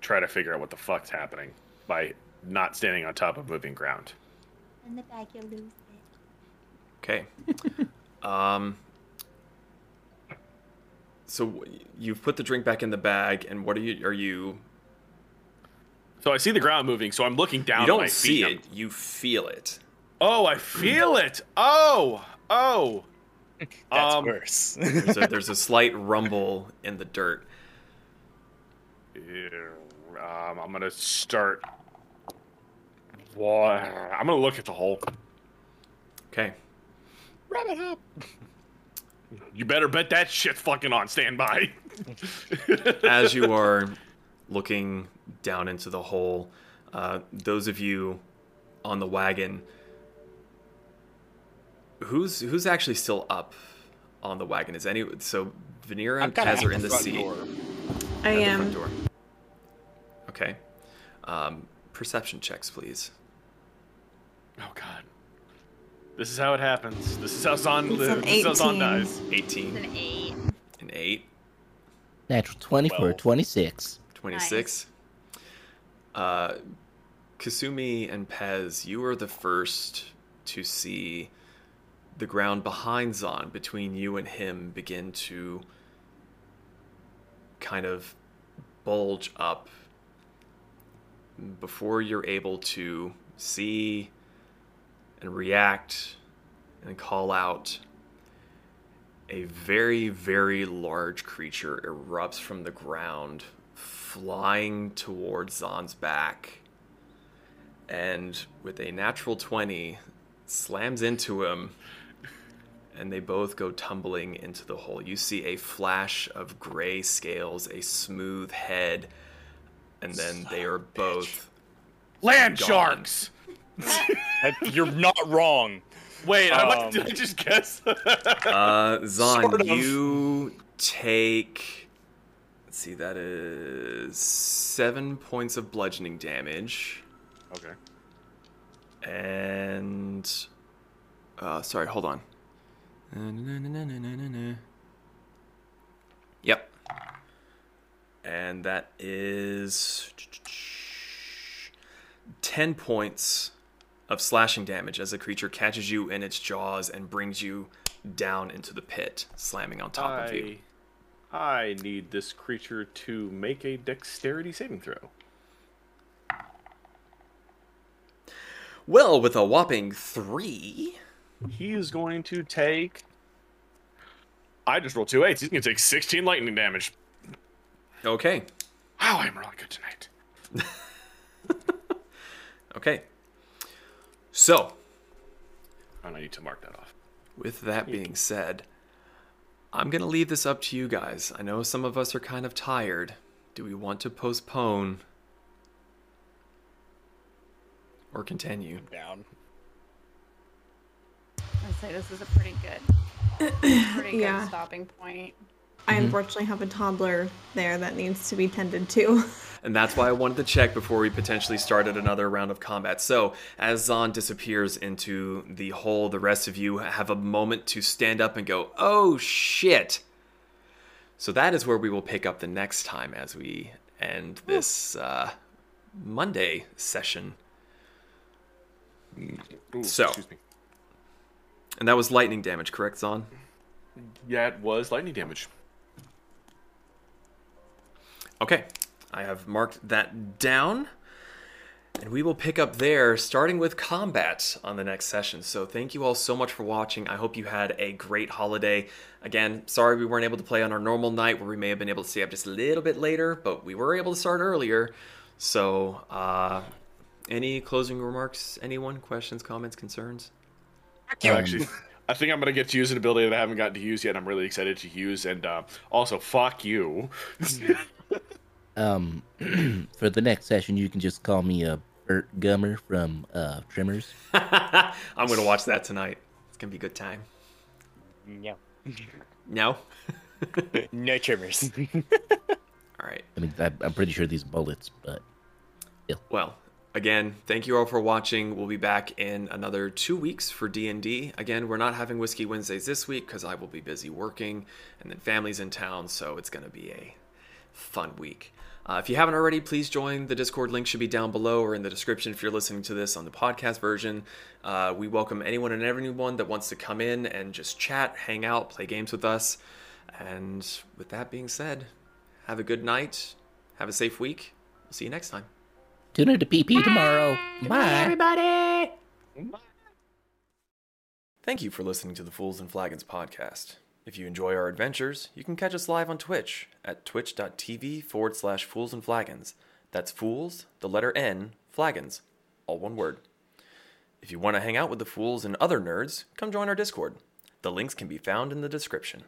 try to figure out what the fuck's happening by not standing on top of moving ground. In the bag, you lose it. Okay. um. So you've put the drink back in the bag, and what are you? Are you? So I see the ground moving, so I'm looking down. You at my don't see feet. it, you feel it. Oh, I feel it. Oh, oh. That's Um, worse. There's a, there's a slight rumble in the dirt. Um, I'm gonna start. What? I'm gonna look at the hole. Okay. Rabbit hop. You better bet that shit's fucking on standby. As you are looking down into the hole, uh, those of you on the wagon, who's who's actually still up on the wagon? Is any so Venera I'm and kinda Pez are in the front seat. door. I at the front am. door. Okay. Um, perception checks, please. Oh god. This is how it happens. This is how Zon It's lives. an This is how Zon dies. 18, An eight. an 8, Natural 20 for a 26. 26. Uh, Kasumi and Pez, you are the first to see the ground behind Zon, between you and him, begin to kind of bulge up before you're able to see and react and call out. A very, very large creature erupts from the ground, flying towards Zon's back. And with a natural 20, slams into him, and they both go tumbling into the hole. You see a flash of gray scales, a smooth head, and then they are both. Land Gone. sharks. You're not wrong. Wait, I, Um, did I just guess? Uh, Zon, Sort of. you take. Let's see, that is seven points of bludgeoning damage. okay. And uh, sorry, hold on. Yep. And that is 10 points of slashing damage as the creature catches you in its jaws and brings you down into the pit, slamming on top of you. I, I need this creature to make a dexterity saving throw. Well, with a whopping three. He is going to take. I just rolled two eights. He's going to take 16 lightning damage. Okay. Wow, I'm really good tonight. Okay. So, And I need to mark that off. With that being said, I'm going to leave this up to you guys. I know some of us are kind of tired. Do we want to postpone or continue? Down. I'd say this is a pretty good, pretty Yeah. good stopping point. I unfortunately have a toddler there that needs to be tended to. And that's why I wanted to check before we potentially started another round of combat. So, as Zon disappears into the hole, the rest of you have a moment to stand up and go, oh shit. So, that is where we will pick up the next time as we end this uh, Monday session. Ooh, So. And that was lightning damage, correct, Zon? Yeah, it was lightning damage. Okay, I have marked that down. And we will pick up there, starting with combat on the next session. So, thank you all so much for watching. I hope you had a great holiday. Again, sorry we weren't able to play on our normal night where we may have been able to stay up just a little bit later, but we were able to start earlier. So, uh, any closing remarks? Anyone? Questions, comments, concerns? Actually, I think I'm going to get to use an ability that I haven't gotten to use yet. I'm really excited to use. And uh, also, fuck you. Um, for the next session, you can just call me a Burt Gummer from uh, Tremors. I'm going to watch that tonight. It's going to be a good time. No. No? No Tremors. All right. I mean, I, I'm pretty sure these bullets, but Yeah. Well, again, thank you all for watching. We'll be back in another two weeks for D&D. Again, we're not having Whiskey Wednesdays this week because I will be busy working, and then family's in town, so it's going to be a fun week. Uh, if you haven't already, please join. The Discord link should be down below or in the description if you're listening to this on the podcast version. Uh, we welcome anyone and everyone that wants to come in and just chat, hang out, play games with us. And with that being said, have a good night. Have a safe week. We'll see you next time. Tune in to PP tomorrow. Bye. Everybody. Thank you for listening to the Fools and Flagons podcast. If you enjoy our adventures, you can catch us live on Twitch at twitch.tv forward slash fools and flagons. That's fools, the letter N, flagons, all one word. If you want to hang out with the fools and other nerds, come join our Discord. The links can be found in the description.